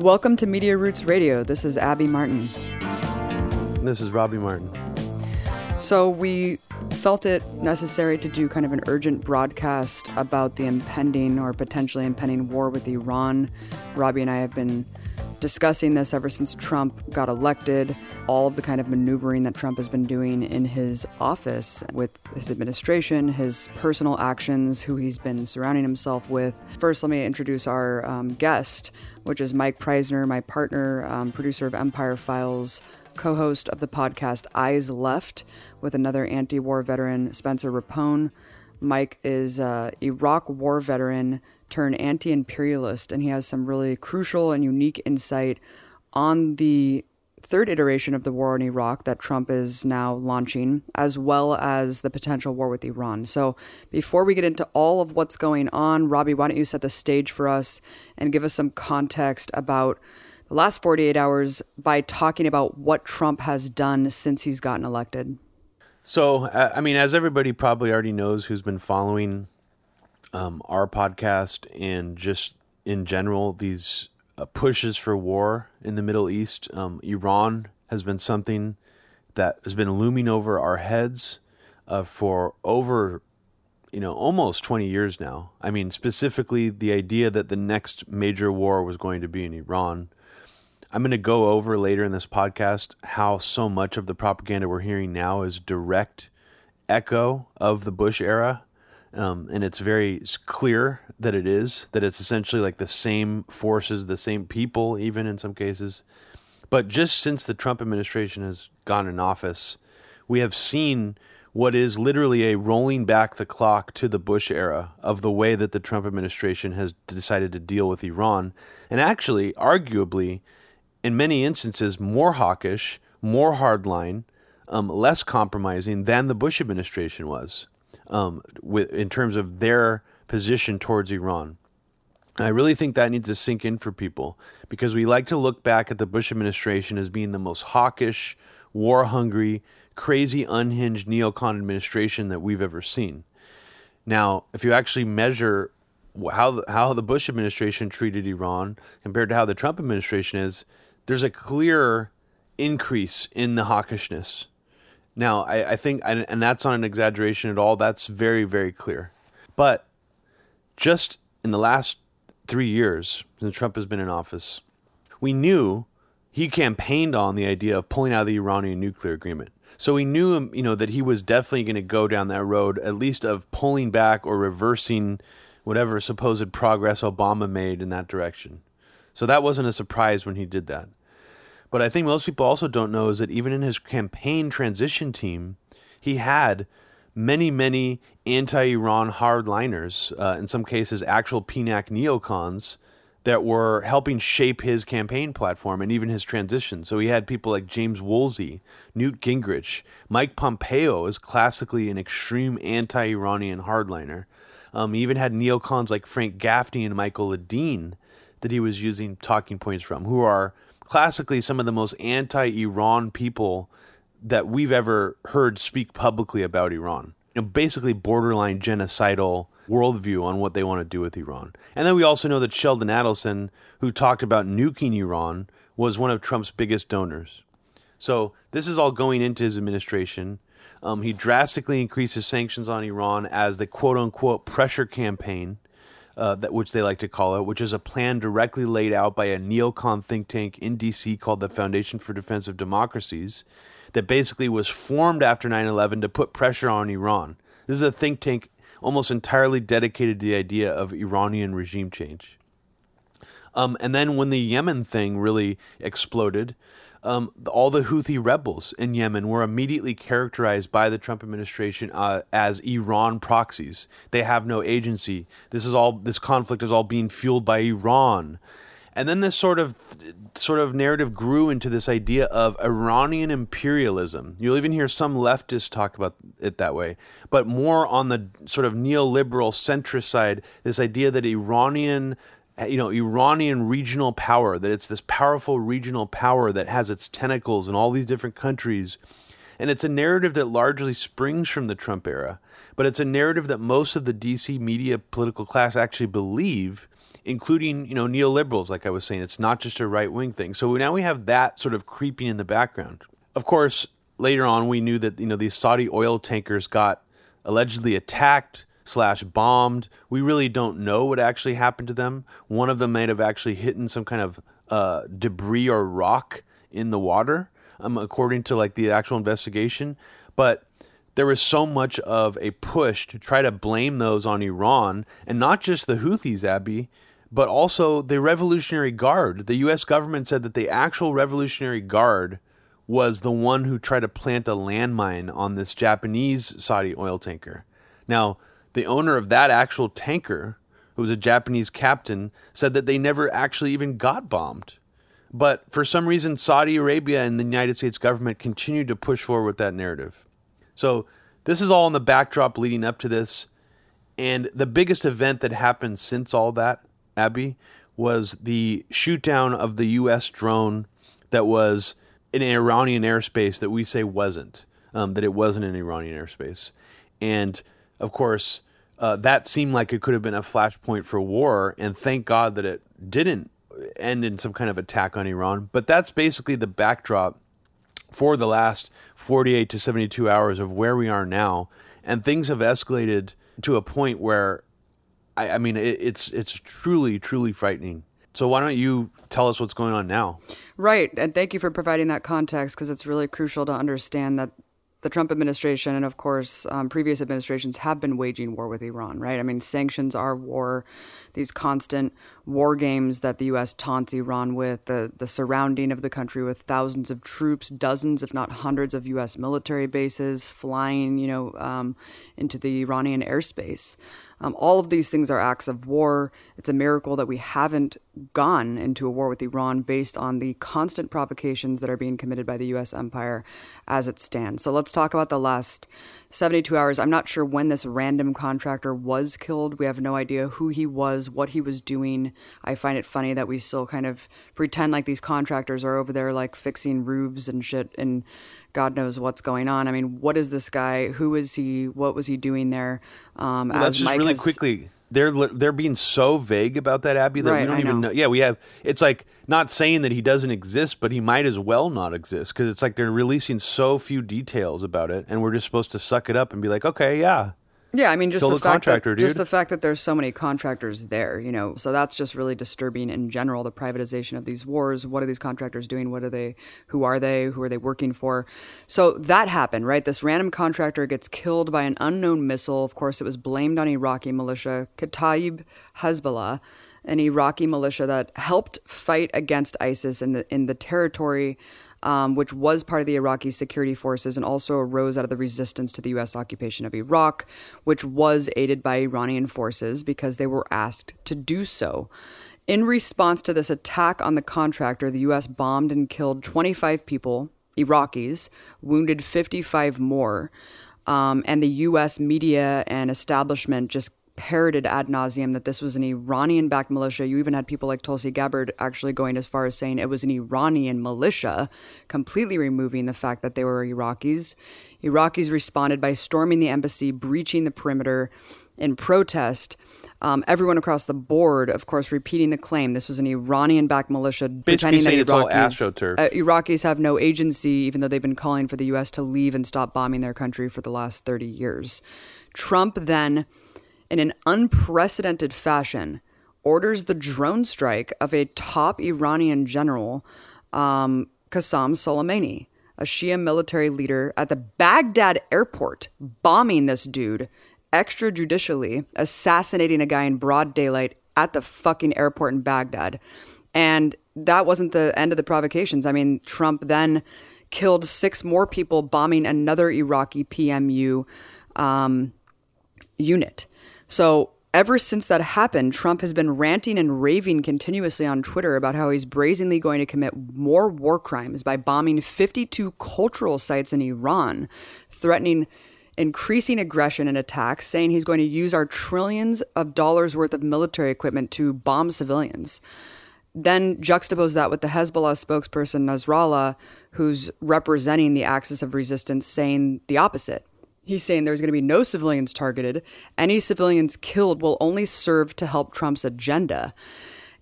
Welcome to Media Roots Radio. This is Abby Martin. This is Robbie Martin. So, we felt it necessary to do kind of an urgent broadcast about the impending or potentially impending war with Iran. Robbie and I have been discussing this ever since Trump got elected, all of the kind of maneuvering that Trump has been doing in his office with his administration, his personal actions, who he's been surrounding himself with. First, let me introduce our um, guest, which is Mike Prysner, my partner, um, producer of Empire Files. Co host of the podcast Eyes Left with another anti war veteran, Spencer Rapone. Mike is an Iraq war veteran turned anti imperialist, and he has some really crucial and unique insight on the third iteration of the war in Iraq that Trump is now launching, as well as the potential war with Iran. So, before we get into all of what's going on, Robbie, why don't you set the stage for us and give us some context about the last 48 hours by talking about what Trump has done since he's gotten elected? So, uh, I mean, as everybody probably already knows who's been following um, our podcast and just in general these uh, pushes for war in the Middle East. Um, Iran has been something that has been looming over our heads uh, for over you know almost 20 years now. I mean specifically the idea that the next major war was going to be in iran. I'm going to go over later in this podcast how so much of the propaganda we're hearing now is direct echo of the bush era um, and it's very clear that it is that it's essentially like the same forces, the same people, even in some cases. But just since the Trump administration has gone in office, we have seen what is literally a rolling back the clock to the Bush era of the way that the Trump administration has decided to deal with Iran, and actually, arguably, in many instances, more hawkish, more hardline, um, less compromising than the Bush administration was um, with in terms of their position towards Iran. I really think that needs to sink in for people because we like to look back at the Bush administration as being the most hawkish, war hungry, crazy, unhinged neocon administration that we've ever seen. Now, if you actually measure how the, how the Bush administration treated Iran compared to how the Trump administration is, there's a clear increase in the hawkishness now, I, I think, and, and that's not an exaggeration at all. That's very, very clear. But just in the last three years, since Trump has been in office, we knew he campaigned on the idea of pulling out of the Iranian nuclear agreement. So we knew, um, you know, that he was definitely going to go down that road, at least of pulling back or reversing whatever supposed progress Obama made in that direction. So that wasn't a surprise when he did that. But I think most people also don't know is that even in his campaign transition team, he had many, many anti Iran hardliners, uh, in some cases, actual PNAC neocons that were helping shape his campaign platform and even his transition. So he had people like James Woolsey, Newt Gingrich, Mike Pompeo is classically an extreme anti Iranian hardliner. Um, he even had neocons like Frank Gaffney and Michael Ledeen that he was using talking points from, who are classically some of the most anti-Iran people that we've ever heard speak publicly about Iran. You know, basically borderline genocidal worldview on what they want to do with Iran. And then we also know that Sheldon Adelson, who talked about nuking Iran, was one of Trump's biggest donors. So this is all going into his administration. Um, he drastically increases sanctions on Iran as the quote unquote pressure campaign uh, that which they like to call it, which is a plan directly laid out by a neocon think tank in DC called the Foundation for Defense of Democracies, that basically was formed after 9/11 to put pressure on Iran. This is a think tank almost entirely dedicated to the idea of Iranian regime change. Um, and then when the Yemen thing really exploded, um, all the Houthi rebels in Yemen were immediately characterized by the Trump administration uh, as Iran proxies. They have no agency. This is all. This conflict is all being fueled by Iran. And then this sort of sort of narrative grew into this idea of Iranian imperialism. You'll even hear some leftists talk about it that way, but more on the sort of neoliberal centrist side, this idea that Iranian Uh, you know Iranian regional power that it's this powerful regional power that has its tentacles in all these different countries and it's a narrative that largely springs from the Trump era but it's a narrative that most of the DC media political class actually believe including you know neoliberals. Like I was saying, it's not just a right wing thing. So now we have that sort of creeping in the background. Of course, later on we knew that you know these Saudi oil tankers got allegedly attacked slash bombed. We really don't know what actually happened to them. One of them might have actually hit in some kind of uh, debris or rock in the water, um, according to like the actual investigation. But there was so much of a push to try to blame those on Iran, and not just the Houthis, Abby, but also the Revolutionary Guard. The U.S. government said that the actual Revolutionary Guard was the one who tried to plant a landmine on this Japanese Saudi oil tanker. Now, the owner of that actual tanker, who was a Japanese captain, said that they never actually even got bombed. But for some reason, Saudi Arabia and the United States government continued to push forward with that narrative. So this is all in the backdrop leading up to this. And the biggest event that happened since all that, Abby, was the shoot down of the U.S. drone that was in Iranian airspace that we say wasn't, um, that it wasn't in Iranian airspace. And of course, uh, that seemed like it could have been a flashpoint for war. And thank God that it didn't end in some kind of attack on Iran. But that's basically the backdrop for the last 48 to 72 hours of where we are now. And things have escalated to a point where, I, I mean, it, it's it's truly, truly frightening. So why don't you tell us what's going on now? Right, and thank you for providing that context because it's really crucial to understand that the Trump administration and, of course, um, previous administrations have been waging war with Iran, right? I mean, sanctions are war. These constant war games that the U.S. taunts Iran with, the, the surrounding of the country with thousands of troops, dozens, if not hundreds, of U.S. military bases flying, you know, um, into the Iranian airspace. Um, all of these things are acts of war. It's a miracle that we haven't gone into a war with Iran based on the constant provocations that are being committed by the U.S. empire as it stands. So let's talk about the last 72 hours. I'm not sure when this random contractor was killed. We have no idea who he was, what he was doing. I find it funny that we still kind of pretend like these contractors are over there like fixing roofs and shit and God knows what's going on. I mean, what is this guy? Who is he? What was he doing there? Um, well, that's just Mike really quickly. They're they're being so vague about that Abby that right, we don't I even know. know. Yeah, we have. It's like not saying that he doesn't exist, but he might as well not exist because it's like they're releasing so few details about it, and we're just supposed to suck it up and be like, okay, yeah, yeah, I mean, just the, the fact that, dude. just the fact that there's so many contractors there, you know, so that's just really disturbing in general. The privatization of these wars. What are these contractors doing? What are they? Who are they? Who are they working for? So that happened, right? This random contractor gets killed by an unknown missile. Of course, it was blamed on Iraqi militia, Kataib Hezbollah, an Iraqi militia that helped fight against ISIS in the in the territory um, which was part of the Iraqi security forces and also arose out of the resistance to the U.S. occupation of Iraq, which was aided by Iranian forces because they were asked to do so. In response to this attack on the contractor, the U.S. bombed and killed 25 people, Iraqis, wounded 55 more. Um, and the U.S. media and establishment just parroted ad nauseum that this was an Iranian backed militia. You even had people like Tulsi Gabbard actually going as far as saying it was an Iranian militia, completely removing the fact that they were Iraqis. Iraqis responded by storming the embassy, breaching the perimeter in protest. Um, everyone across the board, of course, repeating the claim this was an Iranian-backed militia, Basically pretending that Iraqis, uh, Iraqis have no agency, even though they've been calling for the U.S. to leave and stop bombing their country for the last 30 years. Trump then in an unprecedented fashion, orders the drone strike of a top Iranian general, um, Qasem Soleimani, a Shia military leader, at the Baghdad airport, bombing this dude extrajudicially, assassinating a guy in broad daylight at the fucking airport in Baghdad. And that wasn't the end of the provocations. I mean, Trump then killed six more people bombing another Iraqi PMU um, unit. So ever since that happened, Trump has been ranting and raving continuously on Twitter about how he's brazenly going to commit more war crimes by bombing 52 cultural sites in Iran, threatening increasing aggression and attacks, saying he's going to use our trillions of dollars worth of military equipment to bomb civilians. Then juxtapose that with the Hezbollah spokesperson Nasrallah, who's representing the axis of resistance, saying the opposite He's saying there's going to be no civilians targeted. Any civilians killed will only serve to help Trump's agenda.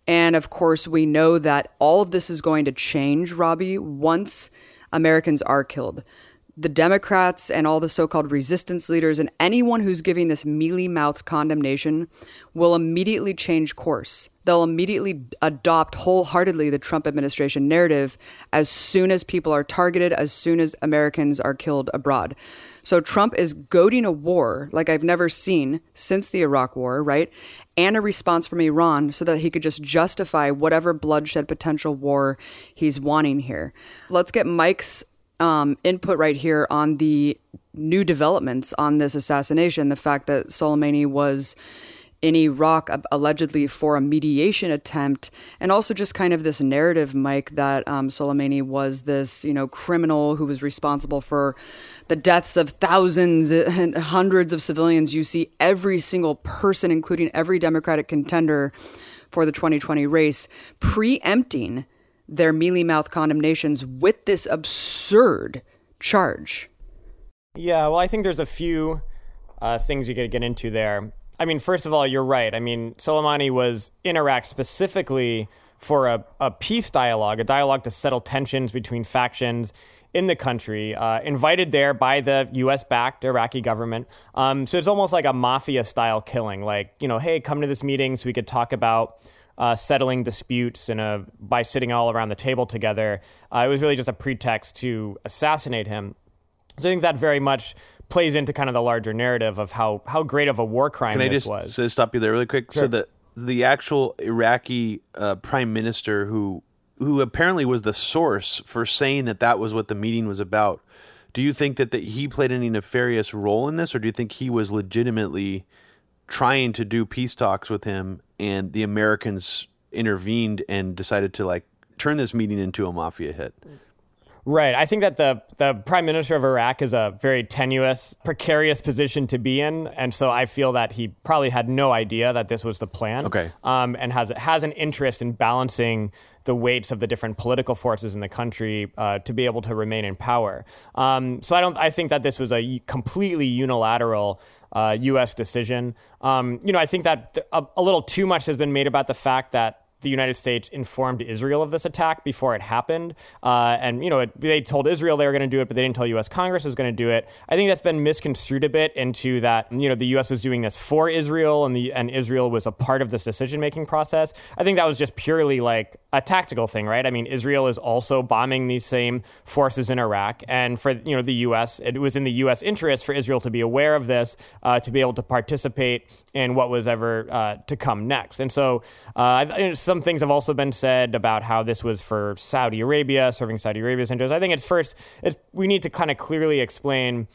And of course, we know that all of this is going to change, Robbie, once Americans are killed the Democrats and all the so called resistance leaders and anyone who's giving this mealy mouthed condemnation will immediately change course. They'll immediately adopt wholeheartedly the Trump administration narrative as soon as people are targeted, as soon as Americans are killed abroad. So Trump is goading a war like I've never seen since the Iraq War, right? And a response from Iran so that he could just justify whatever bloodshed potential war he's wanting here. Let's get Mike's um, input right here on the new developments on this assassination. The fact that Soleimani was in Iraq allegedly for a mediation attempt, and also just kind of this narrative, Mike, that um, Soleimani was this you know criminal who was responsible for the deaths of thousands and hundreds of civilians. You see every single person, including every Democratic contender for the 2020 race, preempting their mealy mouth condemnations with this absurd charge. Yeah, well, I think there's a few uh, things you could get into there. I mean, first of all, you're right. I mean, Soleimani was in Iraq specifically for a, a peace dialogue, a dialogue to settle tensions between factions in the country, uh, invited there by the U.S. backed Iraqi government. Um, so it's almost like a mafia style killing. Like, you know, hey, come to this meeting so we could talk about uh, settling disputes in a, by sitting all around the table together. Uh, it was really just a pretext to assassinate him. So I think that very much plays into kind of the larger narrative of how, how great of a war crime Can this I just was. So stop you there really quick? Sure. So the the actual Iraqi uh, prime minister who who apparently was the source for saying that that was what the meeting was about. Do you think that, that he played any nefarious role in this, or do you think he was legitimately trying to do peace talks with him and the Americans intervened and decided to like turn this meeting into a mafia hit. Right. I think that the the prime minister of Iraq is a very tenuous, precarious position to be in, and so I feel that he probably had no idea that this was the plan. Okay. Um, and has has an interest in balancing the weights of the different political forces in the country uh, to be able to remain in power. Um, so I don't. I think that this was a completely unilateral uh, U.S. decision. Um, you know, I think that a, a little too much has been made about the fact that the United States informed Israel of this attack before it happened. Uh, and, you know, it, they told Israel they were going to do it, but they didn't tell U.S. Congress was going to do it. I think that's been misconstrued a bit into that, you know, the U.S. was doing this for Israel and, the, and Israel was a part of this decision making process. I think that was just purely like a tactical thing, right? I mean, Israel is also bombing these same forces in Iraq. And for, you know, the U.S., it was in the U.S. interest for Israel to be aware of this, uh, to be able to participate in what was ever uh, to come next. And so, uh, some things have also been said about how this was for Saudi Arabia, serving Saudi Arabia's interests. I think it's first, it's, we need to kind of clearly explain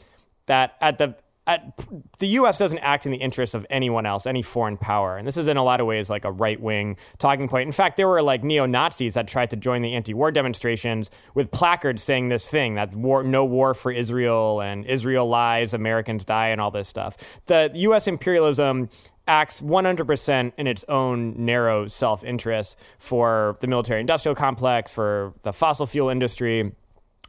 that at the at, the U.S. doesn't act in the interests of anyone else, any foreign power, and this is in a lot of ways like a right wing talking point. In fact, there were like neo Nazis that tried to join the anti-war demonstrations with placards saying this thing that war, no war for Israel, and Israel lies, Americans die, and all this stuff. The U.S. imperialism acts 100% in its own narrow self interest for the military industrial complex, for the fossil fuel industry,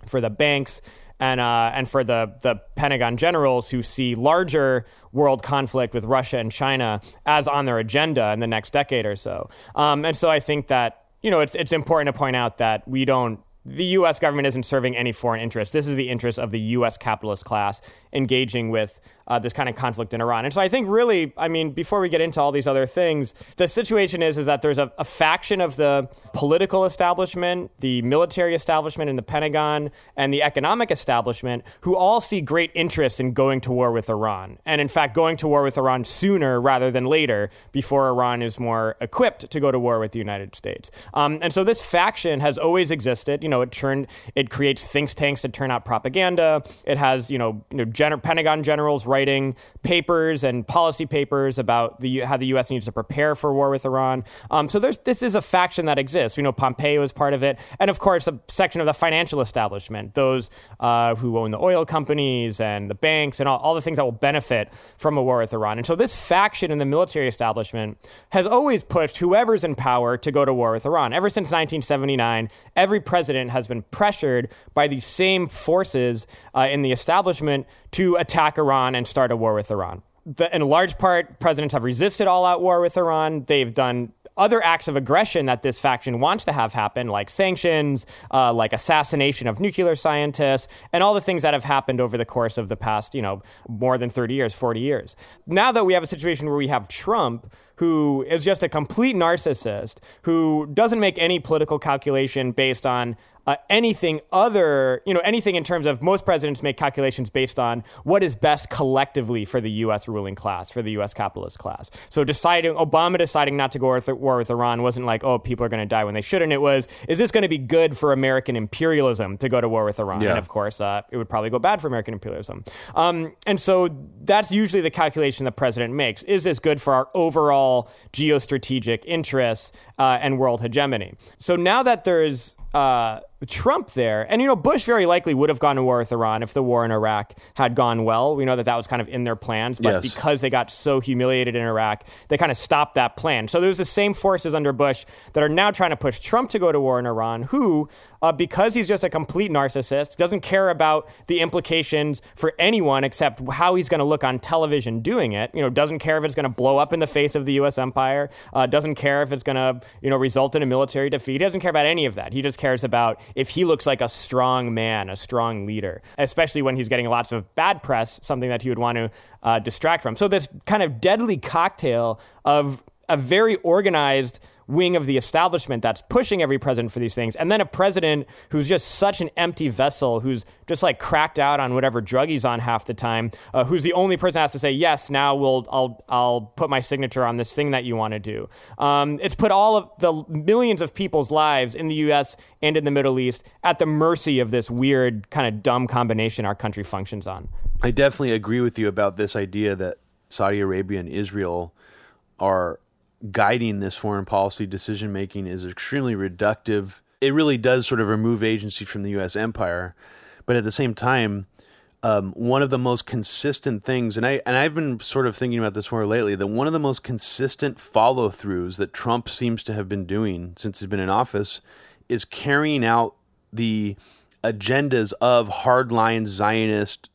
for the banks. And, uh, and for the, the Pentagon generals who see larger world conflict with Russia and China as on their agenda in the next decade or so. Um, and so I think that, you know, it's, it's important to point out that we don't the U.S. government isn't serving any foreign interest. This is the interest of the U.S. capitalist class engaging with uh, this kind of conflict in Iran. And so I think really, I mean, before we get into all these other things, the situation is is that there's a, a faction of the political establishment, the military establishment in the Pentagon, and the economic establishment who all see great interest in going to war with Iran. And in fact, going to war with Iran sooner rather than later before Iran is more equipped to go to war with the United States. Um, and so this faction has always existed. You know, it turned, it creates think tanks to turn out propaganda. It has, you know, you know gen- Pentagon generals writing papers and policy papers about the, how the U.S. needs to prepare for war with Iran. Um, so this is a faction that exists. We know Pompeo is part of it, and of course a section of the financial establishment, those uh, who own the oil companies and the banks and all, all the things that will benefit from a war with Iran. And so this faction in the military establishment has always pushed whoever's in power to go to war with Iran. Ever since 1979, every president has been pressured by these same forces uh, in the establishment to attack Iran and start a war with Iran. The, in large part, presidents have resisted all out war with Iran. They've done other acts of aggression that this faction wants to have happen, like sanctions, uh, like assassination of nuclear scientists, and all the things that have happened over the course of the past, you know, more than 30 years, 40 years. Now that we have a situation where we have Trump, who is just a complete narcissist, who doesn't make any political calculation based on uh, anything other, you know, anything in terms of most presidents make calculations based on what is best collectively for the U.S. ruling class, for the U.S. capitalist class. So deciding, Obama deciding not to go to war with Iran wasn't like, oh, people are going to die when they shouldn't. It was, is this going to be good for American imperialism to go to war with Iran? Yeah. And of course, uh, it would probably go bad for American imperialism. Um, and so that's usually the calculation the president makes. Is this good for our overall geostrategic interests uh, and world hegemony? So now that there's uh, Trump there. And, you know, Bush very likely would have gone to war with Iran if the war in Iraq had gone well. We know that that was kind of in their plans, but yes. because they got so humiliated in Iraq, they kind of stopped that plan. So there's the same forces under Bush that are now trying to push Trump to go to war in Iran, who, uh, because he's just a complete narcissist, doesn't care about the implications for anyone except how he's going to look on television doing it. You know, doesn't care if it's going to blow up in the face of the U.S. empire, uh, doesn't care if it's going to, you know, result in a military defeat. He doesn't care about any of that. He just cares about if he looks like a strong man, a strong leader, especially when he's getting lots of bad press, something that he would want to uh, distract from. So, this kind of deadly cocktail of a very organized wing of the establishment that's pushing every president for these things, and then a president who's just such an empty vessel, who's just like cracked out on whatever drug he's on half the time, uh, who's the only person that has to say yes. Now we'll I'll I'll put my signature on this thing that you want to do. Um, it's put all of the millions of people's lives in the U.S. and in the Middle East at the mercy of this weird kind of dumb combination our country functions on. I definitely agree with you about this idea that Saudi Arabia and Israel are guiding this foreign policy decision making is extremely reductive. It really does sort of remove agency from the U.S. empire, but at the same time, um, one of the most consistent things, and I and I've been sort of thinking about this more lately, that one of the most consistent follow throughs that Trump seems to have been doing since he's been in office is carrying out the agendas of hardline Zionist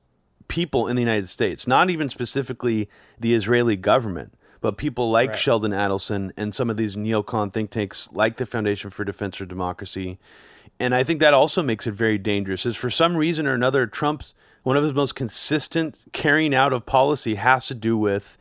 people in the United States, not even specifically the Israeli government but people like right. Sheldon Adelson and some of these neocon think tanks, like the Foundation for Defense for Democracy, and I think that also makes it very dangerous. Is for some reason or another, Trump's one of his most consistent carrying out of policy has to do with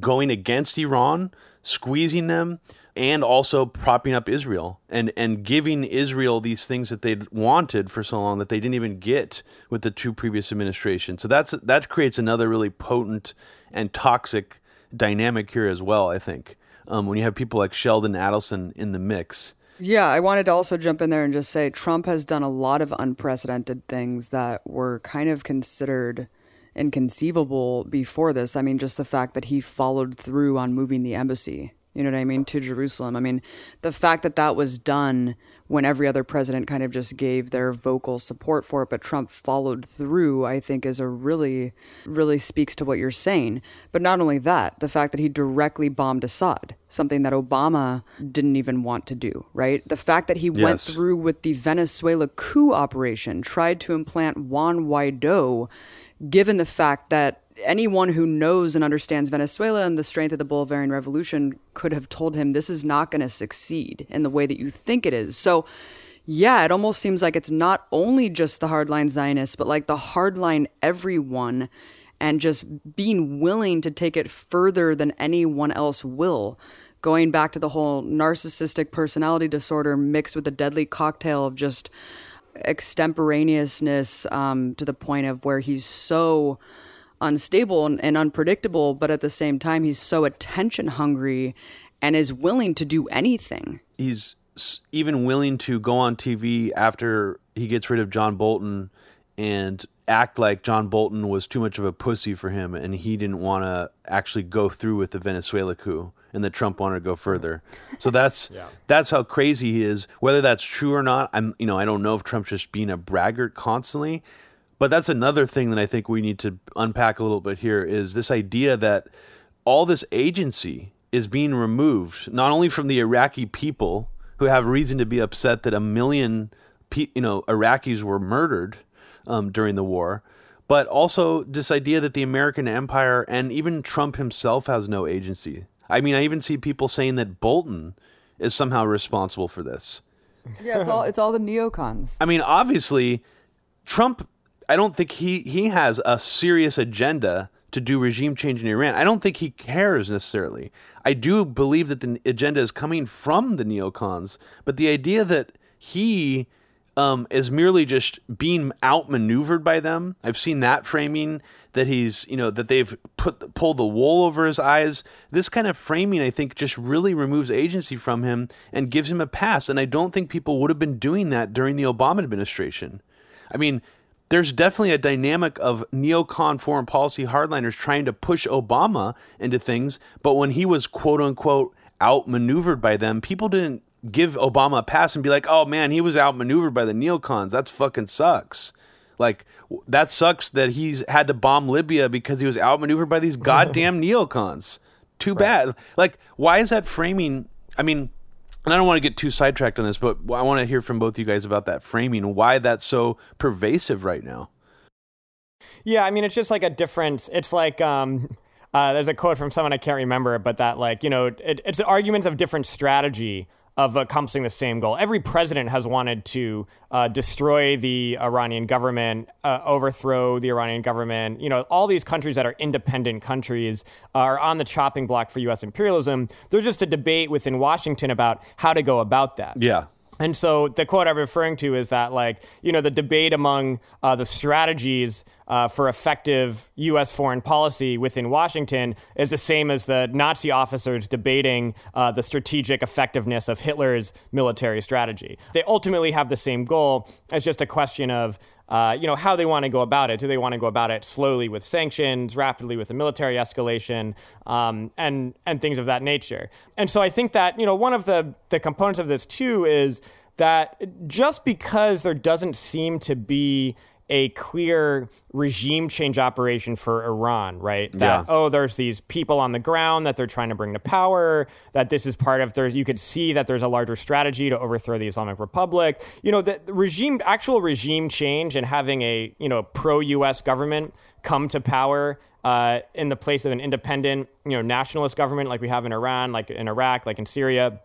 going against Iran, squeezing them, and also propping up Israel and and giving Israel these things that they'd wanted for so long that they didn't even get with the two previous administrations. So that's that creates another really potent and toxic dynamic here as well. I think um, when you have people like Sheldon Adelson in the mix. Yeah, I wanted to also jump in there and just say Trump has done a lot of unprecedented things that were kind of considered inconceivable before this. I mean, just the fact that he followed through on moving the embassy, you know what I mean, to Jerusalem. I mean, the fact that that was done when every other president kind of just gave their vocal support for it, but Trump followed through, I think is a really, really speaks to what you're saying. But not only that, the fact that he directly bombed Assad, something that Obama didn't even want to do, right? The fact that he yes. went through with the Venezuela coup operation, tried to implant Juan Guaido, given the fact that anyone who knows and understands Venezuela and the strength of the Bolivarian Revolution could have told him this is not going to succeed in the way that you think it is. So, yeah, it almost seems like it's not only just the hardline Zionists, but like the hardline everyone and just being willing to take it further than anyone else will. Going back to the whole narcissistic personality disorder mixed with the deadly cocktail of just extemporaneousness um, to the point of where he's so unstable and, and unpredictable, but at the same time, he's so attention hungry and is willing to do anything. He's even willing to go on TV after he gets rid of John Bolton and act like John Bolton was too much of a pussy for him and he didn't want to actually go through with the Venezuela coup and that Trump wanted to go further. So that's yeah. that's how crazy he is. Whether that's true or not, I'm you know, I don't know if Trump's just being a braggart constantly, but that's another thing that I think we need to unpack a little bit here is this idea that all this agency is being removed not only from the Iraqi people who have reason to be upset that a million you know Iraqis were murdered um, during the war, but also this idea that the American empire and even Trump himself has no agency. I mean, I even see people saying that Bolton is somehow responsible for this. Yeah, it's all it's all the neocons. I mean, obviously, Trump. I don't think he he has a serious agenda to do regime change in Iran. I don't think he cares necessarily. I do believe that the agenda is coming from the neocons, but the idea that he um, is merely just being outmaneuvered by them. I've seen that framing that he's, you know, that they've put pulled the wool over his eyes. This kind of framing, I think, just really removes agency from him and gives him a pass. And I don't think people would have been doing that during the Obama administration. I mean, there's definitely a dynamic of neocon foreign policy hardliners trying to push Obama into things, but when he was quote unquote outmaneuvered by them, people didn't give Obama a pass and be like, "Oh man, he was outmaneuvered by the neocons. That's fucking sucks." Like that sucks that he's had to bomb Libya because he was outmaneuvered by these goddamn neocons. Too bad. Like, why is that framing? I mean, and I don't want to get too sidetracked on this, but I want to hear from both you guys about that framing. Why that's so pervasive right now? Yeah, I mean, it's just like a difference. It's like um, uh, there's a quote from someone I can't remember, but that like you know, it, it's arguments of different strategy of accomplishing the same goal. Every president has wanted to uh, destroy the Iranian government, uh, overthrow the Iranian government. You know, all these countries that are independent countries are on the chopping block for U.S. imperialism. There's just a debate within Washington about how to go about that. Yeah. And so the quote I'm referring to is that, like, you know, the debate among uh, the strategies uh, for effective U.S. foreign policy within Washington is the same as the Nazi officers debating uh, the strategic effectiveness of Hitler's military strategy. They ultimately have the same goal. It's just a question of uh, you know how they want to go about it. Do they want to go about it slowly with sanctions, rapidly with a military escalation, um, and and things of that nature? And so I think that you know one of the the components of this too is that just because there doesn't seem to be a clear regime change operation for Iran, right? That Yeah. oh, there's these people on the ground that they're trying to bring to power. That this is part of there. You could see that there's a larger strategy to overthrow the Islamic Republic. You know, the, the regime, actual regime change, and having a you know pro-U.S. government come to power. Uh, in the place of an independent, you know, nationalist government like we have in Iran, like in Iraq, like in Syria,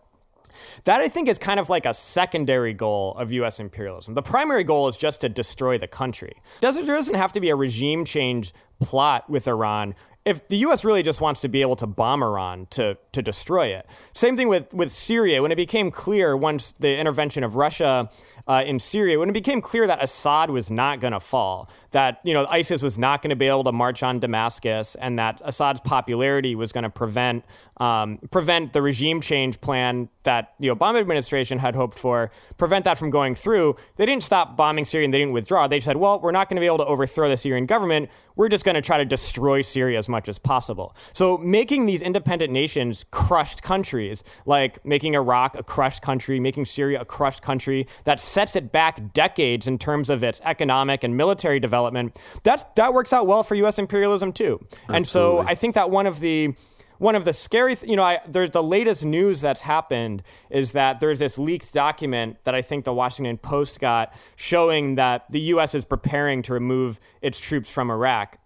that I think is kind of like a secondary goal of US imperialism. The primary goal is just to destroy the country. Doesn't, there doesn't have to be a regime change plot with Iran. If the US really just wants to be able to bomb Iran to, to destroy it. Same thing with, with Syria. When it became clear once the intervention of Russia uh, in Syria, when it became clear that Assad was not going to fall, that you know ISIS was not going to be able to march on Damascus, and that Assad's popularity was going to prevent um, prevent the regime change plan that the Obama administration had hoped for, prevent that from going through. They didn't stop bombing Syria and they didn't withdraw. They said, well, we're not going to be able to overthrow the Syrian government. We're just going to try to destroy Syria as much as possible. So making these independent nations crushed countries, like making Iraq a crushed country, making Syria a crushed country, that sets it back decades in terms of its economic and military development. That's that works out well for U.S. imperialism too. And so I think that one of the one of the scary, th- you know, I, there's the latest news that's happened is that there's this leaked document that I think the Washington Post got showing that the U.S. is preparing to remove its troops from Iraq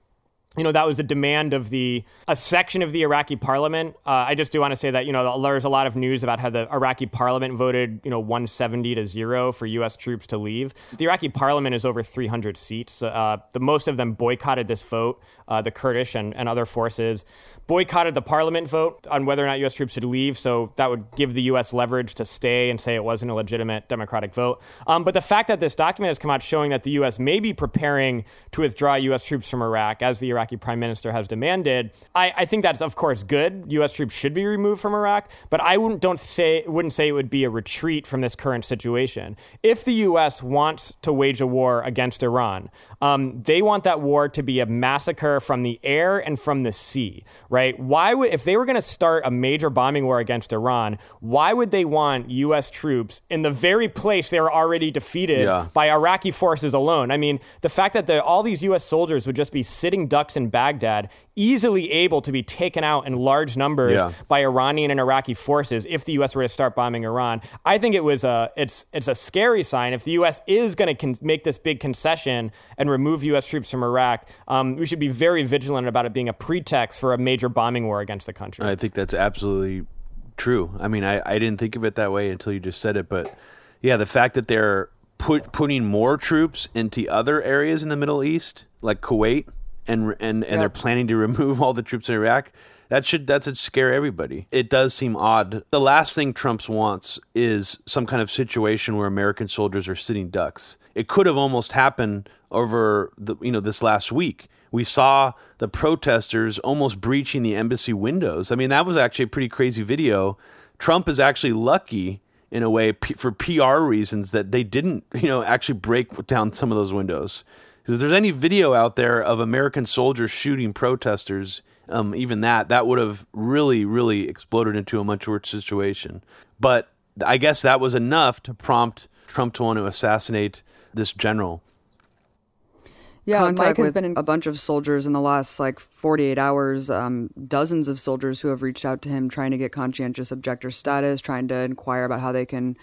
you know that was a demand of the a section of the Iraqi parliament. Uh, I just do want to say that you know there's a lot of news about how the Iraqi parliament voted you know 170 to zero for U.S. troops to leave. The Iraqi parliament is over 300 seats. Uh, the most of them boycotted this vote. Uh, the Kurdish and, and other forces boycotted the parliament vote on whether or not U.S. troops should leave. So that would give the U.S. leverage to stay and say it wasn't a legitimate democratic vote. Um, but the fact that this document has come out showing that the U.S. may be preparing to withdraw U.S. troops from Iraq, as the Iraqi prime minister has demanded, I, I think that's of course good. U.S. troops should be removed from Iraq, but I wouldn't don't say wouldn't say it would be a retreat from this current situation. If the U.S. wants to wage a war against Iran, um, they want that war to be a massacre from the air and from the sea, right? Why would if they were going to start a major bombing war against Iran, why would they want U.S. troops in the very place they were already defeated Yeah. by Iraqi forces alone? I mean, the fact that the, all these U.S. soldiers would just be sitting ducks in Baghdad, easily able to be taken out in large numbers yeah. by Iranian and Iraqi forces if the U.S. were to start bombing Iran. I think it was a it's it's a scary sign if the U.S. is going to con- make this big concession and remove U.S. troops from Iraq. Um, we should be very vigilant about it being a pretext for a major bombing war against the country. I think that's absolutely true. I mean, I, I didn't think of it that way until you just said it, but yeah, the fact that they're put putting more troops into other areas in the Middle East, like Kuwait, and and and they're planning to remove all the troops in Iraq. That should that should scare everybody. It does seem odd. The last thing Trump wants is some kind of situation where American soldiers are sitting ducks. It could have almost happened over the you know this last week. We saw the protesters almost breaching the embassy windows. I mean, that was actually a pretty crazy video. Trump is actually lucky in a way P- for PR reasons that they didn't, you know, actually break down some of those windows. If there's any video out there of American soldiers shooting protesters, um, even that, that would have really, really exploded into a much worse situation. But I guess that was enough to prompt Trump to want to assassinate this general. Yeah, Mike has been in a bunch of soldiers in the last like 48 hours, um, dozens of soldiers who have reached out to him trying to get conscientious objector status, trying to inquire about how they can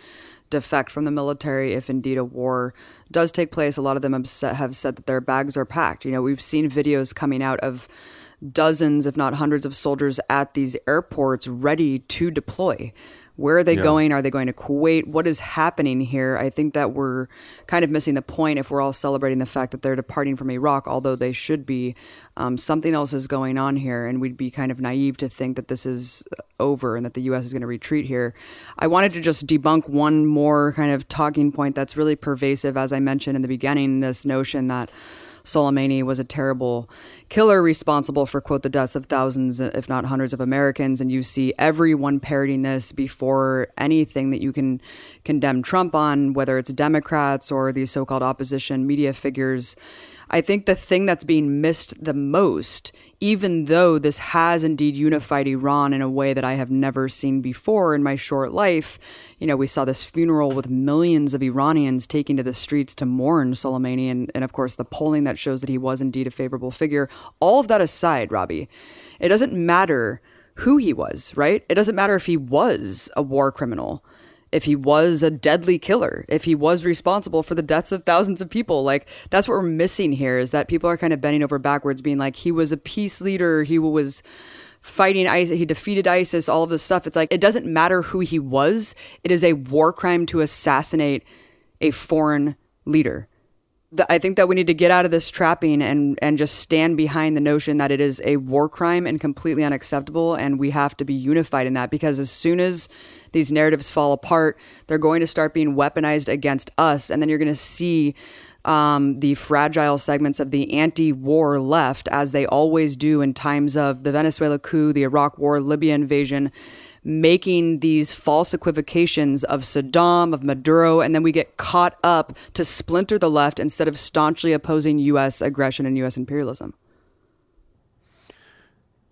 defect from the military if indeed a war does take place. A lot of them have said that their bags are packed. You know, we've seen videos coming out of dozens, if not hundreds, of soldiers at these airports ready to deploy. Where are they yeah. going? Are they going to Kuwait? What is happening here? I think that we're kind of missing the point if we're all celebrating the fact that they're departing from Iraq, although they should be. Um, something else is going on here, and we'd be kind of naive to think that this is over and that the U.S. is going to retreat here. I wanted to just debunk one more kind of talking point that's really pervasive, as I mentioned in the beginning this notion that Soleimani was a terrible killer responsible for, quote, the deaths of thousands, if not hundreds of Americans. And you see everyone parroting this before anything that you can condemn Trump on, whether it's Democrats or these so called opposition media figures. I think the thing that's being missed the most, even though this has indeed unified Iran in a way that I have never seen before in my short life, you know, we saw this funeral with millions of Iranians taking to the streets to mourn Soleimani, and, and of course the polling that shows that he was indeed a favorable figure. All of that aside, Robbie, it doesn't matter who he was, right? It doesn't matter if he was a war criminal if he was a deadly killer, if he was responsible for the deaths of thousands of people. Like that's what we're missing here is that people are kind of bending over backwards, being like, he was a peace leader, he was fighting ISIS, he defeated ISIS, all of this stuff. It's like it doesn't matter who he was. It is a war crime to assassinate a foreign leader. I think that we need to get out of this trapping and and just stand behind the notion that it is a war crime and completely unacceptable, and we have to be unified in that because as soon as these narratives fall apart, they're going to start being weaponized against us, and then you're going to see um, the fragile segments of the anti-war left, as they always do in times of the Venezuela coup, the Iraq War, Libya invasion making these false equivocations of Saddam, of Maduro, and then we get caught up to splinter the left instead of staunchly opposing U.S. aggression and U.S. imperialism.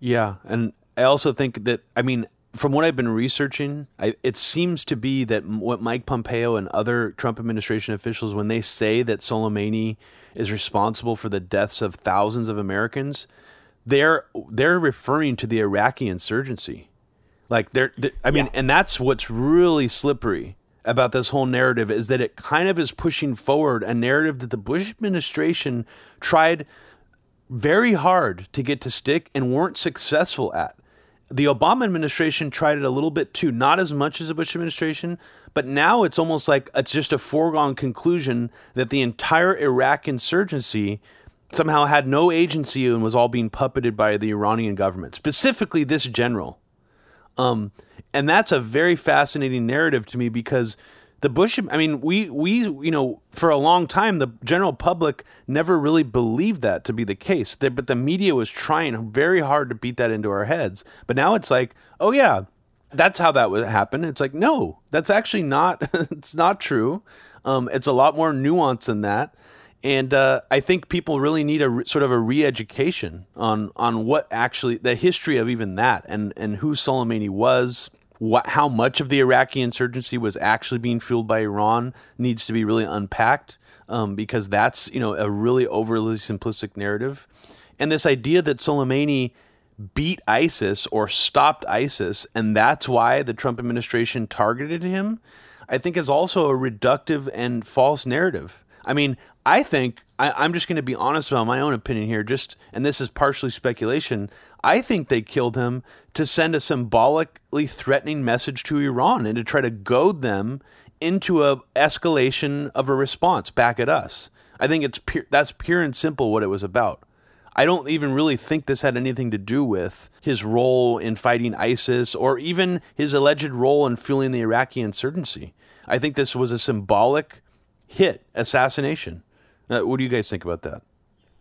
Yeah. And I also think that, I mean, from what I've been researching, I, it seems to be that what Mike Pompeo and other Trump administration officials, when they say that Soleimani is responsible for the deaths of thousands of Americans, they're they're referring to the Iraqi insurgency. Like they're, they're I mean, yeah. and that's what's really slippery about this whole narrative is that it kind of is pushing forward a narrative that the Bush administration tried very hard to get to stick and weren't successful at. The Obama administration tried it a little bit too, not as much as the Bush administration, but now it's almost like it's just a foregone conclusion that the entire Iraq insurgency somehow had no agency and was all being puppeted by the Iranian government, specifically this general. Um, and that's a very fascinating narrative to me because the Bush, I mean, we, we, you know, for a long time, the general public never really believed that to be the case. But the media was trying very hard to beat that into our heads. But now it's like, oh, yeah, that's how that would happen. It's like, no, that's actually not, it's not true. Um, it's a lot more nuanced than that and uh, I think people really need a re- sort of a re-education on on what actually the history of even that and and who Soleimani was. What, how much of the Iraqi insurgency was actually being fueled by Iran needs to be really unpacked um, because that's you know a really overly simplistic narrative. And this idea that Soleimani beat ISIS or stopped ISIS, and that's why the Trump administration targeted him, I think is also a reductive and false narrative. I mean, I think I, am just going to be honest about my own opinion here. Just and this is partially speculation. I think they killed him to send a symbolically threatening message to Iran and to try to goad them into a escalation of a response back at us. I think it's pure, that's pure and simple what it was about. I don't even really think this had anything to do with his role in fighting ISIS or even his alleged role in fueling the Iraqi insurgency. I think this was a symbolic hit assassination. Uh, what do you guys think about that?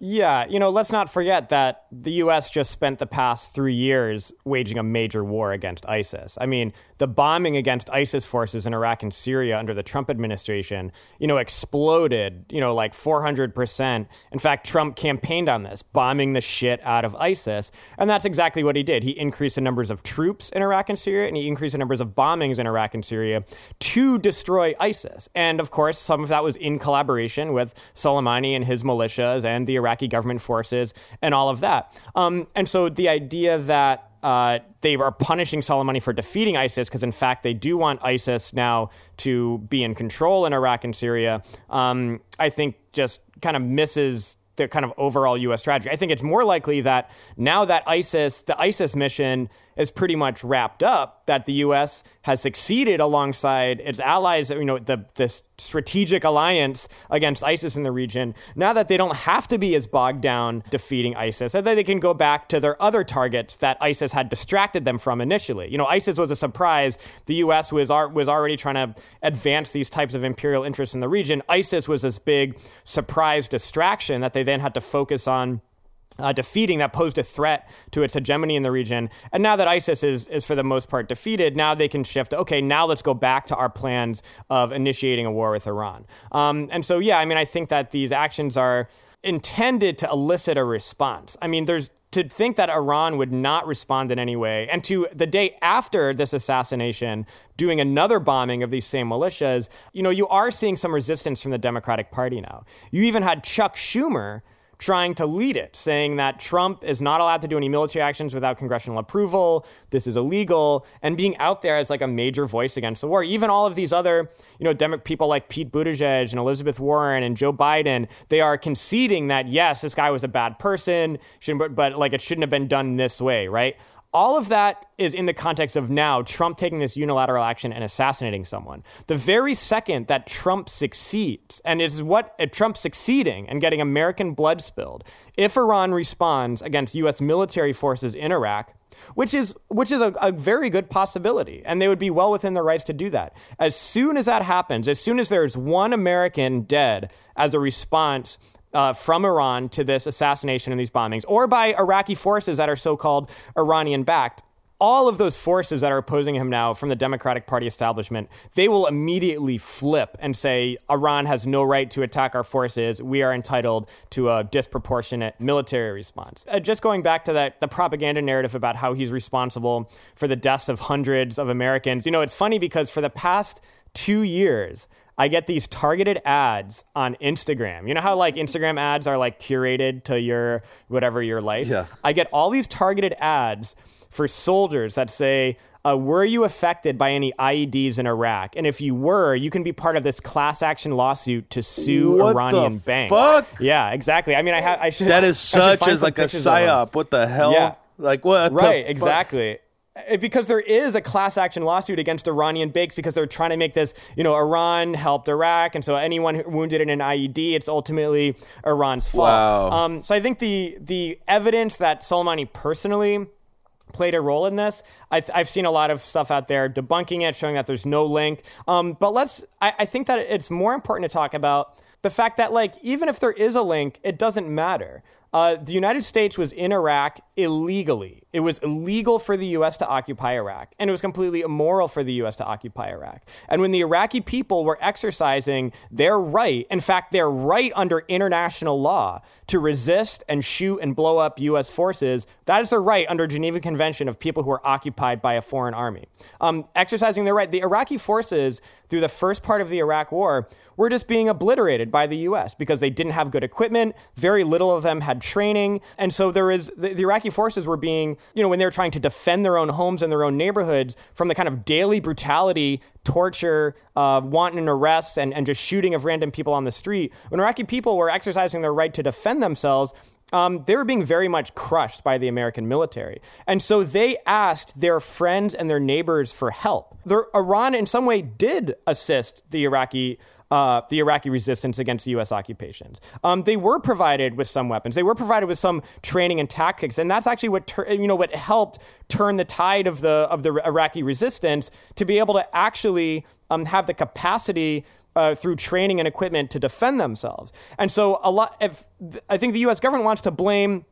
Yeah, you know, let's not forget that the U.S. just spent the past three years waging a major war against ISIS. I mean, the bombing against ISIS forces in Iraq and Syria under the Trump administration, you know, exploded, you know, like 400%. In fact, Trump campaigned on this, bombing the shit out of ISIS. And that's exactly what he did. He increased the numbers of troops in Iraq and Syria, and he increased the numbers of bombings in Iraq and Syria to destroy ISIS. And of course, some of that was in collaboration with Soleimani and his militias and the Iraqi government forces and all of that. Um, and so the idea that uh, they are punishing Soleimani for defeating ISIS because, in fact, they do want ISIS now to be in control in Iraq and Syria. Um, I think just kind of misses the kind of overall U.S. strategy. I think it's more likely that now that ISIS, the ISIS mission is pretty much wrapped up, that the U.S. has succeeded alongside its allies, you know, the, the strategic alliance against ISIS in the region, now that they don't have to be as bogged down defeating ISIS, and that they can go back to their other targets that ISIS had distracted them from initially. You know, ISIS was a surprise. The U.S. was, was already trying to advance these types of imperial interests in the region. ISIS was this big surprise distraction that they then had to focus on uh, defeating that posed a threat to its hegemony in the region. And now that ISIS is, is for the most part defeated, now they can shift. Okay, now let's go back to our plans of initiating a war with Iran. Um, and so, yeah, I mean, I think that these actions are intended to elicit a response. I mean, there's to think that Iran would not respond in any way, and to the day after this assassination, doing another bombing of these same militias, you know, you are seeing some resistance from the Democratic Party now. You even had Chuck Schumer trying to lead it, saying that Trump is not allowed to do any military actions without congressional approval. This is illegal, and being out there as like a major voice against the war. Even all of these other, you know, Demo- people like Pete Buttigieg and Elizabeth Warren and Joe Biden, they are conceding that yes, this guy was a bad person, but like it shouldn't have been done this way, right? All of that is in the context of now Trump taking this unilateral action and assassinating someone. The very second that Trump succeeds, and is what uh, Trump succeeding and getting American blood spilled, if Iran responds against U.S. military forces in Iraq, which is which is a, a, very good possibility, and they would be well within their rights to do that. As soon as that happens, as soon as there's one American dead as a response uh, from Iran to this assassination and these bombings, or by Iraqi forces that are so called Iranian backed, all of those forces that are opposing him now from the Democratic Party establishment, they will immediately flip and say Iran has no right to attack our forces. We are entitled to a disproportionate military response. Uh, just going back to that, the propaganda narrative about how he's responsible for the deaths of hundreds of Americans. You know, it's funny because for the past two years, I get these targeted ads on Instagram. You know how like Instagram ads are like curated to your whatever your life? Yeah. I get all these targeted ads for soldiers that say, uh, were you affected by any IEDs in Iraq? And if you were, you can be part of this class action lawsuit to sue what Iranian the banks. Fuck? Yeah, exactly. I mean, I, ha- I should. That is such as like a psyop. What the hell? Yeah. Like what? Right. Exactly. Uh, because there is a class action lawsuit against Iranian banks because they're trying to make this, you know, Iran helped Iraq, and so anyone wounded in an IED, it's ultimately Iran's fault. Wow. Um, so I think the the evidence that Soleimani personally played a role in this. I've, I've seen a lot of stuff out there debunking it, showing that there's no link. Um, but let's. I, I think that it's more important to talk about the fact that, like, even if there is a link, it doesn't matter. Uh, the United States was in Iraq illegally It was illegal for the US to occupy Iraq, and it was completely immoral for the US to occupy Iraq. And when the Iraqi people were exercising their right, in fact, their right under international law to resist and shoot and blow up US forces, that is their right under Geneva Convention of people who are occupied by a foreign army. Um, exercising their right, the Iraqi forces through the first part of the Iraq War were just being obliterated by the US because they didn't have good equipment. Very little of them had training. And so there is the, the, Iraqi forces were being, you know, when they were trying to defend their own homes and their own neighborhoods from the kind of daily brutality, torture, uh, wanton arrests, and, and just shooting of random people on the street, when Iraqi people were exercising their right to defend themselves, um, they were being very much crushed by the American military. And so they asked their friends and their neighbors for help. Their, Iran, in some way, did assist the Iraqi uh, the Iraqi resistance against the U.S. occupations. Um, they were provided with some weapons. They were provided with some training and tactics, and that's actually what you know what helped turn the tide of the of the Iraqi resistance to be able to actually um, have the capacity uh, through training and equipment to defend themselves. And so a lot. If I think the U.S. government wants to blame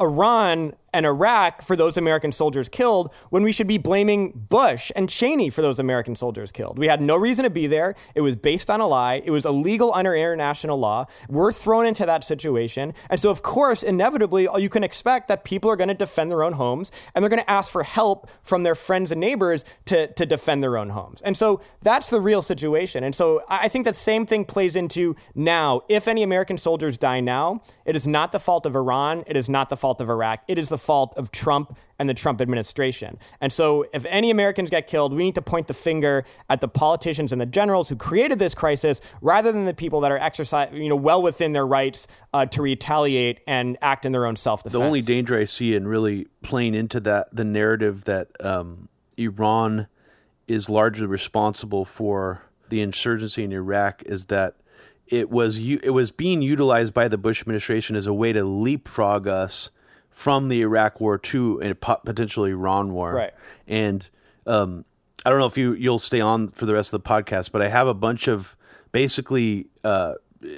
Iran and Iraq for those American soldiers killed when we should be blaming Bush and Cheney for those American soldiers killed. We had no reason to be there. It was based on a lie. It was illegal under international law. We're thrown into that situation. And so, of course, inevitably, you can expect that people are going to defend their own homes and they're going to ask for help from their friends and neighbors to, to defend their own homes. And so that's the real situation. And so I think that same thing plays into now. If any American soldiers die now, it is not the fault of Iran. It is not the fault of Iraq. It is the fault of Trump and the Trump administration. And so, if any Americans get killed, we need to point the finger at the politicians and the generals who created this crisis, rather than the people that are exercising, you know, well within their rights uh, to retaliate and act in their own self-defense. The only danger I see in really playing into that the narrative that um, Iran is largely responsible for the insurgency in Iraq is that it was it was being utilized by the Bush administration as a way to leapfrog us from the Iraq War to a potentially Iran war. Right. And um, I don't know if you you'll stay on for the rest of the podcast, but I have a bunch of basically. Uh,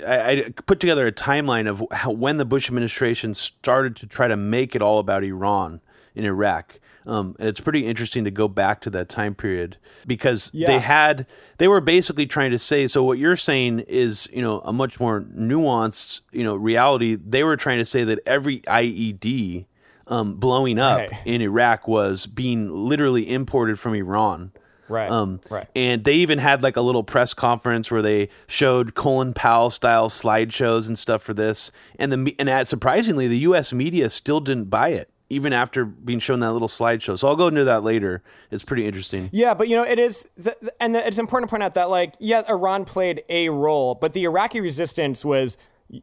I, I, put together a timeline of how when the Bush administration started to try to make it all about Iran in Iraq, um, and it's pretty interesting to go back to that time period because yeah. they had they were basically trying to say so what you're saying is you know a much more nuanced you know reality. They were trying to say that every IED um, blowing up right. in Iraq was being literally imported from Iran. Right. Um, right. And they even had like a little press conference where they showed Colin Powell style slideshows and stuff for this. And the and surprisingly, the U.S. media still didn't buy it even after being shown that little slideshow. So I'll go into that later. It's pretty interesting. Yeah, but you know, it is, and it's important to point out that, like, yeah, Iran played a role, but the Iraqi resistance was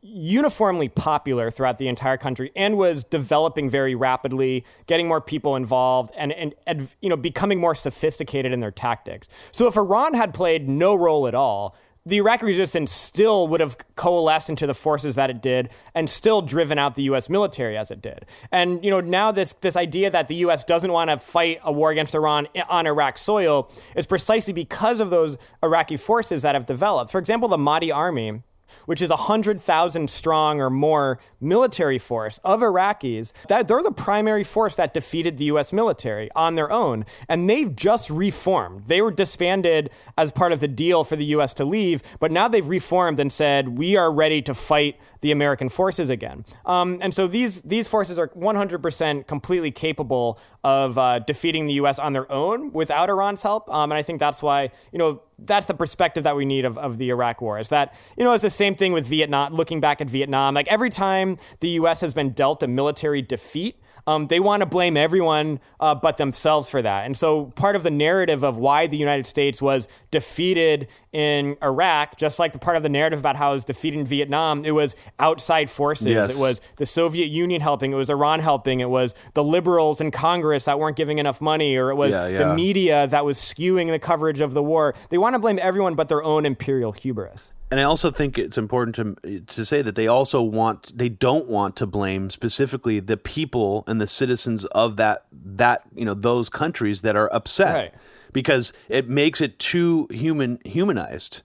uniformly popular throughout the entire country and was developing very rapidly, getting more people involved, and, and, and you know, becoming more sophisticated in their tactics. So if Iran had played no role at all, the Iraqi resistance still would have coalesced into the forces that it did and still driven out the US military as it did. And you know, now this this idea that the US doesn't want to fight a war against Iran eh, on Iraq soil is precisely because of those Iraqi forces that have developed. For example, the Mahdi army which is a 100,000 strong or more military force of Iraqis, that they're the primary force that defeated the US military on their own. And they've just reformed. They were disbanded as part of the deal for the US to leave, but now they've reformed and said, we are ready to fight the American forces again. Um, and so these these forces are 100% completely capable of uh, defeating the U.S. on their own without Iran's help. Um, and I think that's why you know that's the perspective that we need of, of the Iraq war. Is that you know it's the same thing with Vietnam. Looking back at Vietnam, like every time the U.S. has been dealt a military defeat um, they want to blame everyone uh, but themselves for that. And so part of the narrative of why the United States was defeated in Iraq, just like the part of the narrative about how it was defeated in Vietnam, it was outside forces. Yes. It was the Soviet Union helping, it was Iran helping, it was the liberals in Congress that weren't giving enough money, or it was yeah, yeah. the media that was skewing the coverage of the war. They want to blame everyone but their own imperial hubris and I also think it's important to to say that they also want they don't want to blame specifically the people and the citizens of that that you know those countries that are upset right. because it makes it too human humanized.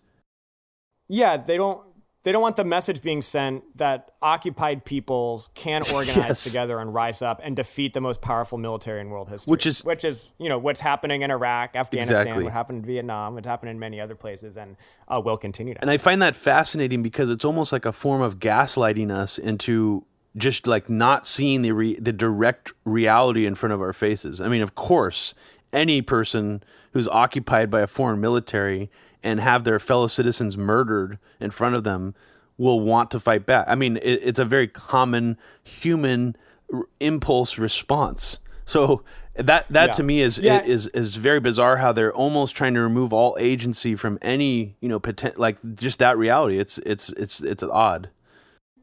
Yeah, they don't they don't want the message being sent that occupied peoples can organize yes. together and rise up and defeat the most powerful military in world history. Which is which is you know what's happening in Iraq, Afghanistan, exactly. what happened in Vietnam, what happened in many other places, and uh, will continue to. And I find that fascinating because it's almost like a form of gaslighting us into just like not seeing the re- the direct reality in front of our faces. I mean, of course, any person who's occupied by a foreign military and have their fellow citizens murdered in front of them will want to fight back. I mean, it, it's a very common human r- impulse response. So that that yeah. to me is, yeah. is is very bizarre how they're almost trying to remove all agency from any you know poten- like just that reality. It's it's it's it's odd.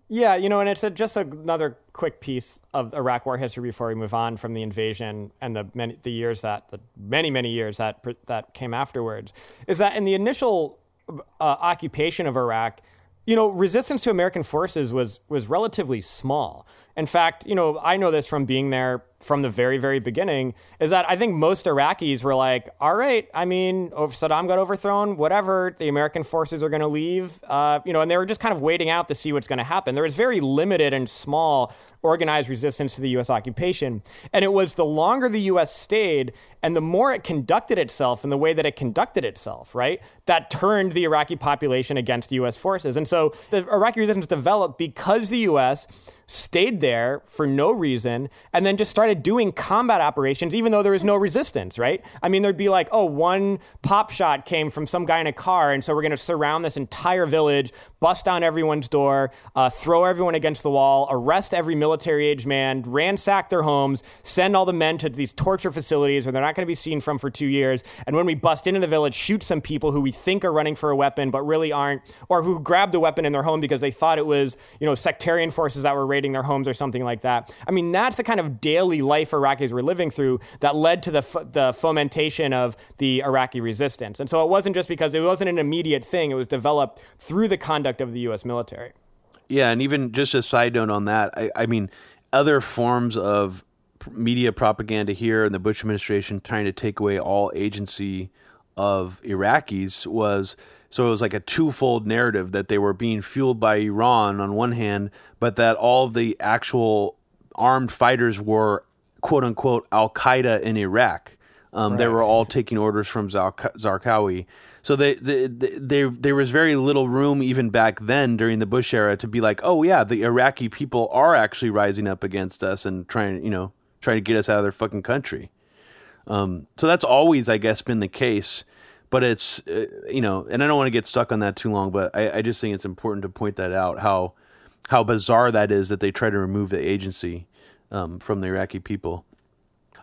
Yeah, you know, and it's a, just another quick piece of Iraq War history before we move on from the invasion and the many the years that the many many years that that came afterwards. Is that in the initial uh, occupation of Iraq, you know, resistance to American forces was was relatively small. In fact, you know, I know this from being there from the very, very beginning is that I think most Iraqis were like, all right, I mean, if Saddam got overthrown, whatever, the American forces are going to leave, uh, you know, and they were just kind of waiting out to see what's going to happen. There was very limited and small organized resistance to the U.S. occupation. And it was the longer the U.S. stayed and the more it conducted itself in the way that it conducted itself, right, that turned the Iraqi population against U.S. forces. And so the Iraqi resistance developed because the U.S. stayed there for no reason and then just started doing combat operations even though there was no resistance, right? I mean, there'd be like, oh, one pop shot came from some guy in a car, and so we're going to surround this entire village, bust down everyone's door, uh, throw everyone against the wall, arrest every military age man, ransack their homes, send all the men to these torture facilities where they're not going to be seen from for two years. And when we bust into the village, shoot some people who we think are running for a weapon but really aren't, or who grabbed a weapon in their home because they thought it was, you know, sectarian forces that were raiding their homes or something like that. I mean, that's the kind of daily life Iraqis were living through that led to the, f- the fomentation of the Iraqi resistance. And so it wasn't just because it wasn't an immediate thing, it was developed through the conduct of the U.S. military. Yeah, and even just a side note on that, I, I mean, other forms of media propaganda here in the Bush administration trying to take away all agency of Iraqis was so it was like a twofold narrative that they were being fueled by Iran on one hand, but that all the actual armed fighters were quote unquote Al Qaeda in Iraq. Um, right. They were all taking orders from Zarqawi. So they, they, they, there was very little room even back then during the Bush era to be like, oh yeah, the Iraqi people are actually rising up against us and trying, you know, trying to get us out of their fucking country. Um, so that's always, I guess, been the case. But it's, uh, you know, and I don't want to get stuck on that too long, but I, I just think it's important to point that out how how bizarre that is that they try to remove the agency um, from the Iraqi people.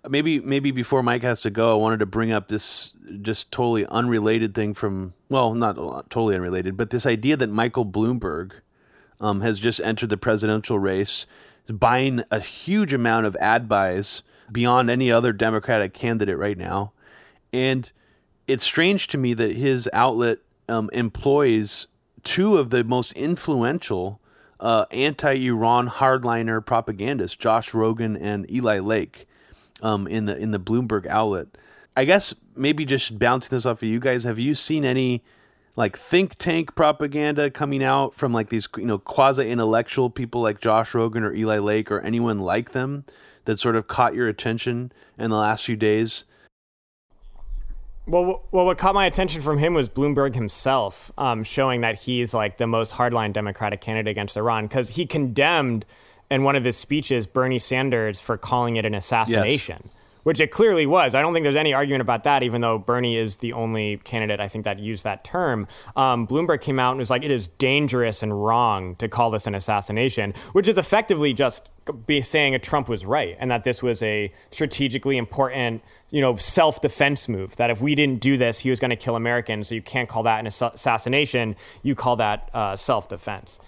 Maybe maybe before Mike has to go, I wanted to bring up this just totally unrelated thing from well, not totally unrelated, but this idea that Michael Bloomberg um, has just entered the presidential race, is buying a huge amount of ad buys beyond any other Democratic candidate right now, and it's strange to me that his outlet um, employs two of the most influential uh, anti-Iran hardliner propagandists, Josh Rogin and Eli Lake, um, in the in the Bloomberg outlet. I guess maybe just bouncing this off of you guys. Have you seen any like think tank propaganda coming out from like these you know quasi intellectual people like Josh Rogin or Eli Lake or anyone like them that sort of caught your attention in the last few days? Well, well, what caught my attention from him was Bloomberg himself, um, showing that he's like the most hardline Democratic candidate against Iran because he condemned in one of his speeches Bernie Sanders for calling it an assassination. Yes which it clearly was. I don't think there's any argument about that, even though Bernie is the only candidate I think that used that term. Um, Bloomberg came out and was like, it is dangerous and wrong to call this an assassination, which is effectively just be saying that Trump was right and that this was a strategically important, you know, self-defense move. That if we didn't do this, he was going to kill Americans. So you can't call that an assassination. You call that uh, self-defense.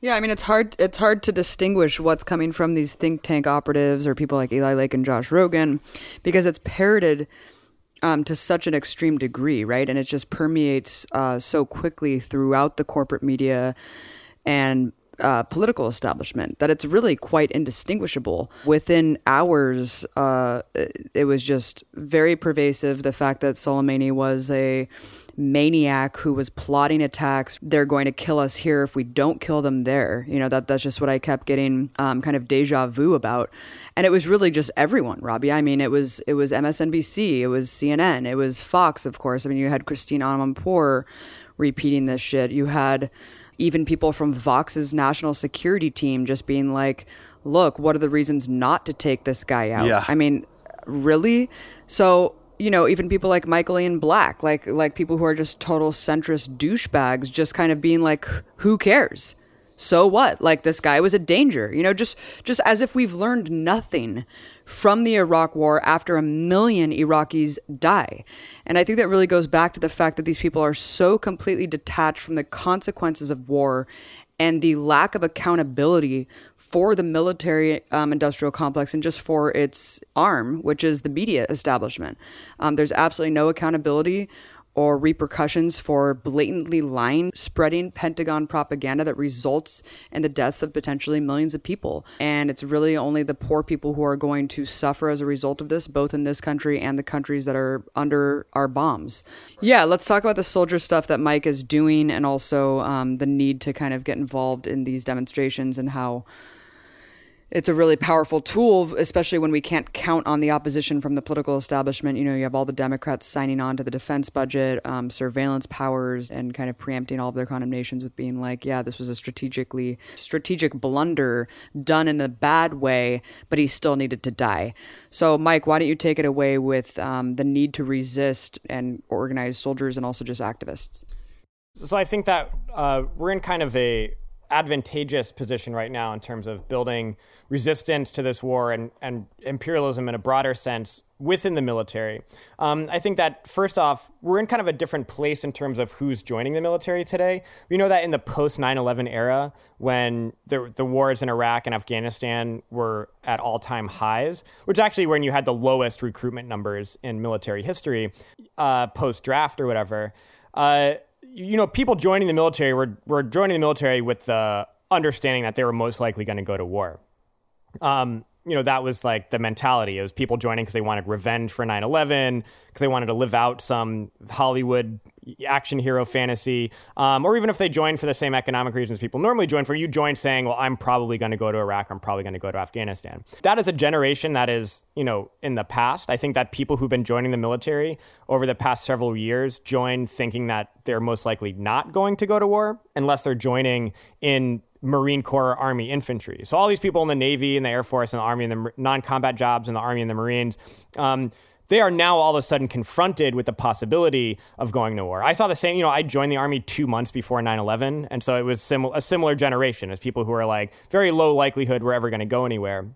Yeah, I mean it's hard it's hard to distinguish what's coming from these think tank operatives or people like Eli Lake and Josh Rogin because it's parroted um, to such an extreme degree, right? And it just permeates uh, so quickly throughout the corporate media and uh, political establishment that it's really quite indistinguishable. Within hours, uh, it was just very pervasive. The fact that Soleimani was a maniac who was plotting attacks. They're going to kill us here if we don't kill them there. You know, that that's just what I kept getting um, kind of deja vu about. And it was really just everyone, Robbie. I mean, it was it was MSNBC, it was CNN, it was Fox, of course. I mean, you had Christiane Amanpour repeating this shit. You had even people from Vox's national security team just being like, look, what are the reasons not to take this guy out? Yeah. I mean, really? So you know, even people like Michael Ian Black, like like people who are just total centrist douchebags, just kind of being like, who cares? So what? Like this guy was a danger, you know, just just as if we've learned nothing from the Iraq war after a million Iraqis die. And I think that really goes back to the fact that these people are so completely detached from the consequences of war and the lack of accountability for the military um, industrial complex and just for its arm, which is the media establishment. Um, there's absolutely no accountability or repercussions for blatantly lying, spreading Pentagon propaganda that results in the deaths of potentially millions of people. And it's really only the poor people who are going to suffer as a result of this, both in this country and the countries that are under our bombs. Yeah, let's talk about the soldier stuff that Mike is doing and also um, the need to kind of get involved in these demonstrations and how it's a really powerful tool, especially when we can't count on the opposition from the political establishment. You know, you have all the Democrats signing on to the defense budget, um, surveillance powers, and kind of preempting all of their condemnations with being like, yeah, this was a strategically strategic blunder done in a bad way, but he still needed to die. So, Mike, why don't you take it away with um, the need to resist and organize soldiers and also just activists? So I think that uh, we're in kind of a advantageous position right now in terms of building resistance to this war and, and imperialism in a broader sense within the military. Um, I think that first off, we're in kind of a different place in terms of who's joining the military today. We know that in the post 9 11 era, when the, the wars in Iraq and Afghanistan were at all time highs, which actually when you had the lowest recruitment numbers in military history, uh, post draft or whatever. Uh, you know, people joining the military were, were joining the military with the understanding that they were most likely going to go to war. Um, you know, that was like the mentality. It was people joining because they wanted revenge for 9 11, because they wanted to live out some Hollywood action hero fantasy, um, or even if they join for the same economic reasons people normally join for, you join saying, well, I'm probably going to go to Iraq, I'm probably going to go to Afghanistan. That is a generation that is, you know, in the past. I think that people who've been joining the military over the past several years join thinking that they're most likely not going to go to war unless they're joining in Marine Corps, Army, infantry. So all these people in the Navy and the Air Force and the Army and the non-combat jobs in the Army and the Marines, um, they are now all of a sudden confronted with the possibility of going to war. I saw the same, you know, I joined the Army two months before 9 11. And so it was sim- a similar generation as people who are like very low likelihood we're ever going to go anywhere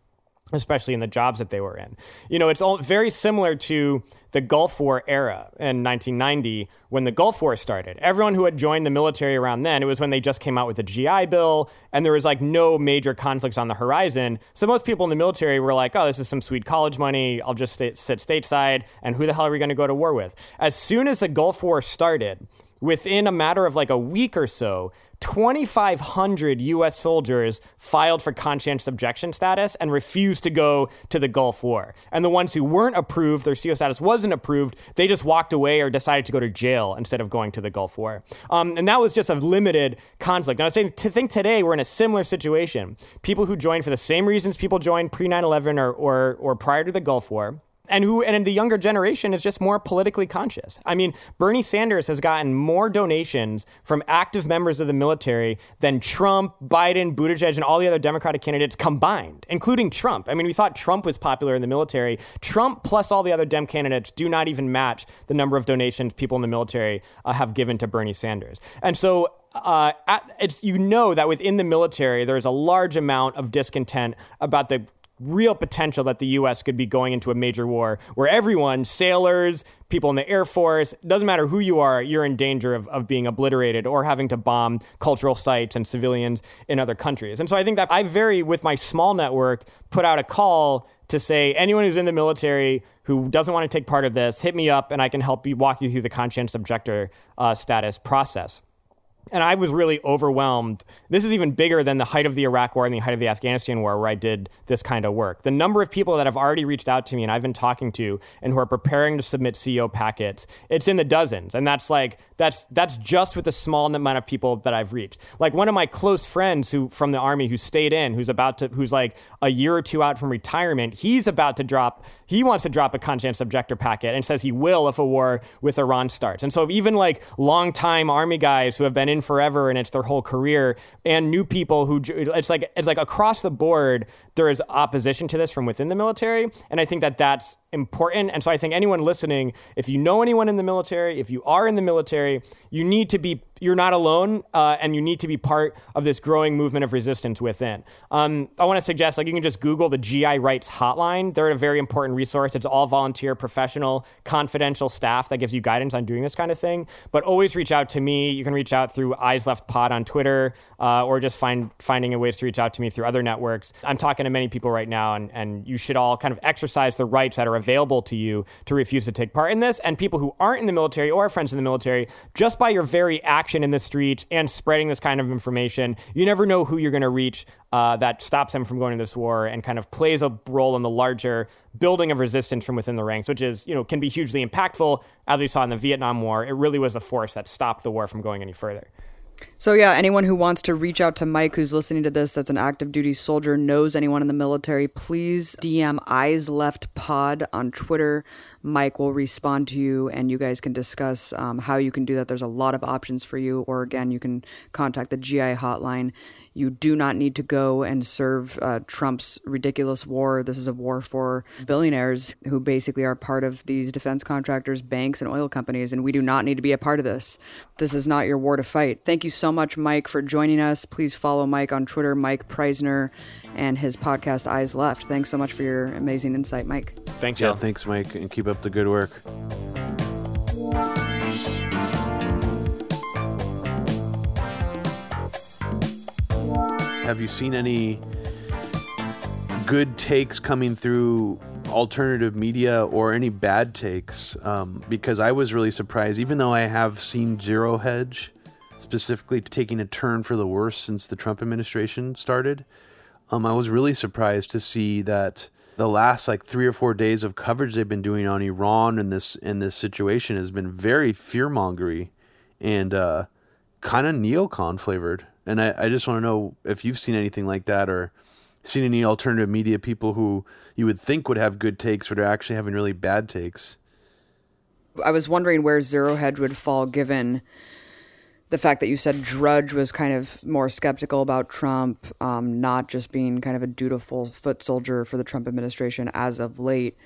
especially in the jobs that they were in. You know, it's all very similar to the Gulf War era in 1990 when the Gulf War started. Everyone who had joined the military around then, it was when they just came out with the GI Bill and there was like no major conflicts on the horizon. So most people in the military were like, oh, this is some sweet college money. I'll just sit stateside. And who the hell are we going to go to war with? As soon as the Gulf War started, within a matter of like a week or so, 2,500 U.S. soldiers filed for conscientious objection status and refused to go to the Gulf War. And the ones who weren't approved, their CO status wasn't approved, they just walked away or decided to go to jail instead of going to the Gulf War. Um, and that was just a limited conflict. And I saying to think today we're in a similar situation. People who joined for the same reasons people joined pre 9 11 or, or, or prior to the Gulf War and who and the younger generation is just more politically conscious. I mean, Bernie Sanders has gotten more donations from active members of the military than Trump, Biden, Buttigieg, and all the other Democratic candidates combined, including Trump. I mean, we thought Trump was popular in the military. Trump plus all the other Dem candidates do not even match the number of donations people in the military uh, have given to Bernie Sanders. And so uh, at, it's you know that within the military there's a large amount of discontent about the real potential that the U.S. could be going into a major war where everyone, sailors, people in the Air Force, doesn't matter who you are, you're in danger of, of being obliterated or having to bomb cultural sites and civilians in other countries. And so I think that I very, with my small network, put out a call to say anyone who's in the military who doesn't want to take part of this, hit me up and I can help you walk you through the conscientious objector uh, status process. And I was really overwhelmed. This is even bigger than the height of the Iraq War and the height of the Afghanistan War, where I did this kind of work. The number of people that have already reached out to me and I've been talking to and who are preparing to submit CO packets, it's in the dozens. And that's like, that's that's just with the small amount of people that I've reached. Like one of my close friends who from the army who stayed in, who's about to who's like a year or two out from retirement, he's about to drop he wants to drop a conscientious objector packet and says he will if a war with Iran starts. And so even like longtime army guys who have been in forever and it's their whole career and new people who it's like it's like across the board there is opposition to this from within the military and I think that that's important. And so I think anyone listening, if you know anyone in the military, if you are in the military, you need to be you're not alone, uh, and you need to be part of this growing movement of resistance within. Um, I want to suggest, like, you can just Google the GI Rights Hotline. They're a very important resource. It's all volunteer, professional, confidential staff that gives you guidance on doing this kind of thing. But always reach out to me. You can reach out through Eyes Left Pod on Twitter, uh, or just find finding ways to reach out to me through other networks. I'm talking to many people right now, and and you should all kind of exercise the rights that are available to you to refuse to take part in this. And people who aren't in the military or friends in the military, just by your very action in the streets and spreading this kind of information, you never know who you're going to reach uh, that stops them from going to this war and kind of plays a role in the larger building of resistance from within the ranks, which is, you know, can be hugely impactful. As we saw in the Vietnam War, it really was the force that stopped the war from going any further. So yeah, anyone who wants to reach out to Mike who's listening to this that's an active duty soldier knows anyone in the military, please DM Eyes Left Pod on Twitter. Mike will respond to you and you guys can discuss um, how you can do that. There's a lot of options for you, or again, you can contact the GI hotline. You do not need to go and serve uh, Trump's ridiculous war. This is a war for billionaires who basically are part of these defense contractors, banks, and oil companies, and we do not need to be a part of this. This is not your war to fight. Thank you so much, Mike, for joining us. Please follow Mike on Twitter, Mike Prysner, and his podcast, Eyes Left. Thanks so much for your amazing insight, Mike. Thanks, Yeah, y'all. thanks, Mike, and keep up the good work. Have you seen any good takes coming through alternative media or any bad takes? Um, because I was really surprised, even though I have seen Zero Hedge specifically taking a turn for the worse since the Trump administration started. Um, I was really surprised to see that the last like three or four days of coverage they've been doing on Iran and this in this situation has been very fear mongery and uh, kind of neocon flavored. And I, I just want to know if you've seen anything like that or seen any alternative media people who you would think would have good takes but are actually having really bad takes. I was wondering where Zero Hedge would fall given the fact that you said Drudge was kind of more skeptical about Trump, um, not just being kind of a dutiful foot soldier for the Trump administration as of late.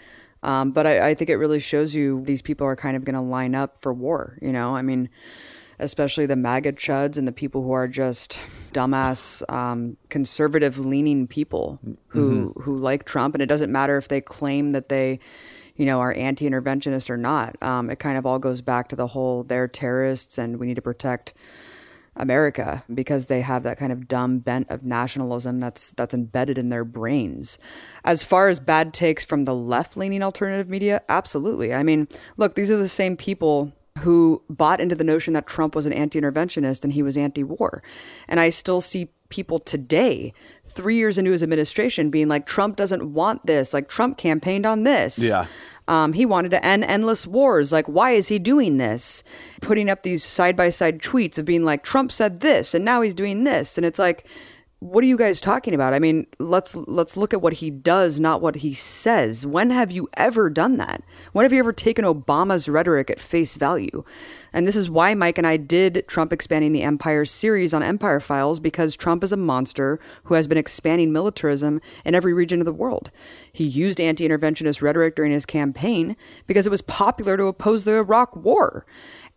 Um, but I, I think it really shows you these people are kind of going to line up for war. You know, I mean, especially the MAGA chuds and the people who are just dumbass, um, conservative leaning people who who like Trump, and it doesn't matter if they claim that they you know, are anti-interventionist or not. Um, it kind of all goes back to the whole they're terrorists and we need to protect America because they have that kind of dumb bent of nationalism that's that's embedded in their brains. As far as bad takes from the left-leaning alternative media, absolutely. I mean, look, these are the same people who bought into the notion that Trump was an anti-interventionist and he was anti-war. And I still see people today, three years into his administration, being like, Trump doesn't want this. Like, Trump campaigned on this. Yeah. Um, he wanted to end endless wars. Like, why is he doing this? Putting up these side by side tweets of being like, Trump said this and now he's doing this. And it's like, what are you guys talking about? I mean, let's let's look at what he does, not what he says. When have you ever done that? When have you ever taken Obama's rhetoric at face value? And this is why Mike and I did Trump expanding the empire series on Empire Files because Trump is a monster who has been expanding militarism in every region of the world. He used anti-interventionist rhetoric during his campaign because it was popular to oppose the Iraq war.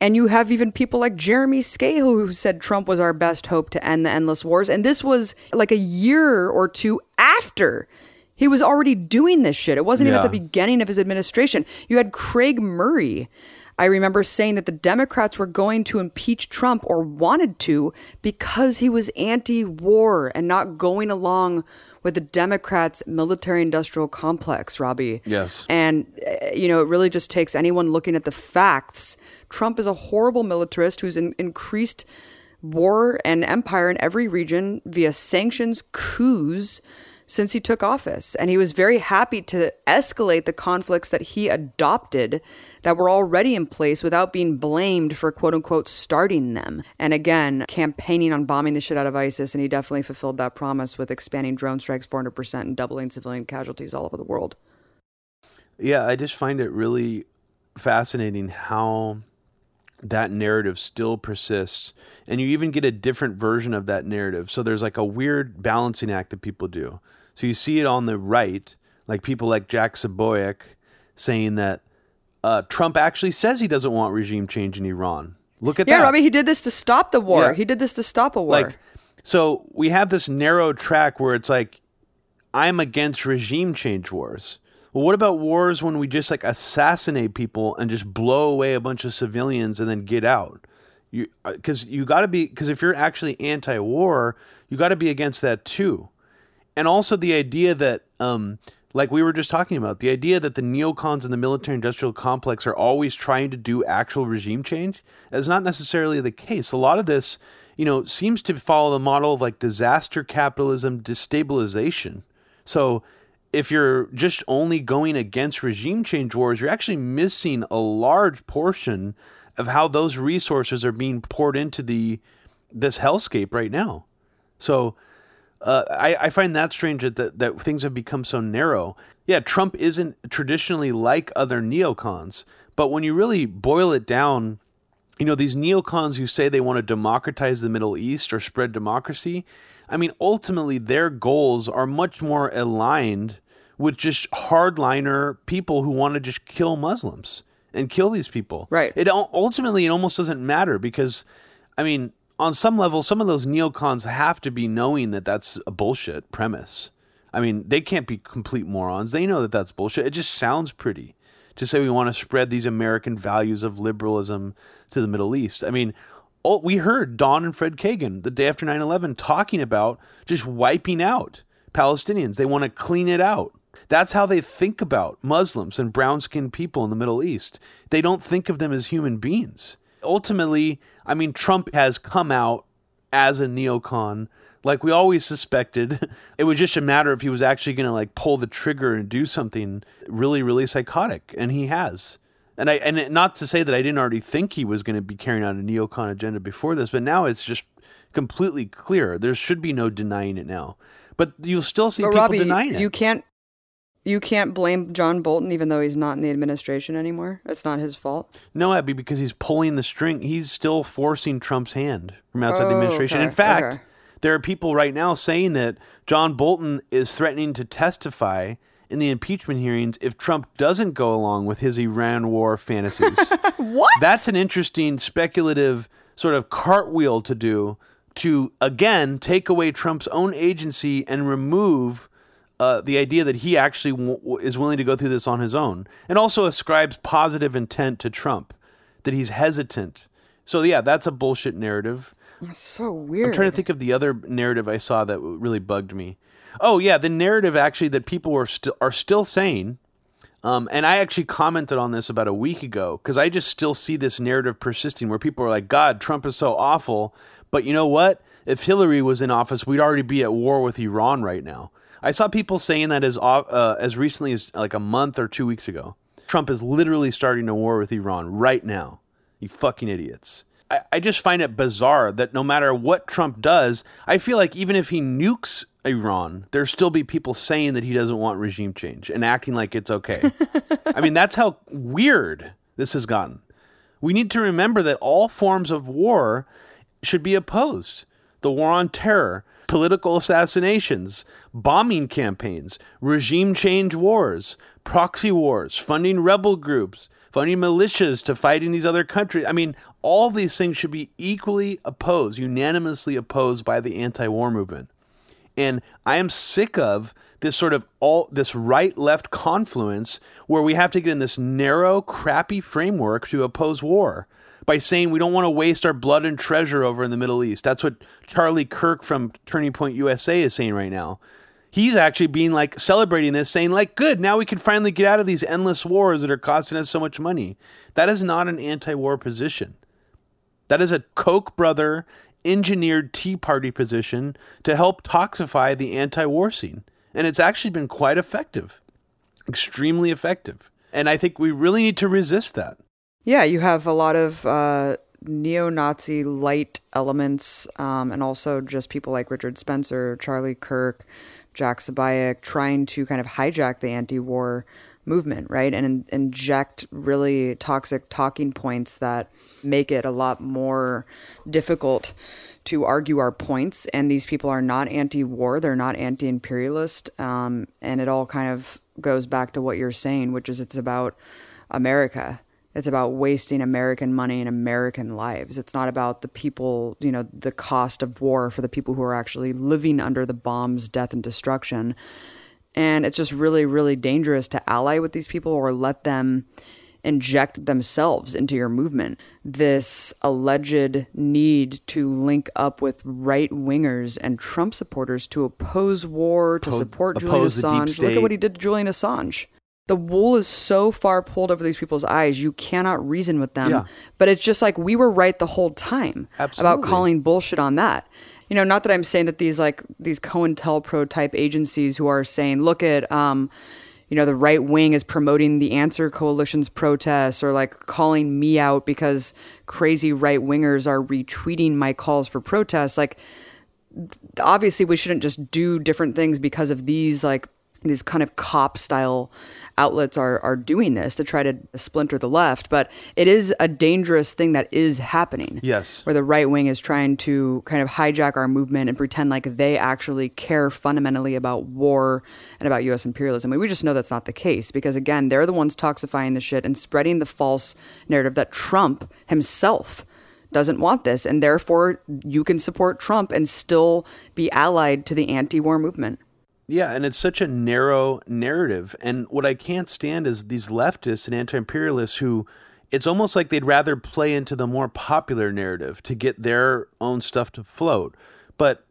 And you have even people like Jeremy Scahill who said Trump was our best hope to end the endless wars. And this was like a year or two after he was already doing this shit. It wasn't even at the beginning of his administration. You had Craig Murray. I remember saying that the Democrats were going to impeach Trump or wanted to because he was anti war and not going along with the Democrats' military industrial complex, Robbie. Yes. And, uh, you know, it really just takes anyone looking at the facts. Trump is a horrible militarist who's in, increased war and empire in every region via sanctions, coups since he took office. And he was very happy to escalate the conflicts that he adopted that were already in place without being blamed for quote unquote starting them. And again, campaigning on bombing the shit out of ISIS. And he definitely fulfilled that promise with expanding drone strikes 400% and doubling civilian casualties all over the world. Yeah, I just find it really fascinating how that narrative still persists and you even get a different version of that narrative so there's like a weird balancing act that people do so you see it on the right like people like jack Posobiec saying that uh, trump actually says he doesn't want regime change in iran look at that. yeah, that Robbie, he did this to stop the war. Yeah. He did this to stop a war. like so we have this narrow track where it's like i'm against regime change wars well what about wars when we just like assassinate people and just blow away a bunch of civilians and then get out? You because you got to be because if you're actually anti-war you got to be against that too. And also the idea that um like we were just talking about the idea that the neocons in the military industrial complex are always trying to do actual regime change is not necessarily the case. A lot of this you know seems to follow the model of like disaster capitalism destabilization. So if you're just only going against regime change wars you're actually missing a large portion of how those resources are being poured into the this hellscape right now so uh, I, I find that strange that, that, that things have become so narrow. Yeah, Trump isn't traditionally like other neocons, but when you really boil it down, you know, these neocons who say they want to democratize the Middle East or spread democracy, I mean, ultimately their goals are much more aligned with just hardliner people who want to just kill Muslims and kill these people. Right. It ultimately it almost doesn't matter because, I mean, on some level, some of those neocons have to be knowing that that's a bullshit premise. I mean, they can't be complete morons. They know that that's bullshit. It just sounds pretty to say we want to spread these American values of liberalism to the Middle East. I mean, oh, we heard Don and Fred Kagan the day after 9 11 talking about just wiping out Palestinians. They want to clean it out. That's how they think about Muslims and brown skinned people in the Middle East. They don't think of them as human beings. Ultimately, I mean, Trump has come out as a neocon like we always suspected. It was just a matter if he was actually going to like pull the trigger and do something really, really psychotic, and he has. And I and not to say that I didn't already think he was going to be carrying out a neocon agenda before this, but now it's just completely clear. There should be no denying it now. But you'll still see but people Robbie, denying it. you can't you can't blame John Bolton even though he's not in the administration anymore. It's not his fault. No, Abby, because he's pulling the string. He's still forcing Trump's hand from outside the Oh, administration. In fact, okay. there are people right now saying that John Bolton is threatening to testify in the impeachment hearings if Trump doesn't go along with his Iran war fantasies. What? That's an interesting speculative sort of cartwheel to do to again take away Trump's own agency and remove uh, the idea that he actually w- is willing to go through this on his own, and also ascribes positive intent to Trump, that he's hesitant. So yeah, that's a bullshit narrative. That's so weird. I'm trying to think of the other narrative I saw that really bugged me. Oh yeah, the narrative actually that people were still are still saying, um, and I actually commented on this about a week ago because I just still see this narrative persisting where people are like, "God, Trump is so awful," but you know what? If Hillary was in office, we'd already be at war with Iran right now. I saw people saying that as uh, as recently as like a month or two weeks ago. Trump is literally starting a war with Iran right now. You fucking idiots. I, I just find it bizarre that no matter what Trump does, I feel like even if he nukes Iran, there still be people saying that he doesn't want regime change and acting like it's okay. I mean, that's how weird this has gotten. We need to remember that all forms of war should be opposed. The war on terror, political assassinations, bombing campaigns, regime change wars, proxy wars, funding rebel groups, funding militias to fight in these other countries. I mean, all these things should be equally opposed, unanimously opposed by the anti war movement. And I am sick of this sort of all this right left confluence where we have to get in this narrow, crappy framework to oppose war by saying we don't want to waste our blood and treasure over in the Middle East. That's what Charlie Kirk from Turning Point USA is saying right now. He's actually being like celebrating this, saying, like, good, now we can finally get out of these endless wars that are costing us so much money. That is not an anti war position. That is a Koch brother engineered Tea Party position to help toxify the anti war scene. And it's actually been quite effective, extremely effective. And I think we really need to resist that. Yeah, you have a lot of uh, neo Nazi light elements, um, and also just people like Richard Spencer, Charlie Kirk, Jack Posobiec trying to kind of hijack the anti war movement, right? And in- inject really toxic talking points that make it a lot more difficult to argue our points. And these people are not anti war, they're not anti imperialist. Um, and it all kind of goes back to what you're saying, which is it's about America. It's about wasting American money and American lives. It's not about the people, you know, the cost of war for the people who are actually living under the bombs, death, and destruction. And it's just really, really dangerous to ally with these people or let them inject themselves into your movement. This alleged need to link up with right wingers and Trump supporters to oppose war, to Po- support Julian oppose the deep Assange. Look at what he did to Julian Assange. The wool is so far pulled over these people's eyes, you cannot reason with them. Yeah. But it's just like we were right the whole time about calling bullshit on that. You know, not that I'm saying that these like these COINTELPRO type agencies who are saying, look at, um, you know, the right wing is promoting the Answer Coalition's protests or like calling me out because crazy right wingers are retweeting my calls for protests. Like, obviously, we shouldn't just do different things because of these like these kind of cop style outlets are are doing this to try to splinter the left but it is a dangerous thing that is happening Yes. where the right wing is trying to kind of hijack our movement and pretend like they actually care fundamentally about war and about US imperialism. And we just know that's not the case because, again, they're the ones toxifying the shit and spreading the false narrative that Trump himself doesn't want this. And therefore, you can support Trump and still be allied to the anti war movement. Yeah, and it's such a narrow narrative. And what I can't stand is these leftists and anti imperialists who it's almost like they'd rather play into the more popular narrative to get their own stuff to float. But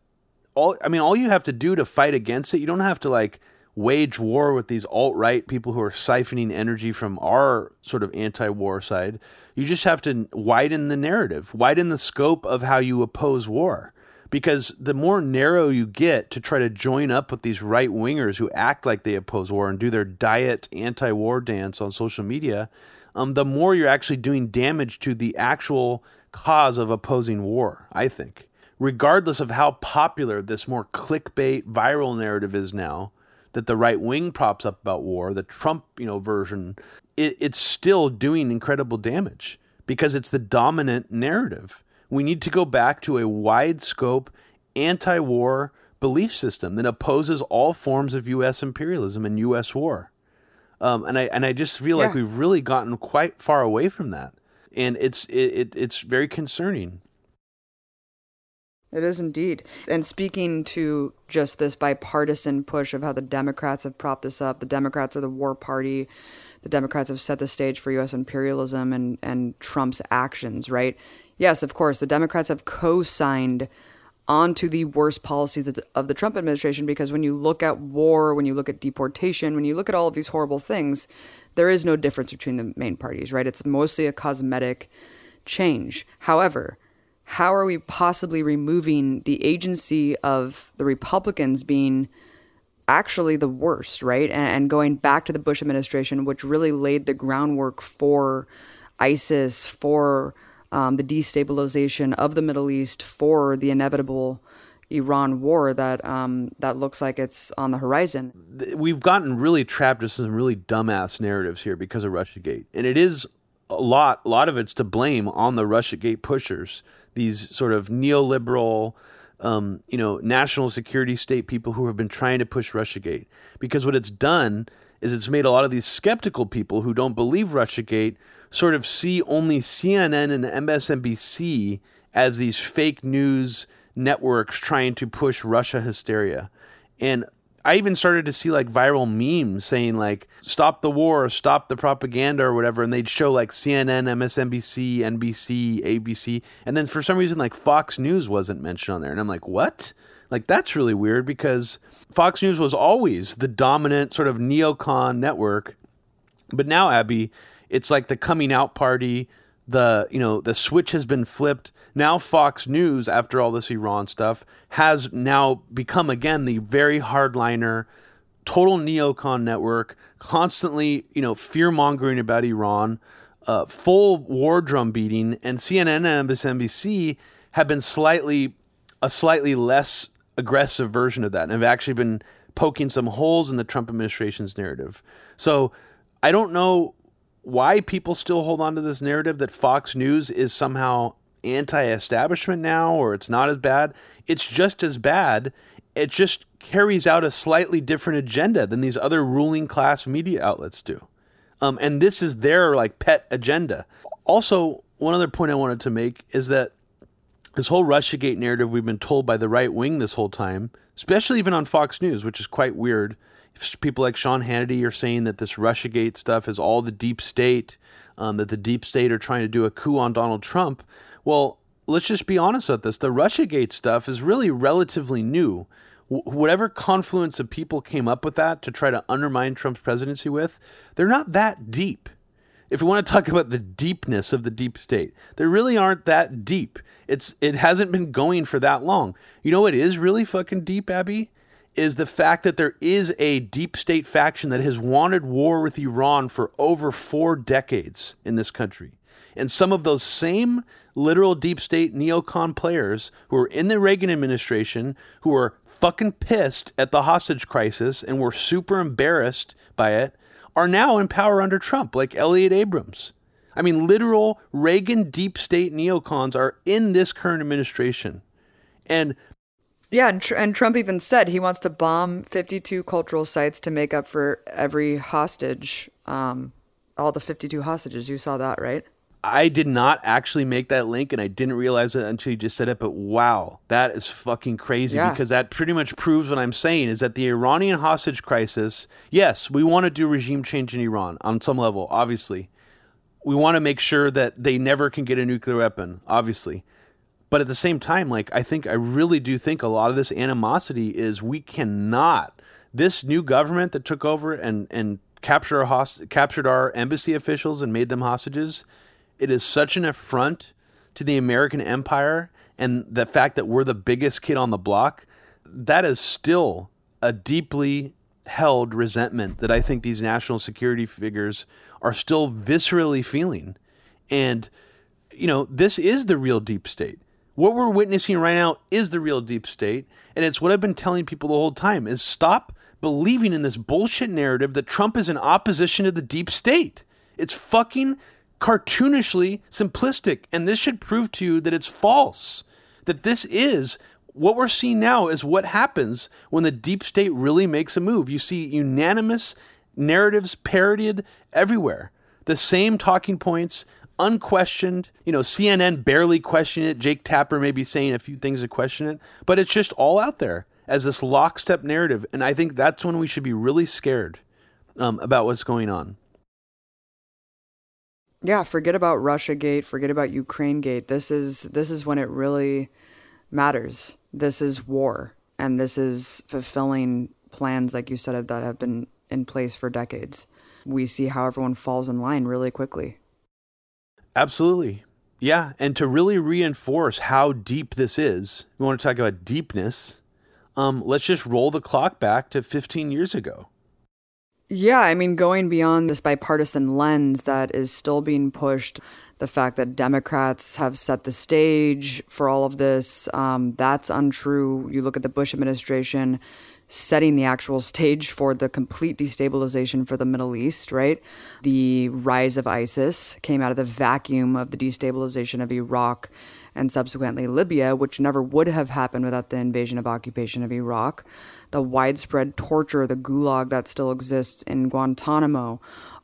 all I mean, all you have to do to fight against it, you don't have to like wage war with these alt right people who are siphoning energy from our sort of anti war side. You just have to widen the narrative, widen the scope of how you oppose war. Because the more narrow you get to try to join up with these right wingers who act like they oppose war and do their diet anti war dance on social media, um, the more you're actually doing damage to the actual cause of opposing war, I think. Regardless of how popular this more clickbait viral narrative is now, that the right wing props up about war, the Trump, you know, version, it, it's still doing incredible damage because it's the dominant narrative. We need to go back to a wide scope anti war belief system that opposes all forms of U.S. imperialism and U.S. war. Um, and I and I just feel like we've really gotten quite far away from that, and it's it, it it's very concerning. It is indeed. And speaking to just this bipartisan push of how the Democrats have propped this up, the Democrats are the war party, the Democrats have set the stage for U.S. imperialism and, and Trump's actions, right? Yes, of course, the Democrats have co signed onto the worst policies of the, Trump administration because when you look at war, when you look at deportation, when you look at all of these horrible things, there is no difference between the main parties, right? It's mostly a cosmetic change. However, how are we possibly removing the agency of the Republicans being actually the worst, right? And, and going back to the Bush administration, which really laid the groundwork for ISIS, for um, the destabilization of the Middle East, for the inevitable Iran war that um, that looks like it's on the horizon. we've gotten really trapped into some really dumbass narratives here because of RussiaGate, and it is a lot. A lot of it's to blame on the RussiaGate pushers, these sort of neoliberal, um, you know, national security state people who have been trying to push RussiaGate. Because what it's done is it's made a lot of these skeptical people who don't believe RussiaGate sort of see only CNN and MSNBC as these fake news networks trying to push Russia hysteria. And I even started to see like viral memes saying like stop the war, stop the propaganda or whatever and they'd show like CNN, MSNBC, NBC, ABC and then for some reason like Fox News wasn't mentioned on there and I'm like, "What?" Like that's really weird because Fox News was always the dominant sort of neocon network but now, Abby, it's like the coming out party. The you know the switch has been flipped. now Fox News, after all this Iran stuff, has now become again the very hardliner, total neocon network, constantly, you know, fear mongering about Iran, uh, full war drum beating, and CNN and MSNBC have been slightly a slightly less aggressive version of that, and have actually been poking some holes in the Trump administration's narrative. So I don't know why people still hold on to this narrative that Fox News is somehow anti-establishment now or it's not as bad. It's just as bad. It just carries out a slightly different agenda than these other ruling class media outlets do. Um, and this is their like pet agenda. Also, one other point I wanted to make is that this whole Russiagate narrative we've been told by the right wing this whole time, especially even on Fox News, which is quite weird. People like Sean Hannity are saying that this Russiagate stuff is all the deep state, um, that the deep state are trying to do a coup on Donald Trump. Well, let's just be honest about this. The Russiagate stuff is really relatively new. whatever confluence of people came up with that to try to undermine Trump's presidency with, they're not that deep. If we want to talk about the deepness of the deep state, they really aren't that deep. It's it hasn't been going for that long. You know what is really fucking deep, Abby? Is the fact that there is a deep state faction that has wanted war with Iran for over four decades in this country. And some of those same literal deep state neocon players who were in the Reagan administration, who were fucking pissed at the hostage crisis and were super embarrassed by it, are now in power under Trump, like Elliott Abrams. I mean, literal Reagan deep state neocons are in this current administration. And yeah, and, tr- and Trump even said he wants to bomb 52 cultural sites to make up for every hostage, um, all the 52 hostages. You saw that, right? I did not actually make that link and I didn't realize it until you just said it, but wow, that is fucking crazy yeah. because that pretty much proves what I'm saying is that the Iranian hostage crisis, yes, we want to do regime change in Iran on some level, obviously. We want to make sure that they never can get a nuclear weapon, obviously. But at the same time, like I think I really do think a lot of this animosity is we cannot this new government that took over and and captured our host- captured our embassy officials and made them hostages it is such an affront to the American empire and the fact that we're the biggest kid on the block. That is still a deeply held resentment that I think these national security figures are still viscerally feeling. And, you know, this is the real deep state. What we're witnessing right now is the real deep state. And it's what I've been telling people the whole time is stop believing in this bullshit narrative that Trump is in opposition to the deep state. It's fucking cartoonishly simplistic. And this should prove to you that it's false. That this is what we're seeing now is what happens when the deep state really makes a move. You see unanimous narratives parodied everywhere. The same talking points, unquestioned. You know, CNN barely questioned it. Jake Tapper may be saying a few things to question it, but it's just all out there as this lockstep narrative. And I think that's when we should be really scared um, about what's going on yeah, forget about Russia Gate, forget about Ukraine Gate. This is this is when it really matters. This is war, and this is fulfilling plans, like you said, that have been in place for decades. We see how everyone falls in line really quickly. Absolutely. Yeah. And to really reinforce how deep this is, we want to talk about deepness. Um, let's just roll the clock back to 15 years ago. Yeah, I mean, going beyond this bipartisan lens that is still being pushed, the fact that Democrats have set the stage for all of this, um, that's untrue. You look at the Bush administration setting the actual stage for the complete destabilization for the Middle East, right? The rise of ISIS came out of the vacuum of the destabilization of Iraq and subsequently Libya, which never would have happened without the invasion of occupation of Iraq the widespread torture, the gulag that still exists in Guantanamo.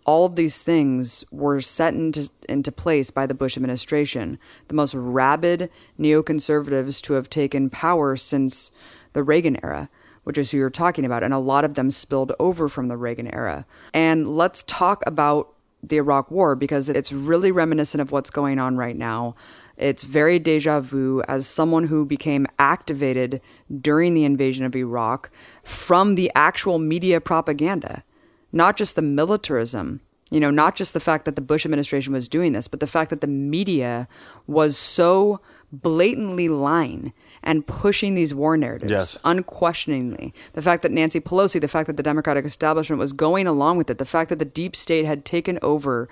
All of these things were set into, into place by the Bush administration, the most rabid neoconservatives to have taken power since the Reagan era, which is who you're talking about. And a lot of them spilled over from the Reagan era. And let's talk about the Iraq War because it's really reminiscent of what's going on right now. It's very deja vu as someone who became activated during the invasion of Iraq from the actual media propaganda, not just the militarism, you know, not just the fact that the Bush administration was doing this, but the fact that the media was so blatantly lying and pushing these war narratives Yes. unquestioningly. The fact that Nancy Pelosi, the fact that the Democratic establishment was going along with it, the fact that the deep state had taken over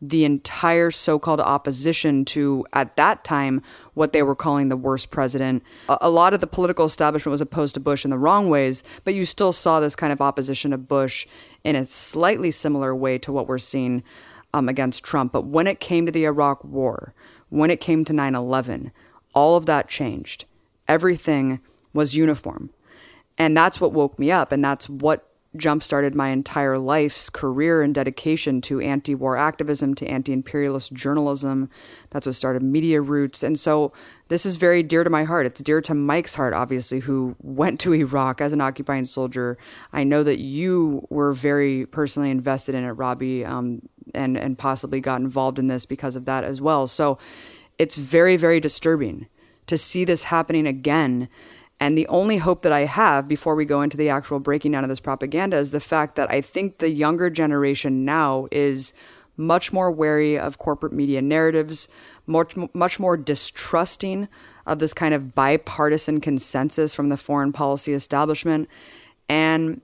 the entire so called opposition to, at that time, what they were calling the worst president. A, a lot of the political establishment was opposed to Bush in the wrong ways, but you still saw this kind of opposition of Bush in a slightly similar way to what we're seeing um, against Trump. But when it came to the Iraq War, when it came to 9 11, all of that changed. Everything was uniform. And that's what woke me up. And that's what jump started my entire life's career and dedication to anti war activism, to anti imperialist journalism. That's what started Media Roots. And so this is very dear to my heart. It's dear to Mike's heart, obviously, who went to Iraq as an occupying soldier. I know that you were very personally invested in it, Robbie, um, and, and possibly got involved in this because of that as well. So it's very, very disturbing to see this happening again. And the only hope that I have before we go into the actual breaking down of this propaganda is the fact that I think the younger generation now is much more wary of corporate media narratives, much, much more distrusting of this kind of bipartisan consensus from the foreign policy establishment, and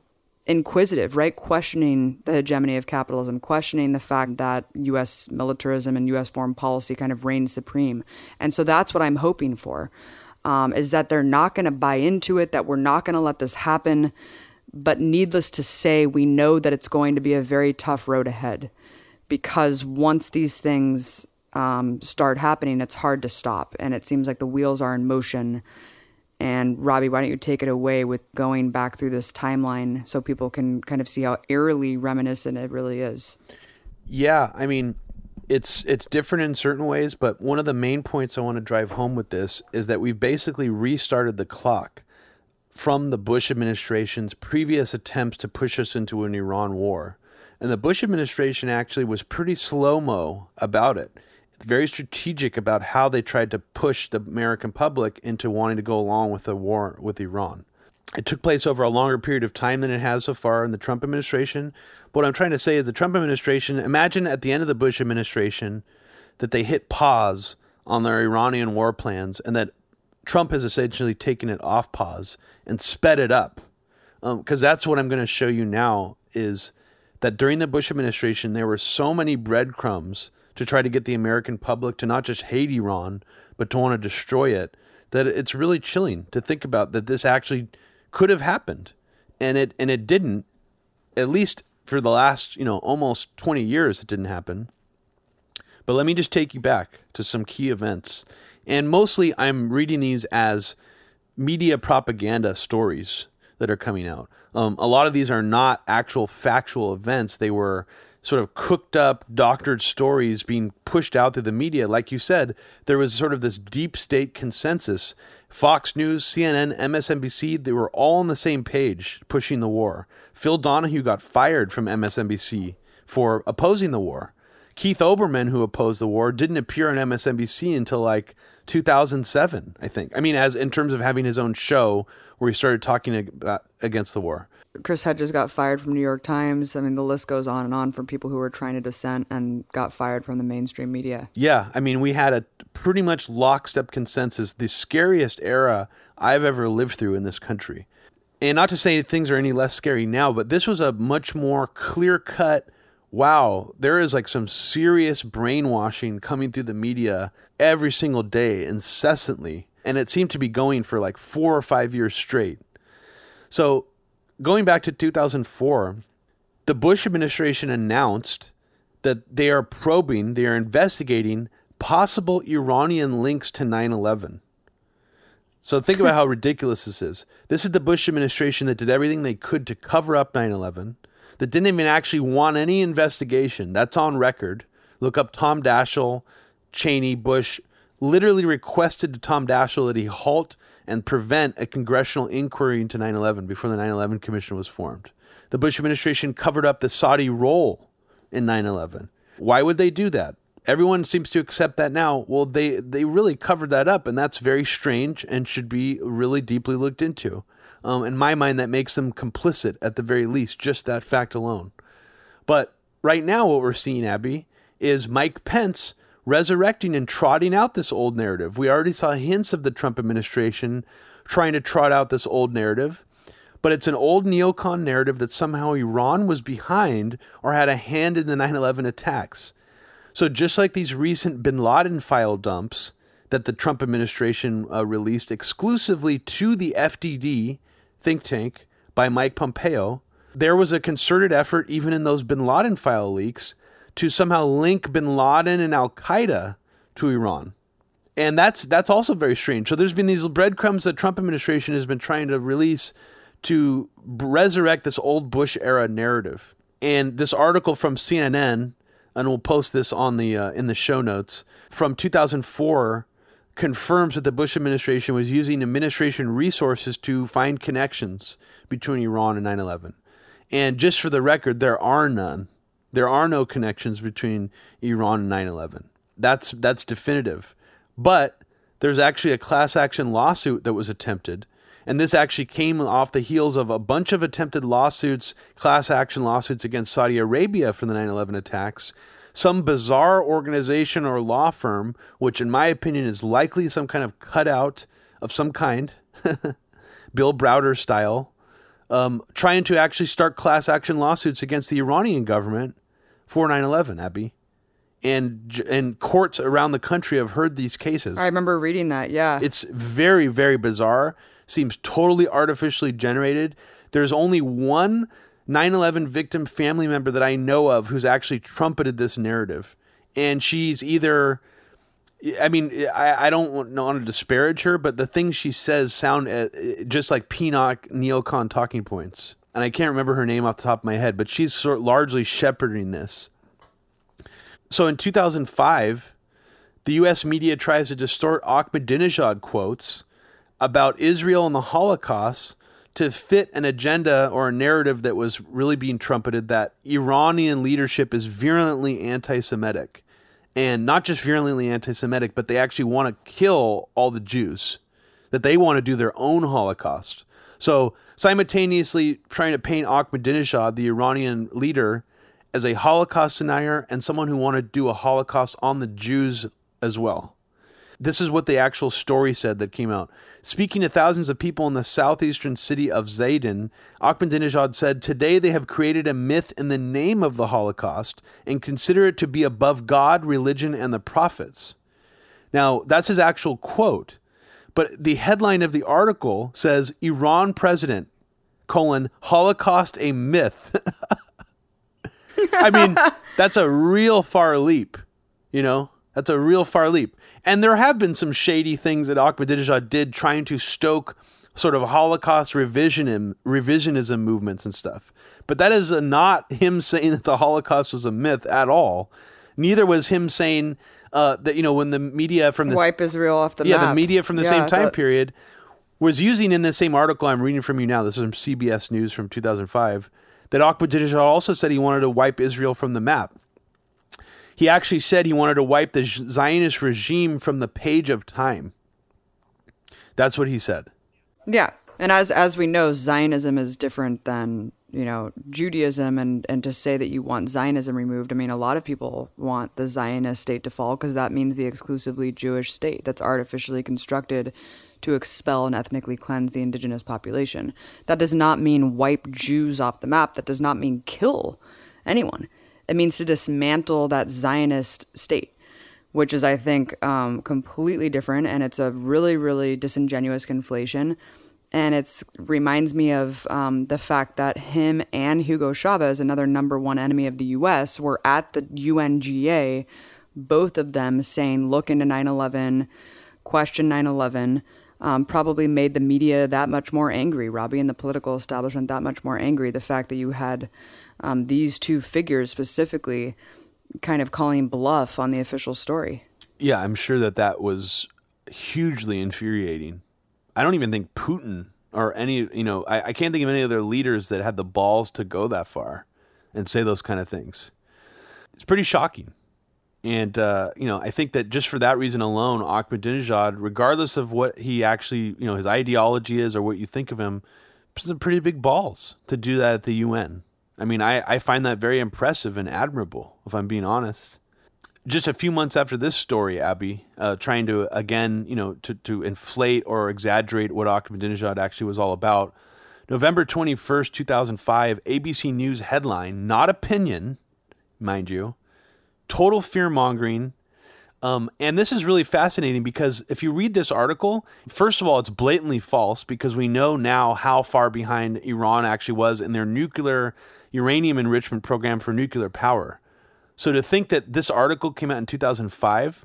inquisitive, right? Questioning the hegemony of capitalism, questioning the fact that US militarism and US foreign policy kind of reigns supreme. And so that's what I'm hoping for. Um, is that they're not going to buy into it, that we're not going to let this happen. But needless to say, we know that it's going to be a very tough road ahead because once these things um, start happening, it's hard to stop. And it seems like the wheels are in motion. And Robbie, why don't you take it away with going back through this timeline so people can kind of see how eerily reminiscent it really is? Yeah, I mean, it's it's different in certain ways, but one of the main points I want to drive home with this is that we've basically restarted the clock from the Bush administration's previous attempts to push us into an Iran war. And the Bush administration actually was pretty slow mo about it, very strategic about how they tried to push the American public into wanting to go along with the war with Iran. It took place over a longer period of time than it has so far in the Trump administration. But what I'm trying to say is the Trump administration, imagine at the end of the Bush administration that they hit pause on their Iranian war plans and that Trump has essentially taken it off pause and sped it up. Because um, that's what I'm going to show you now is that during the Bush administration, there were so many breadcrumbs to try to get the American public to not just hate Iran, but to want to destroy it, that it's really chilling to think about that this actually could have happened. And it and it didn't, at least for the last, you know, almost 20 years it didn't happen. But let me just take you back to some key events. And mostly I'm reading these as media propaganda stories that are coming out. Um, a lot of these are not actual factual events. They were sort of cooked up, doctored stories being pushed out through the media. Like you said, there was sort of this deep state consensus. Fox News, CNN, MSNBC, they were all on the same page pushing the war. Phil Donahue got fired from MSNBC for opposing the war. Keith Olbermann, who opposed the war, didn't appear on MSNBC until like 2007, I think. I mean, as in terms of having his own show where he started talking about, against the war. Chris Hedges got fired from New York Times. I mean, the list goes on and on from people who were trying to dissent and got fired from the mainstream media. Yeah, I mean, we had a pretty much lockstep consensus, the scariest era I've ever lived through in this country. And not to say things are any less scary now, but this was a much more clear cut wow, there is like some serious brainwashing coming through the media every single day, incessantly. And it seemed to be going for like four or five years straight. So, going back to 2004, the Bush administration announced that they are probing, they are investigating possible Iranian links to 9 11. So, think about how ridiculous this is. This is the Bush administration that did everything they could to cover up 9 11 that didn't even actually want any investigation. That's on record. Look up Tom Daschle, Cheney, Bush, literally requested to Tom Daschle that he halt and prevent a congressional inquiry into 9 11 before the 9 11 Commission was formed. The Bush administration covered up the Saudi role in 9 11. Why would they do that? Everyone seems to accept that now. Well, they, they really covered that up, and that's very strange and should be really deeply looked into. Um, in my mind, that makes them complicit at the very least, just that fact alone. But right now, what we're seeing, Abby, is Mike Pence resurrecting and trotting out this old narrative. We already saw hints of the Trump administration trying to trot out this old narrative, but it's an old neocon narrative that somehow Iran was behind or had a hand in the 9 11 attacks. So, just like these recent bin Laden file dumps that the Trump administration uh, released exclusively to the FDD think tank by Mike Pompeo, there was a concerted effort, even in those bin Laden file leaks, to somehow link bin Laden and Al Qaeda to Iran. And that's that's also very strange. So there's been these breadcrumbs that Trump administration has been trying to release to resurrect this old Bush era narrative. And this article from CNN, and we'll post this on the uh, in the show notes from 2004, confirms that the Bush administration was using administration resources to find connections between Iran and 9/11. And just for the record, there are none. There are no connections between Iran and 9/11. That's that's definitive. But there's actually a class action lawsuit that was attempted. And this actually came off the heels of a bunch of attempted lawsuits, class action lawsuits against Saudi Arabia for the 9 11 attacks. Some bizarre organization or law firm, which in my opinion is likely some kind of cutout of some kind, Bill Browder style, um, trying to actually start class action lawsuits against the Iranian government for 9 11, Abby and and courts around the country have heard these cases. I remember reading that. Yeah, it's very very bizarre. Seems totally artificially generated. There's only one 9/11 victim family member that I know of who's actually trumpeted this narrative, and she's either. I mean, I, I don't want to disparage her, but the things she says sound uh, just like PNAC neocon talking points. And I can't remember her name off the top of my head, but she's sort of largely shepherding this. So in 2005, the US media tries to distort Ahmadinejad quotes about Israel and the Holocaust to fit an agenda or a narrative that was really being trumpeted that Iranian leadership is virulently anti Semitic. And not just virulently anti Semitic, but they actually want to kill all the Jews, that they want to do their own Holocaust. So, simultaneously trying to paint Ahmadinejad, the Iranian leader, as a Holocaust denier and someone who wanted to do a Holocaust on the Jews as well. This is what the actual story said that came out. Speaking to thousands of people in the southeastern city of Zahedan, Ahmadinejad said, Today they have created a myth in the name of the Holocaust and consider it to be above God, religion, and the prophets. Now, that's his actual quote. But the headline of the article says Iran president, colon, Holocaust a myth. I mean, that's a real far leap, you know? That's a real far leap. And there have been some shady things that Ahmadinejad did trying to stoke sort of Holocaust revisionism, revisionism movements and stuff. But that is not him saying that the Holocaust was a myth at all. Neither was him saying uh, that, you know, when the media from the Wipe Israel off the yeah, map. the media from the Yeah, same time that- period was using in the same article I'm reading from you now. This is from CBS News from 2005 that Ahmadinejad also said he wanted to wipe Israel from the map. He actually said he wanted to wipe the Zionist regime from the page of time. That's what he said. Yeah, and as as we know, Zionism is different than you know Judaism, and and to say that you want Zionism removed, I mean, a lot of people want the Zionist state to fall because that means the exclusively Jewish state that's artificially constructed to expel and ethnically cleanse the indigenous population. That does not mean wipe Jews off the map. That does not mean kill anyone. It means to dismantle that Zionist state which is, I think, um, completely different. And it's a really, really disingenuous conflation. And it reminds me of um, the fact that him and Hugo Chavez, another number one enemy of the U.S., were at the UNGA, both of them saying, look into 9 11, question 9 11. Um, probably made the media that much more angry, Robbie, and the political establishment that much more angry. The fact that you had um, these two figures specifically kind of calling bluff on the official story. Yeah, I'm sure that that was hugely infuriating. I don't even think Putin or any, you know, I, I can't think of any other leaders that had the balls to go that far and say those kind of things. It's pretty shocking. And, uh, you know, I think that just for that reason alone, Ahmadinejad, regardless of what he actually, you know, his ideology is or what you think of him, some pretty big balls to do that at the UN. I mean, I, I find that very impressive and admirable, if I'm being honest. just a few months after this story, Abby, uh, trying to again, you know, to, to inflate or exaggerate what Ahmadinejad actually was all about. November 21st, 2005, ABC News headline, not opinion, mind you, total fear mongering. Um, and this is really fascinating because if you read this article, first of all, it's blatantly false because we know now how far behind Iran actually was in their nuclear uranium enrichment program for nuclear power. So to think that this article came out in 2005,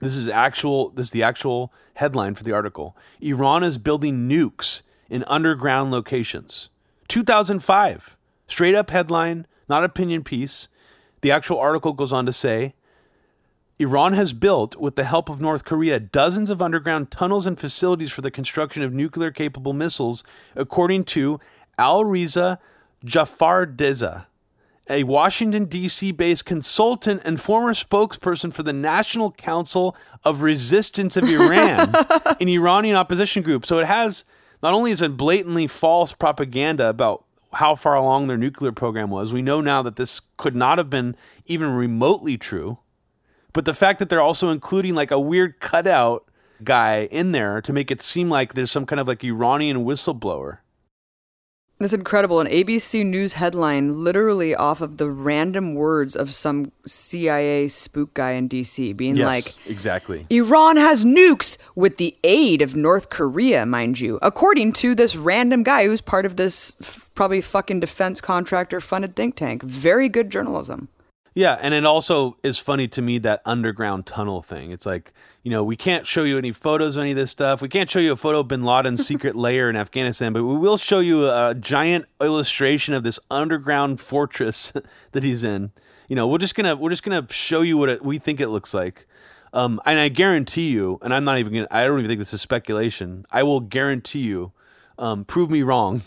this is actual this is the actual headline for the article. Iran is building nukes in underground locations. 2005. Straight up headline, not opinion piece. The actual article goes on to say Iran has built, with the help of North Korea, dozens of underground tunnels and facilities for the construction of nuclear capable missiles, according to Al Reza Jafarzadeh, a Washington, D.C. based consultant and former spokesperson for the National Council of Resistance of Iran, an Iranian opposition group. So it has not only is it blatantly false propaganda about how far along their nuclear program was, we know now that this could not have been even remotely true. But the fact that they're also including like a weird cutout guy in there to make it seem like there's some kind of like Iranian whistleblower. That's incredible. An ABC News headline, literally off of the random words of some CIA spook guy in DC, being Yes, like, exactly. Iran has nukes with the aid of North Korea, mind you, according to this random guy who's part of this f- probably fucking defense contractor funded think tank. Very good journalism. Yeah, and it also is funny to me that underground tunnel thing. It's like, you know, we can't show you any photos of any of this stuff. We can't show you a photo of bin Laden's secret lair in Afghanistan, but we will show you a giant illustration of this underground fortress that he's in. You know, we're just gonna we're just gonna show you what it, we think it looks like. Um, and I guarantee you, and I'm not even gonna, I don't even think this is speculation. I will guarantee you, um, prove me wrong,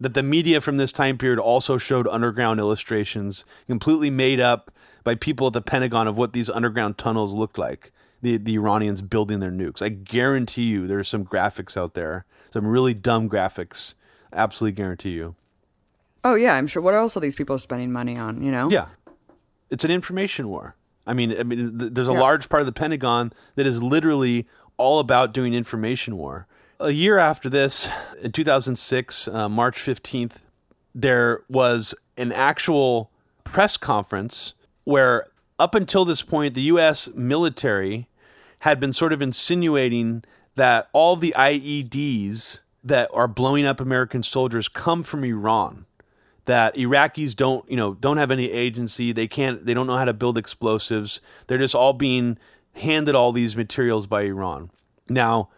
that the media from this time period also showed underground illustrations completely made up by people at the Pentagon of what these underground tunnels looked like. The, the Iranians building their nukes. I guarantee you there's some graphics out there, some really dumb graphics. Absolutely guarantee you. Oh, yeah, I'm sure. What else are these people spending money on, you know? Yeah, it's an information war. I mean, I mean, th- there's a Yeah. large part of the Pentagon that is literally all about doing information war. A year after this, in 2006, uh, March 15th, there was an actual press conference where, up until this point, the U.S. military had been sort of insinuating that all the IEDs that are blowing up American soldiers come from Iran that Iraqis don't, you know, don't have any agency. They can't. They don't know how to build explosives. They're just all being handed all these materials by Iran. Now,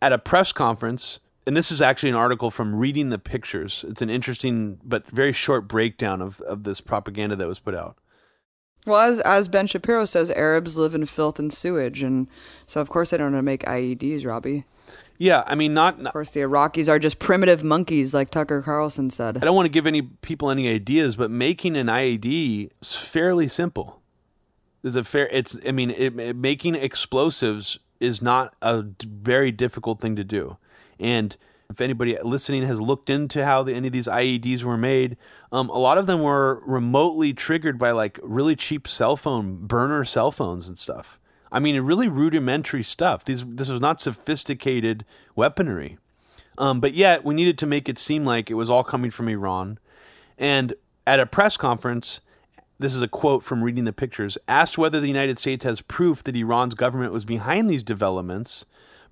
at a press conference, and this is actually an article from Reading the Pictures. It's an interesting but very short breakdown of, of this propaganda that was put out. Well, as, as Ben Shapiro says, Arabs live in filth and sewage. And so, of course, they don't know how to make IEDs, Robbie. Yeah, I mean, not. Of course, the Iraqis are just primitive monkeys, like Tucker Carlson said. I don't want to give any people any ideas, but making an IED is fairly simple. There's a fair. It's. I mean, it, it- making explosives is not a d- very difficult thing to do, and if anybody listening has looked into how the, any of these IEDs were made, um, a lot of them were remotely triggered by like really cheap cell phone burner cell phones and stuff. I mean, really rudimentary stuff. These this was not sophisticated weaponry. Um, but yet, we needed to make it seem like it was all coming from Iran. And at a press conference, this is a quote from reading the pictures, asked whether the United States has proof that Iran's government was behind these developments,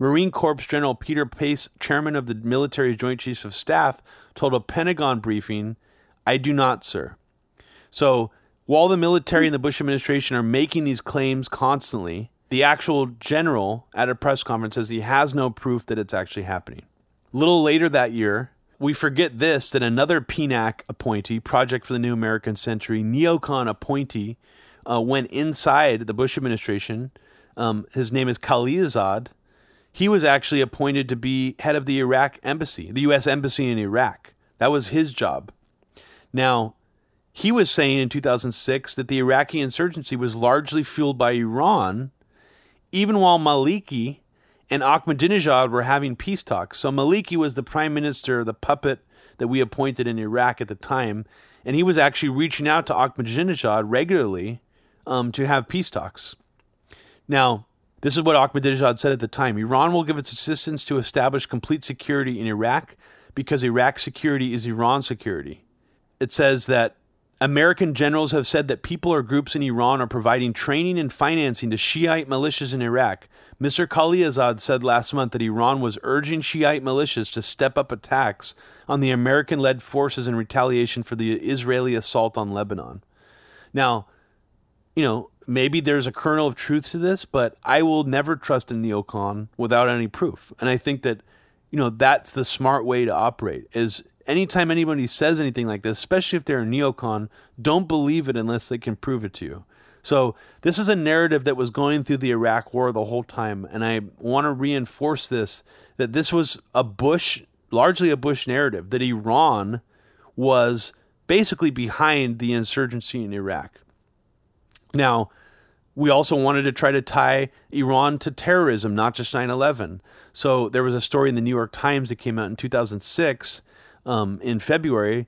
Marine Corps General Peter Pace, chairman of the military Joint Chiefs of Staff, told a Pentagon briefing, I do not, sir. So while the military and the Bush administration are making these claims constantly, the actual general at a press conference says he has no proof that it's actually happening. Little later that year, we forget this that another PNAC appointee, Project for the New American Century, neocon appointee, uh, went inside the Bush administration. Um, his name is Khalilzad. He was actually appointed to be head of the Iraq embassy, the U.S. embassy in Iraq. That was his job. Now, he was saying in 2006 that the Iraqi insurgency was largely fueled by Iran, even while Maliki and Ahmadinejad were having peace talks. So Maliki was the prime minister, the puppet that we appointed in Iraq at the time, and he was actually reaching out to Ahmadinejad regularly um, to have peace talks. Now, this is what Ahmadinejad said at the time Iran will give its assistance to establish complete security in Iraq because Iraq's security is Iran's security. It says that American generals have said that people or groups in Iran are providing training and financing to Shiite militias in Iraq. Mr. Khalilzad said last month that Iran was urging Shiite militias to step up attacks on the American led forces in retaliation for the Israeli assault on Lebanon. Now, you know, maybe there's a kernel of truth to this, but I will never trust a neocon without any proof. And I think that, you know, that's the smart way to operate is anytime anybody says anything like this, especially if they're a neocon, don't believe it unless they can prove it to you. So this is a narrative that was going through the Iraq war the whole time. And I want to reinforce this that this was a Bush, largely a Bush narrative, that Iran was basically behind the insurgency in Iraq. Now, we also wanted to try to tie Iran to terrorism, not just 9 11. So there was a story in the New York Times that came out in 2006 um, in February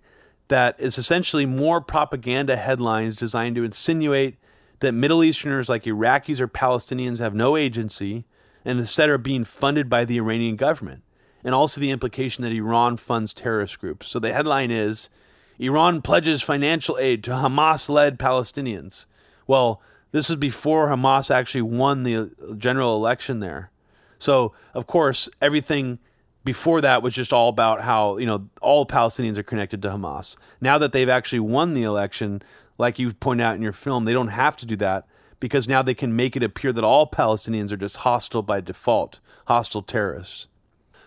that is essentially more propaganda headlines designed to insinuate that Middle Easterners like Iraqis or Palestinians have no agency and instead are being funded by the Iranian government. And also the implication that Iran funds terrorist groups. So the headline is Iran pledges financial aid to Hamas led Palestinians. Well, this was before Hamas actually won the uh, general election there. So, of course, everything before that was just all about how, you know, all Palestinians are connected to Hamas. Now that they've actually won the election, like you point out in your film, they don't have to do that because now they can make it appear that all Palestinians are just hostile by default, hostile terrorists.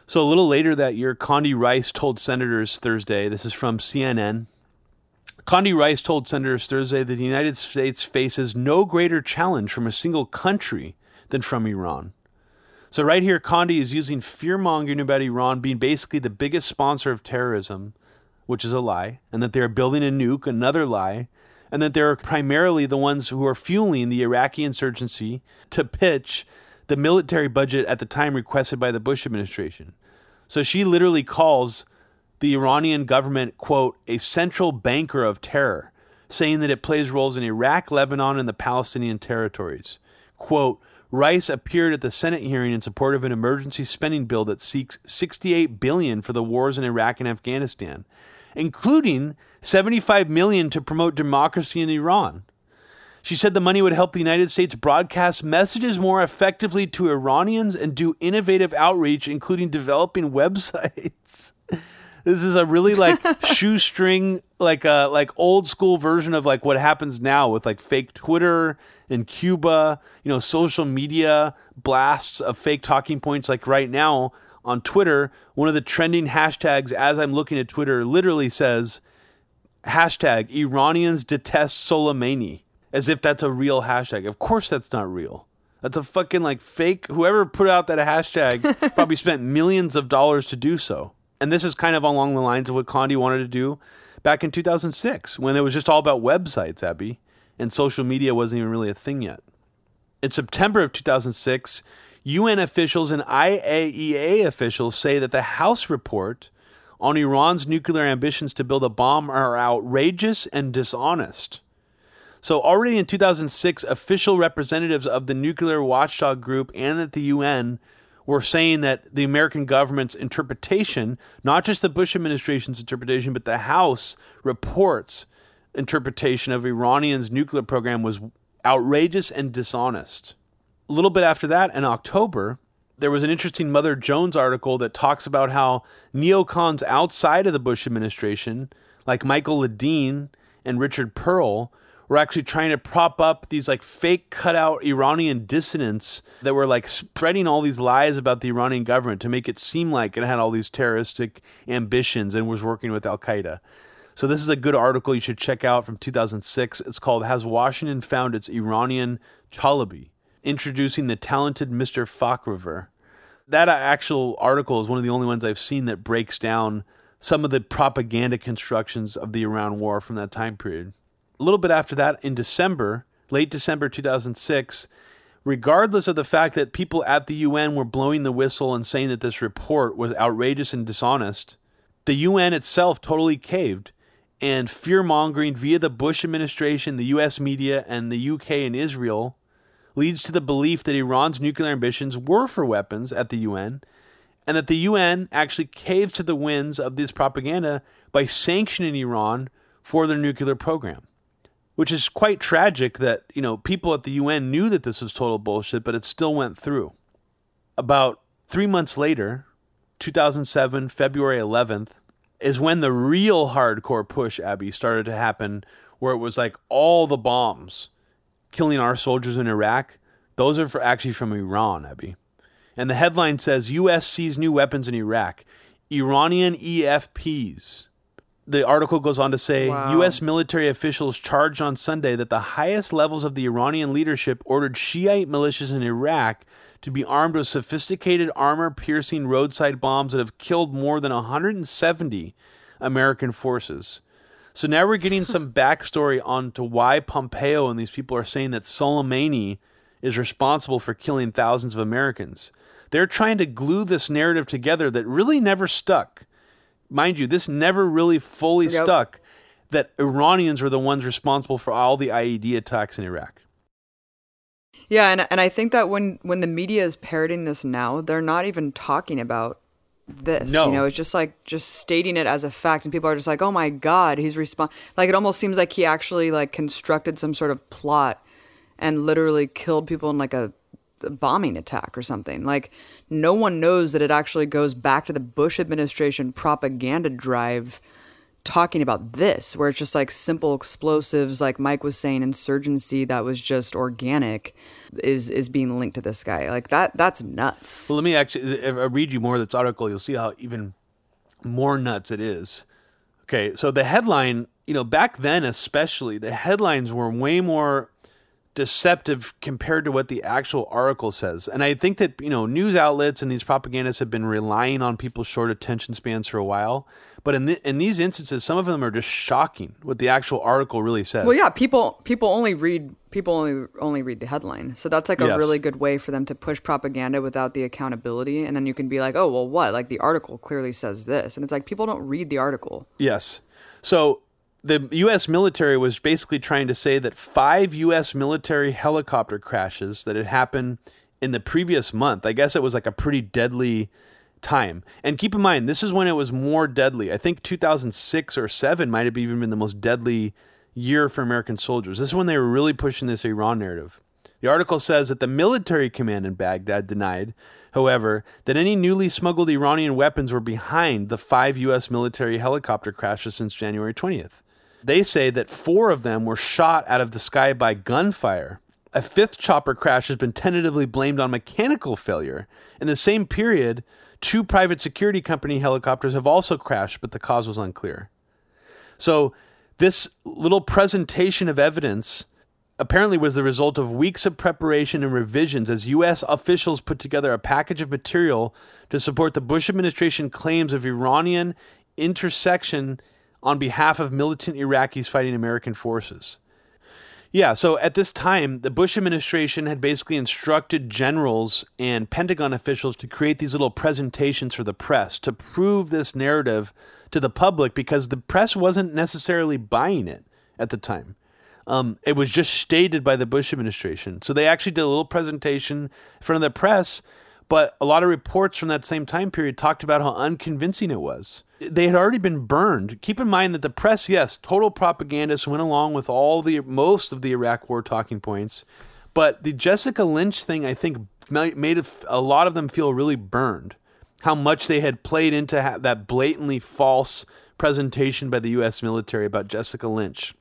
So a little later that year, Condi Rice told senators Thursday, this is from CNN, Condi Rice told senators Thursday that the United States faces no greater challenge from a single country than from Iran. So, right here, Condi is using fear mongering about Iran being basically the biggest sponsor of terrorism, which is a lie, and that they're building a nuke, another lie, and that they're primarily the ones who are fueling the Iraqi insurgency to pitch the military budget at the time requested by the Bush administration. So, she literally calls the Iranian government, quote, a central banker of terror, saying that it plays roles in Iraq, Lebanon, and the Palestinian territories. Quote, Rice appeared at the Senate hearing in support of an emergency spending bill that seeks 68 billion for the wars in Iraq and Afghanistan, including 75 million to promote democracy in Iran. She said the money would help the United States broadcast messages more effectively to Iranians and do innovative outreach, including developing websites. This is a really like shoestring, like a uh, like old school version of like what happens now with like fake Twitter in Cuba, you know, social media blasts of fake talking points. Like right now on Twitter, one of the trending hashtags as I'm looking at Twitter literally says hashtag Iranians detest Soleimani, as if that's a real hashtag. Of course, that's not real. That's a fucking like fake. Whoever put out that hashtag probably spent millions of dollars to do so. And this is kind of along the lines of what Condi wanted to do back in 2006 when it was just all about websites, Abby, and social media wasn't even really a thing yet. In September of 2006, UN officials and IAEA officials say that the House report on Iran's nuclear ambitions to build a bomb are outrageous and dishonest. So, already in 2006, official representatives of the nuclear watchdog group and at the UN were saying that the American government's interpretation, not just the Bush administration's interpretation, but the House reports interpretation of Iranian's nuclear program was outrageous and dishonest. A little bit after that, in October, there was an interesting Mother Jones article that talks about how neocons outside of the Bush administration, like Michael Ledeen and Richard Perle, were actually trying to prop up these like fake cutout Iranian dissidents that were like spreading all these lies about the Iranian government to make it seem like it had all these terroristic ambitions and was working with Al Qaeda. So this is a good article you should check out from 2006. It's called "Has Washington Found Its Iranian Chalabi?" Introducing the talented Mr. Fakhravar. That uh, actual article is one of the only ones I've seen that breaks down some of the propaganda constructions of the Iran war from that time period a little bit after that, in December, late December 2006, regardless of the fact that people at the UN were blowing the whistle and saying that this report was outrageous and dishonest, the UN itself totally caved and fear mongering via the Bush administration, the US media, and the UK and Israel leads to the belief that Iran's nuclear ambitions were for weapons at the UN and that the UN actually caved to the winds of this propaganda by sanctioning Iran for their nuclear program. Which is quite tragic that, you know, people at the UN knew that this was total bullshit, but it still went through. About three months later, 2007, February 11th, is when the real hardcore push, Abby, started to happen, where it was like all the bombs killing our soldiers in Iraq. Those are for actually from Iran, Abby. And the headline says U.S. sees new weapons in Iraq. Iranian EFPs. The article goes on to say Wow. U.S. military officials charged on Sunday that the highest levels of the Iranian leadership ordered Shiite militias in Iraq to be armed with sophisticated armor piercing roadside bombs that have killed more than 170 American forces. So now we're getting some backstory onto why Pompeo and these people are saying that Soleimani is responsible for killing thousands of Americans. They're trying to glue this narrative together that really never stuck. Mind you, this never really fully Yep. stuck that Iranians were the ones responsible for all the IED attacks in Iraq. Yeah, and and I think that when when the media is parroting this now, they're not even talking about this. No. You know, it's just like just stating it as a fact, and people are just like, "Oh my god, he's respond." Like it almost seems like he actually like constructed some sort of plot and literally killed people in like a, a bombing attack or something. Like no one knows that it actually goes back to the Bush administration propaganda drive talking about this, where it's just like simple explosives, like Mike was saying, insurgency that was just organic, is is being linked to this guy. Like that, that's nuts. Well, let me actually I read you more of this article. You'll see how even more nuts it is. Okay, so the headline, you know, back then especially, the headlines were way more deceptive compared to what the actual article says. And I think that, you know, news outlets and these propagandists have been relying on people's short attention spans for a while. But in, the, in these instances, some of them are just shocking what the actual article really says. Well, yeah, people people only read people only only read the headline, so that's like a Yes. really good way for them to push propaganda without the accountability. And then you can be like, oh, well, what? Like the article clearly says this, and it's like people don't read the article. Yes. So the U.S. military was basically trying to say that five U.S. military helicopter crashes that had happened in the previous month, I guess it was like a pretty deadly time. And keep in mind, this is when it was more deadly. I think 2006 or 7 might have even been the most deadly year for American soldiers. This is when they were really pushing this Iran narrative. The article says that the military command in Baghdad denied, however, that any newly smuggled Iranian weapons were behind the five U.S. military helicopter crashes since January 20th. They say that four of them were shot out of the sky by gunfire. A fifth chopper crash has been tentatively blamed on mechanical failure. In the same period, two private security company helicopters have also crashed, but the cause was unclear. So, this little presentation of evidence apparently was the result of weeks of preparation and revisions as U.S. officials put together a package of material to support the Bush administration claims of Iranian intersection on behalf of militant Iraqis fighting American forces. Yeah, so at this time, the Bush administration had basically instructed generals and Pentagon officials to create these little presentations for the press to prove this narrative to the public because the press wasn't necessarily buying it at the time. Um, it was just stated by the Bush administration. So they actually did a little presentation in front of the press, but a lot of reports from that same time period talked about how unconvincing it was. They had already been burned. Keep in mind that the press, yes, total propagandists went along with all the most of the Iraq War talking points, but the Jessica Lynch thing, I think, made a lot of them feel really burned. How much they had played into that blatantly false presentation by the U.S. military about Jessica Lynch.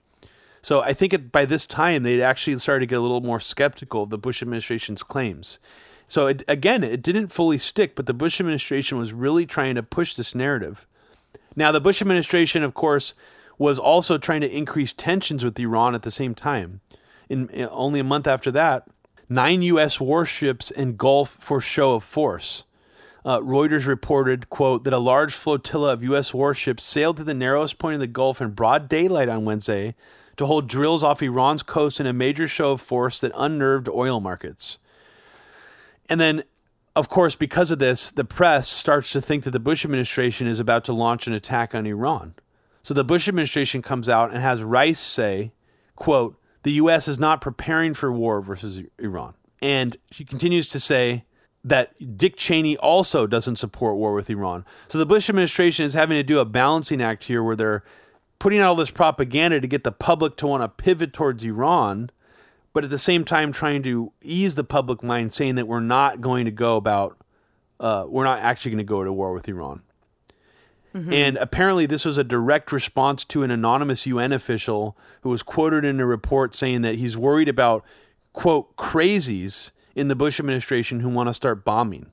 So I think by this time they'd actually started to get a little more skeptical of the Bush administration's claims. So it, again, it didn't fully stick, but the Bush administration was really trying to push this narrative. Now, the Bush administration, of course, was also trying to increase tensions with Iran at the same time. In, in only a month after that, nine U.S. warships engulfed for show of force. Uh, Reuters reported, quote, that a large flotilla of U.S. warships sailed to the narrowest point of the Gulf in broad daylight on Wednesday to hold drills off Iran's coast in a major show of force that unnerved oil markets. And then, of course, because of this, the press starts to think that the Bush administration is about to launch an attack on Iran. So the Bush administration comes out and has Rice say, quote, the US is not preparing for war versus Iran. And she continues to say that Dick Cheney also doesn't support war with Iran. So the Bush administration is having to do a balancing act here where they're putting out all this propaganda to get the public to want to pivot towards Iran, but at the same time trying to ease the public mind, saying that we're not going to go about, uh, we're not actually going to go to war with Iran. Mm-hmm. And apparently, this was a direct response to an anonymous UN official who was quoted in a report saying that he's worried about, quote, crazies in the Bush administration who want to start bombing.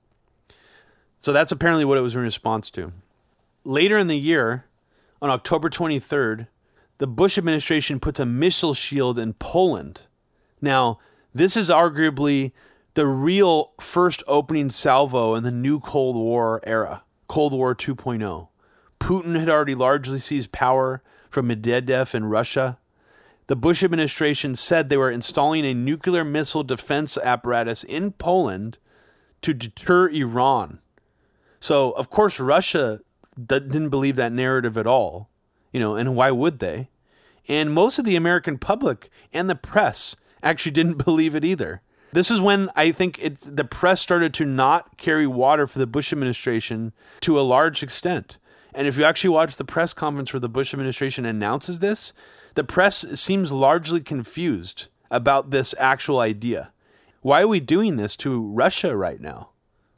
So that's apparently what it was in response to. Later in the year, on October 23rd, the Bush administration puts a missile shield in Poland. Now, this is arguably the real first opening salvo in the new Cold War era, Cold War 2.0. Putin had already largely seized power from Medvedev in Russia. The Bush administration said they were installing a nuclear missile defense apparatus in Poland to deter Iran. So, of course, Russia didn't believe that narrative at all, you know, and why would they? And most of the American public and the press actually didn't believe it either. This is when I think it, the press started to not carry water for the Bush administration to a large extent. And if you actually watch the press conference where the Bush administration announces this, the press seems largely confused about this actual idea. Why are we doing this to Russia right now?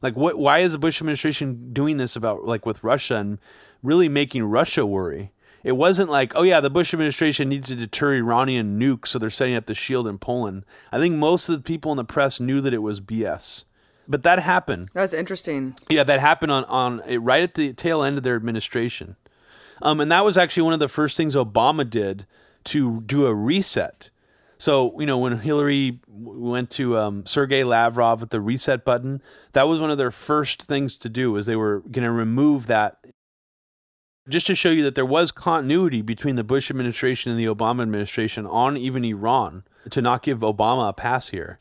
Like, what? Why is the Bush administration doing this about like with Russia and really making Russia worry? It wasn't like, oh yeah, the Bush administration needs to deter Iranian nukes, so they're setting up the shield in Poland. I think most of the people in the press knew that it was BS. But that happened. That's interesting. Yeah, that happened on on right at the tail end of their administration, um, and that was actually one of the first things Obama did to do a reset. So, you know, when Hillary went to um, Sergei Lavrov with the reset button, that was one of their first things to do was they were going to remove that just to show you that there was continuity between the Bush administration and the Obama administration on even Iran to not give Obama a pass here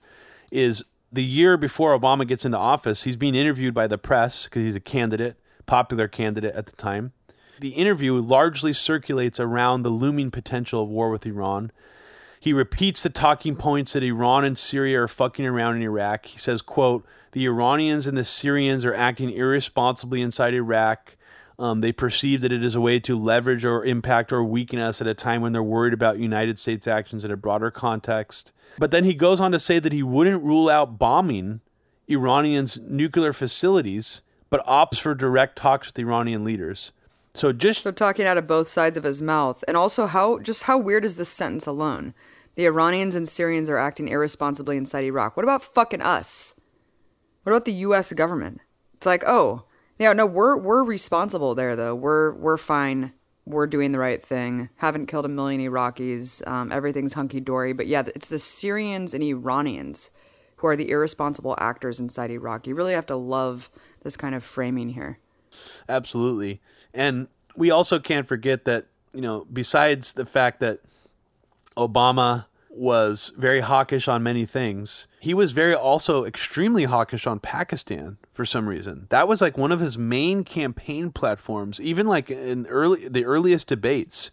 is the year before Obama gets into office, he's being interviewed by the press because he's a candidate, popular candidate at the time. The interview largely circulates around the looming potential of war with Iran he repeats the talking points that Iran and Syria are fucking around in Iraq. He says, quote, the Iranians and the Syrians are acting irresponsibly inside Iraq. Um, they perceive that it is a way to leverage or impact or weaken us at a time when they're worried about United States actions in a broader context. But then he goes on to say that he wouldn't rule out bombing Iranians' nuclear facilities, but opts for direct talks with Iranian leaders. So just so talking out of both sides of his mouth, and also how just how weird is this sentence alone? The Iranians and Syrians are acting irresponsibly inside Iraq. What about fucking us? What about the U.S. government? It's like, oh, yeah, no, we're we're responsible there though. We're we're fine. We're doing the right thing. Haven't killed a million Iraqis. Um, everything's hunky dory. But yeah, it's the Syrians and Iranians who are the irresponsible actors inside Iraq. You really have to love this kind of framing here. Absolutely, and we also can't forget that you know, besides the fact that Obama was very hawkish on many things. He was very also extremely hawkish on Pakistan for some reason. That was like one of his main campaign platforms, even like in early the earliest debates.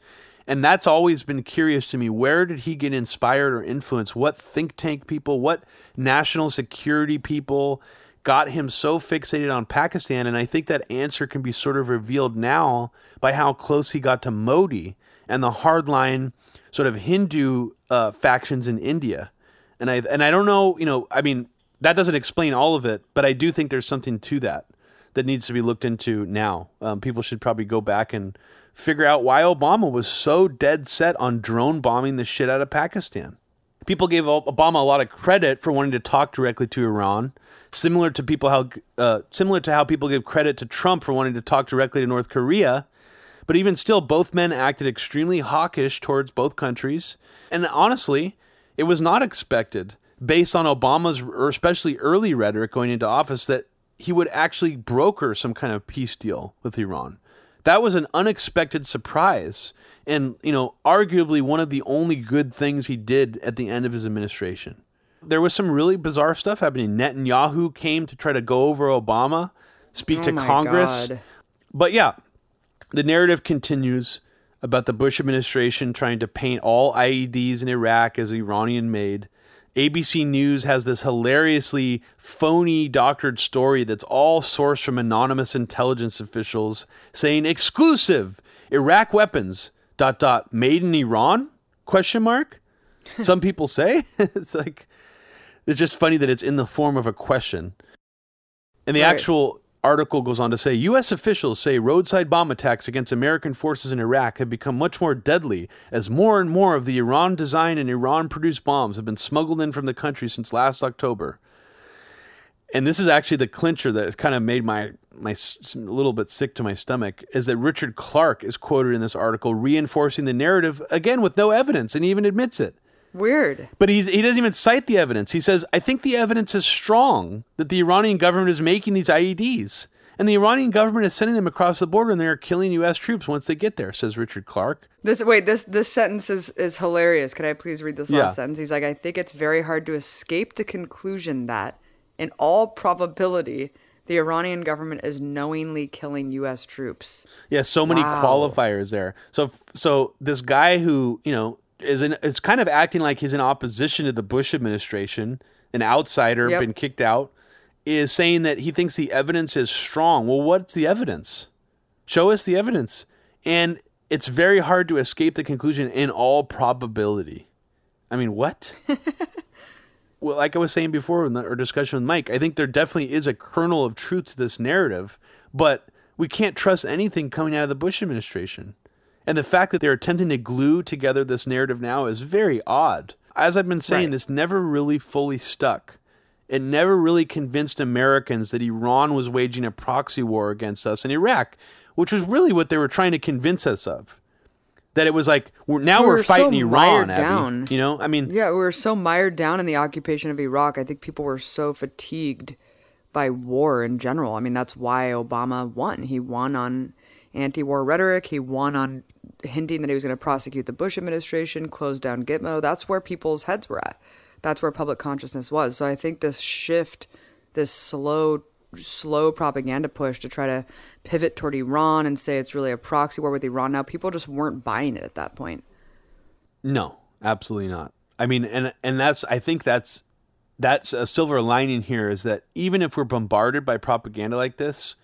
And that's always been curious to me. Where did he get inspired or influenced? What think tank people, what national security people got him so fixated on Pakistan? And I think that answer can be sort of revealed now by how close he got to Modi and the hardline sort of Hindu uh, factions in India. And I and I don't know, you know, I mean, that doesn't explain all of it, but I do think there's something to that that needs to be looked into now. Um, people should probably go back and figure out why Obama was so dead set on drone bombing the shit out of Pakistan. People gave Obama a lot of credit for wanting to talk directly to Iran, similar to people how uh, similar to how people give credit to Trump for wanting to talk directly to North Korea but even still, both men acted extremely hawkish towards both countries. And honestly, it was not expected, based on Obama's, or especially early rhetoric going into office, that he would actually broker some kind of peace deal with Iran. That was an unexpected surprise. And, you know, arguably one of the only good things he did at the end of his administration. There was some really bizarre stuff happening. Netanyahu came to try to go over Obama, speak oh to Congress. God. But yeah, the narrative continues. about the Bush administration trying to paint all IEDs in Iraq as Iranian made. ABC News has this hilariously phony doctored story that's all sourced from anonymous intelligence officials saying exclusive Iraq weapons dot dot made in Iran question mark. Some people say it's like it's just funny that it's in the form of a question. And the Right. actual article goes on to say U.S. officials say roadside bomb attacks against American forces in Iraq have become much more deadly as more and more of the Iran designed and Iran produced bombs have been smuggled in from the country since last October. And this is actually the clincher that kind of made my my a little bit sick to my stomach is that Richard Clarke is quoted in this article reinforcing the narrative again with no evidence and even admits it. Weird. But he's, he doesn't even cite the evidence. He says, I think the evidence is strong that the Iranian government is making these IEDs. And the Iranian government is sending them across the border and they are killing U.S. troops once they get there, says Richard Clarke. This wait, this this sentence is is hilarious. Could I please read this last Yeah. sentence? He's like, I think it's very hard to escape the conclusion that, in all probability, the Iranian government is knowingly killing U.S. troops. Yeah, so many Wow. qualifiers there. So, so this guy who you know is in, is kind of acting like he's in opposition to the Bush administration, an outsider, Yep. been kicked out, is saying that he thinks the evidence is strong. Well, what's the evidence? Show us the evidence, and it's very hard to escape the conclusion in all probability. I mean, what? well, like I was saying before in the, our discussion with Mike, I think there definitely is a kernel of truth to this narrative, but we can't trust anything coming out of the Bush administration. And the fact that they're attempting to glue together this narrative now is very odd. As I've been saying, Right. this never really fully stuck. It never really convinced Americans that Iran was waging a proxy war against us in Iraq, which was really what they were trying to convince us of. That it was like we're, now We we're were so fighting Iran. mired Abby. down. You know, I mean, Yeah, we were so mired down in the occupation of Iraq. I think people were so fatigued by war in general. I mean, that's why Obama won. He won on anti-war rhetoric. He won on hinting that he was going to prosecute the Bush administration, close down Gitmo. That's where people's heads were at. That's where public consciousness was. So I think this shift, this slow slow propaganda push to try to pivot toward Iran and say it's really a proxy war with Iran now, people just weren't buying it at that point. No, absolutely not. I mean, and and that's I think that's that's a silver lining here is that even if we're bombarded by propaganda like this,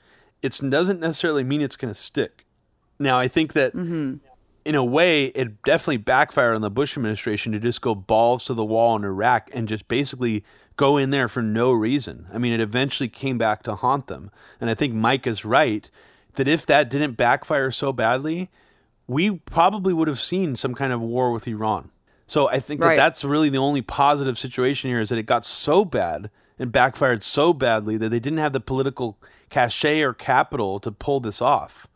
it doesn't necessarily mean it's going to stick. Now, I think that mm-hmm. in a way, it definitely backfired on the Bush administration to just go balls to the wall in Iraq and just basically go in there for no reason. I mean, it eventually came back to haunt them. And I think Mike is right that if that didn't backfire so badly, we probably would have seen some kind of war with Iran. So I think that that's really the only positive situation here is that it got so bad and backfired so badly that they didn't have the political cachet or capital to pull this off.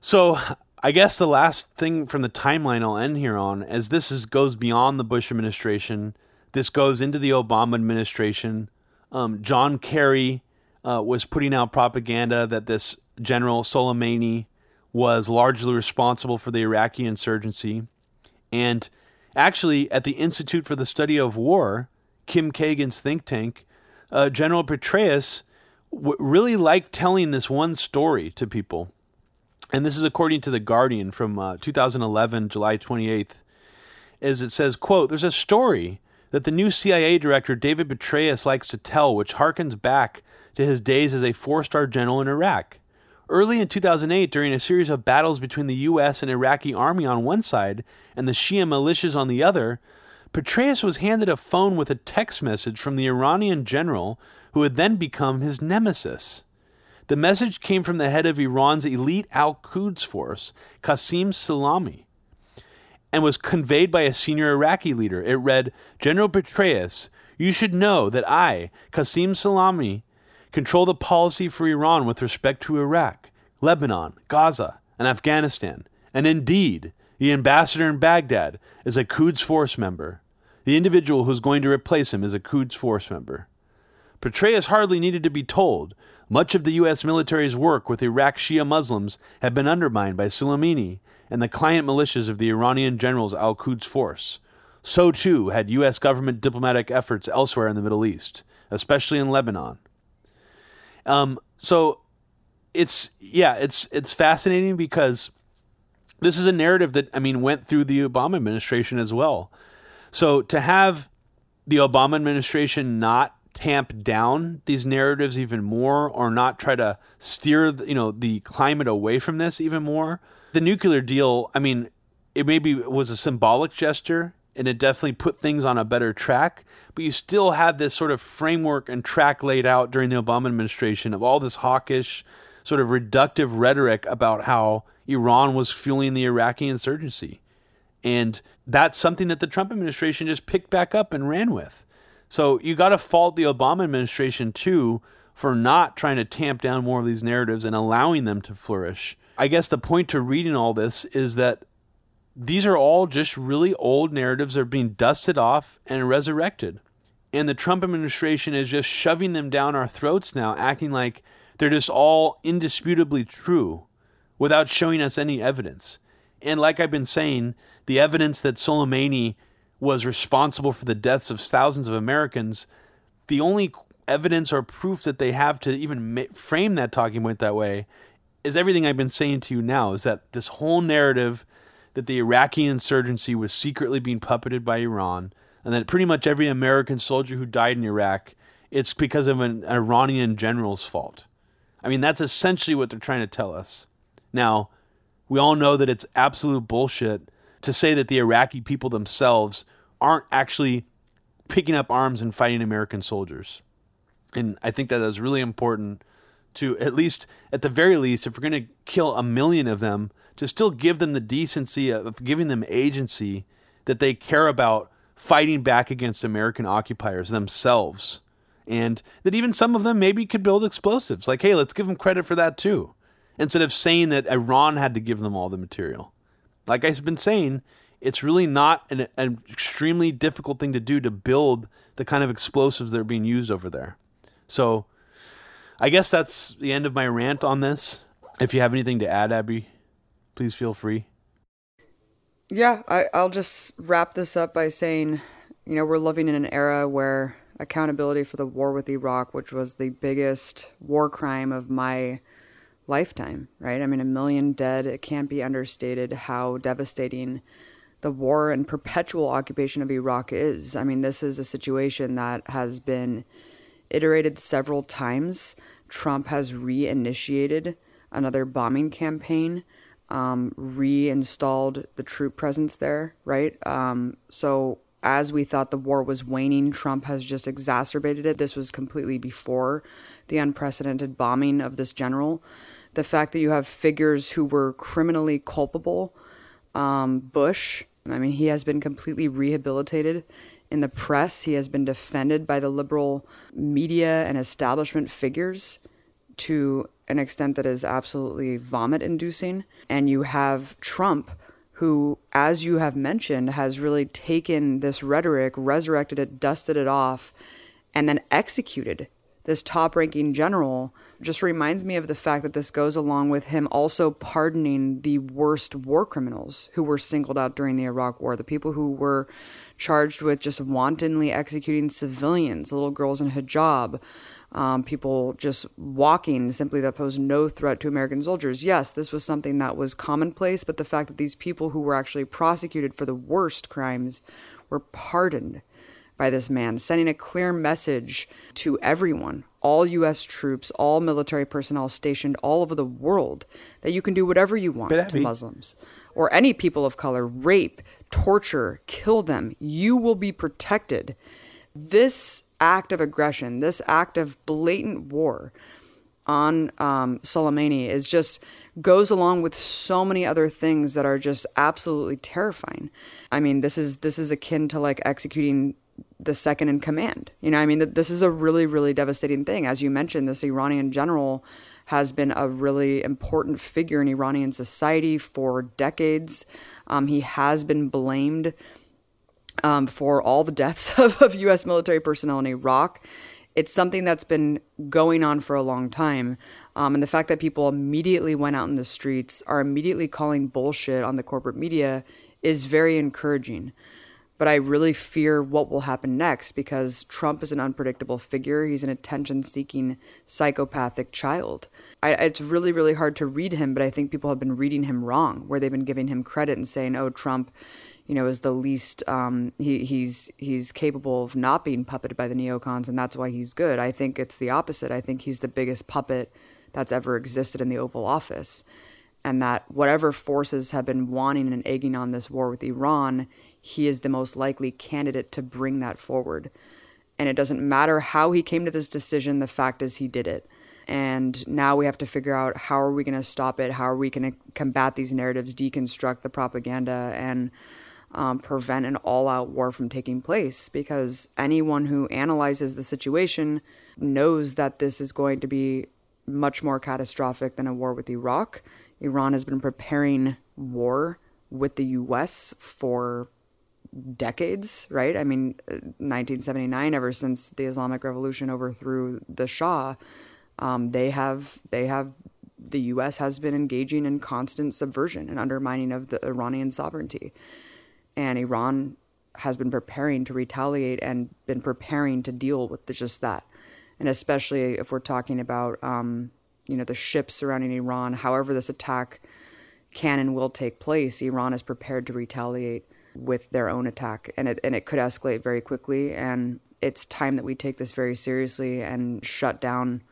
So I guess the last thing from the timeline I'll end here on, as this is, goes beyond the Bush administration, this goes into the Obama administration. Um, John Kerry uh, was putting out propaganda that this General Soleimani was largely responsible for the Iraqi insurgency. And actually, at the Institute for the Study of War, Kim Kagan's think tank, uh, General Petraeus w- really like telling this one story to people. And this is according to The Guardian from uh, 2011, July 28th, as it says, quote, there's a story that the new CIA director, David Petraeus, likes to tell, which harkens back to his days as a four-star general in Iraq. Early in 2008, during a series of battles between the U.S. and Iraqi army on one side and the Shia militias on the other, Petraeus was handed a phone with a text message from the Iranian general who had then become his nemesis. The message came from the head of Iran's elite Al Quds force, Qasim Soleimani, and was conveyed by a senior Iraqi leader. It read General Petraeus, you should know that I, Qasim Soleimani, control the policy for Iran with respect to Iraq, Lebanon, Gaza, and Afghanistan. And indeed, the ambassador in Baghdad is a Quds force member. The individual who's going to replace him is a Quds force member. Petraeus hardly needed to be told. Much of the U.S. military's work with Iraq Shia Muslims had been undermined by Soleimani and the client militias of the Iranian general's Al Quds force. So too had U.S. government diplomatic efforts elsewhere in the Middle East, especially in Lebanon. Um, so it's yeah, it's it's fascinating because this is a narrative that I mean went through the Obama administration as well. So to have the Obama administration not tamp down these narratives even more or not try to steer you know the climate away from this even more. The nuclear deal i mean it maybe was a symbolic gesture and it definitely put things on a better track but you still had this sort of framework and track laid out during the obama administration of all this hawkish sort of reductive rhetoric about how iran was fueling the iraqi insurgency. And that's something that the trump administration just picked back up and ran with so you got to fault the Obama administration too for not trying to tamp down more of these narratives and allowing them to flourish. I guess the point to reading all this is that these are all just really old narratives that are being dusted off and resurrected. And the Trump administration is just shoving them down our throats now, acting like they're just all indisputably true without showing us any evidence. And like I've been saying, the evidence that Soleimani was responsible for the deaths of thousands of Americans, the only evidence or proof that they have to even ma- frame that talking point that way is everything I've been saying to you now is that this whole narrative that the Iraqi insurgency was secretly being puppeted by Iran and that pretty much every American soldier who died in Iraq it's because of an Iranian general's fault. I mean that's essentially what they're trying to tell us. Now, we all know that it's absolute bullshit to say that the Iraqi people themselves aren't actually picking up arms and fighting American soldiers. And I think that is really important to at least, at the very least, if we're going to kill a million of them, to still give them the decency of giving them agency that they care about fighting back against American occupiers themselves. And that even some of them maybe could build explosives. Like, hey, let's give them credit for that too. Instead of saying that Iran had to give them all the material. Like I've been saying, it's really not an, an extremely difficult thing to do to build the kind of explosives that are being used over there. So I guess that's the end of my rant on this. If you have anything to add, Abby, please feel free. Yeah, I, I'll just wrap this up by saying, you know, we're living in an era where accountability for the war with Iraq, which was the biggest war crime of my lifetime, right? I mean, a million dead, it can't be understated how devastating the war and perpetual occupation of Iraq is. I mean, this is a situation that has been iterated several times. Trump has reinitiated another bombing campaign, um, reinstalled the troop presence there, right? Um, so, as we thought the war was waning, Trump has just exacerbated it. This was completely before the unprecedented bombing of this general. The fact that you have figures who were criminally culpable, um, Bush, I mean, he has been completely rehabilitated in the press. He has been defended by the liberal media and establishment figures to an extent that is absolutely vomit inducing. And you have Trump, who, as you have mentioned, has really taken this rhetoric, resurrected it, dusted it off, and then executed this top ranking general just reminds me of the fact that this goes along with him also pardoning the worst war criminals who were singled out during the Iraq War, the people who were charged with just wantonly executing civilians, little girls in hijab, um, people just walking simply that posed no threat to American soldiers. Yes, this was something that was commonplace, but the fact that these people who were actually prosecuted for the worst crimes were pardoned by this man, sending a clear message to everyone, all U.S. troops, all military personnel stationed all over the world, that you can do whatever you want to Muslims or any people of color, rape, torture, kill them. You will be protected. This act of aggression, this act of blatant war on um, Soleimani is just goes along with so many other things that are just absolutely terrifying. I mean, this is this is akin to like executing the second in command. You know, I mean, this is a really, really devastating thing. As you mentioned, this Iranian general has been a really important figure in Iranian society for decades. Um, he has been blamed um, for all the deaths of, of U.S. military personnel in Iraq. It's something that's been going on for a long time. Um, and the fact that people immediately went out in the streets, are immediately calling bullshit on the corporate media, is very encouraging. But I really fear what will happen next because Trump is an unpredictable figure. He's an attention seeking psychopathic child. I, it's really, really hard to read him, but I think people have been reading him wrong, where they've been giving him credit and saying, oh, Trump, you know, is the least, um, he, he's, he's capable of not being puppeted by the neocons, and that's why he's good. I think it's the opposite. I think he's the biggest puppet that's ever existed in the Oval Office. And that whatever forces have been wanting and egging on this war with Iran, he is the most likely candidate to bring that forward. And it doesn't matter how he came to this decision, the fact is he did it. And now we have to figure out how are we going to stop it? How are we going to combat these narratives, deconstruct the propaganda, and um, prevent an all out war from taking place? Because anyone who analyzes the situation knows that this is going to be much more catastrophic than a war with Iraq. Iran has been preparing war with the US for decades, right? I mean, 1979, uh, ever since the Islamic Revolution overthrew the Shah, um, they have they have the U.S. has been engaging in constant subversion and undermining of the Iranian sovereignty, and Iran has been preparing to retaliate and been preparing to deal with just that, and especially if we're talking about um, you know the ships surrounding Iran. However, this attack can and will take place, Iran is prepared to retaliate with their own attack, and it and it could escalate very quickly. And it's time that we take this very seriously and shut down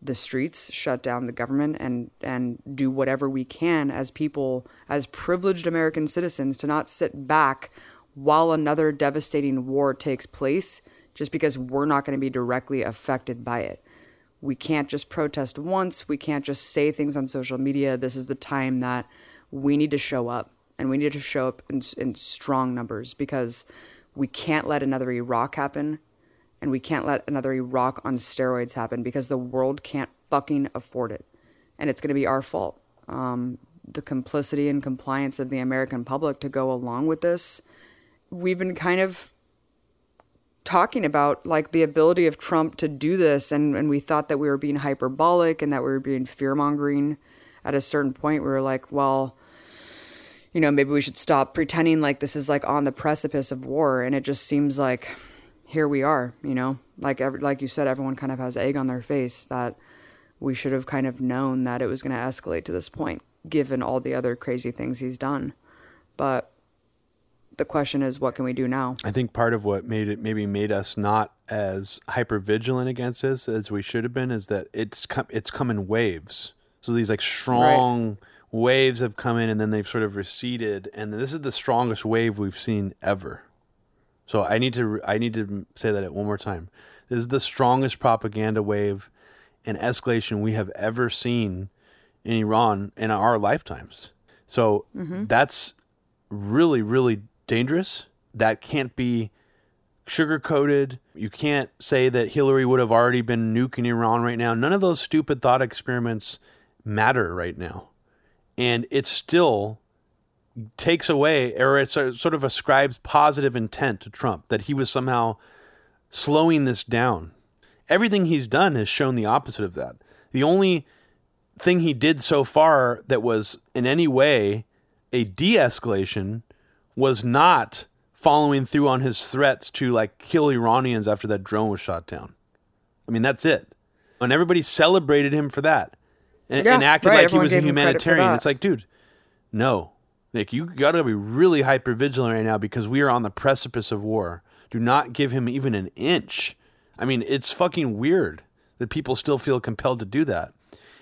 the streets, shut down the government, and and do whatever we can as people, as privileged American citizens, to not sit back while another devastating war takes place, just because we're not going to be directly affected by it. We can't just protest once. We can't just say things on social media. This is the time that we need to show up and we need to show up in, in strong numbers because we can't let another Iraq happen and we can't let another Iraq on steroids happen because the world can't fucking afford it. And it's going to be our fault. Um, the complicity and compliance of the American public to go along with this. We've been kind of talking about like the ability of Trump to do this, and, and we thought that we were being hyperbolic and that we were being fear mongering. At a certain point, we were like, well, you know, maybe we should stop pretending like this is like on the precipice of war. And it just seems like here we are, you know, like every, like you said, everyone kind of has egg on their face that we should have kind of known that it was going to escalate to this point, given all the other crazy things he's done. But the question is, what can we do now? I think part of what made it maybe made us not as hyper vigilant against this as we should have been is that it's come it's come in waves. So these like strong. Right waves have come in and then they've sort of receded. And this is the strongest wave we've seen ever. So i need to i need to say that one more time. This is the strongest propaganda wave and escalation we have ever seen in iran in our lifetimes. So mm-hmm. that's really really dangerous. That can't be sugar coated you can't say that hillary would have already been nuking iran right now. None of those stupid thought experiments matter right now and it still takes away or it sort of ascribes positive intent to Trump that he was somehow slowing this down. Everything he's done has shown the opposite of that. The only thing he did so far that was in any way a de-escalation was not following through on his threats to like kill Iranians after that drone was shot down. I mean, that's it. And everybody celebrated him for that and, yeah, and acted right. like Everyone he was a humanitarian. It's like, dude, no. Nick, you got to be really hyper vigilant right now because we are on the precipice of war. Do not give him even an inch. I mean, it's fucking weird that people still feel compelled to do that.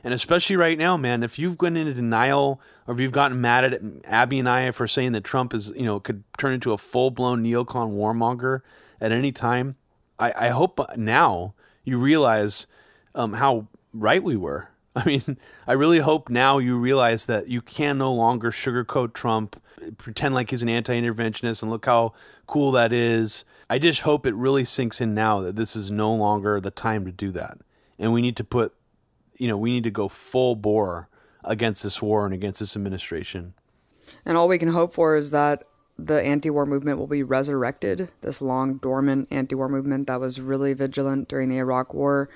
And especially right now, man, if you've gone into denial or if you've gotten mad at Abby and I for saying that Trump is, you know, could turn into a full blown neocon warmonger at any time, I, I hope now you realize um, how right we were. I mean, I really hope now you realize that you can no longer sugarcoat Trump, pretend like he's an anti interventionist, and look how cool that is. I just hope it really sinks in now that this is no longer the time to do that. And we need to put, you know, we need to go full bore against this war and against this administration. And all we can hope for is that the anti war movement will be resurrected, this long dormant anti war movement that was really vigilant during the Iraq War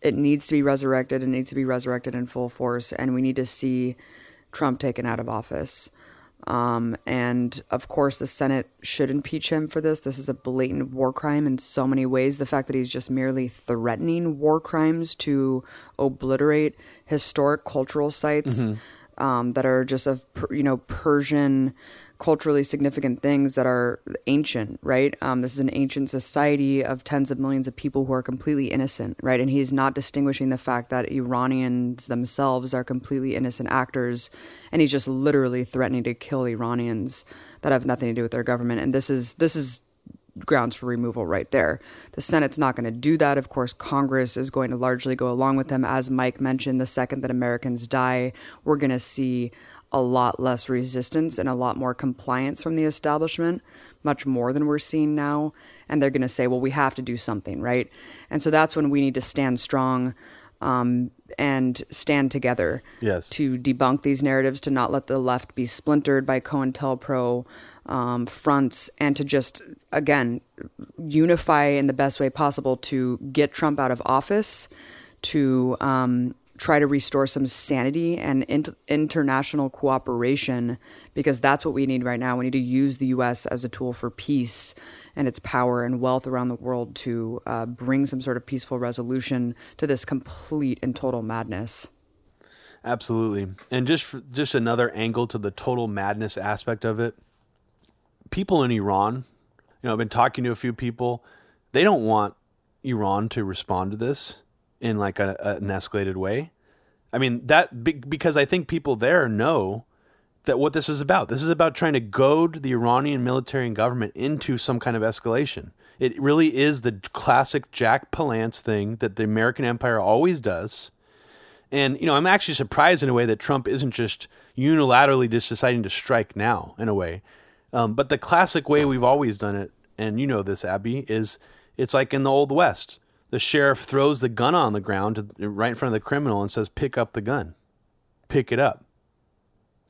it needs to be resurrected. It needs to be resurrected in full force, and we need to see Trump taken out of office. Um, and of course, the Senate should impeach him for this. This is a blatant war crime in so many ways. The fact that he's just merely threatening war crimes to obliterate historic cultural sites um, that are just of you know Persian culturally significant things that are ancient, right? Um, this is an ancient society of tens of millions of people who are completely innocent, right? And he's not distinguishing the fact that Iranians themselves are completely innocent actors, and he's just literally threatening to kill Iranians that have nothing to do with their government. And this is this is grounds for removal right there. The Senate's not going to do that. Of course, Congress is going to largely go along with them. As Mike mentioned, the second that Americans die, we're going to see a lot less resistance and a lot more compliance from the establishment, much more than we're seeing now. And they're going to say, well, we have to do something, right? And so that's when we need to stand strong um, and stand together Yes. to debunk these narratives, to not let the left be splintered by COINTELPRO um, fronts, and to just, again, unify in the best way possible to get Trump out of office, to um, try to restore some sanity and int- international cooperation, because that's what we need right now. We need to use the U.S. as a tool for peace and its power and wealth around the world to uh, bring some sort of peaceful resolution to this complete and total madness. Absolutely. And just just another angle to the total madness aspect of it. People in Iran, you know, I've been talking to a few people. They don't want Iran to respond to this in like a, an escalated way. I mean that be- because I think people there know that what this is about. This is about trying to goad the Iranian military and government into some kind of escalation. It really is the classic Jack Palance thing that the American empire always does. And you know, I'm actually surprised in a way that Trump isn't just unilaterally just deciding to strike now. In a way, um, but the classic way we've always done it, and you know this, Abby, is it's like in the old west. The sheriff throws the gun on the ground to, right in front of the criminal and says, "Pick up the gun, pick it up."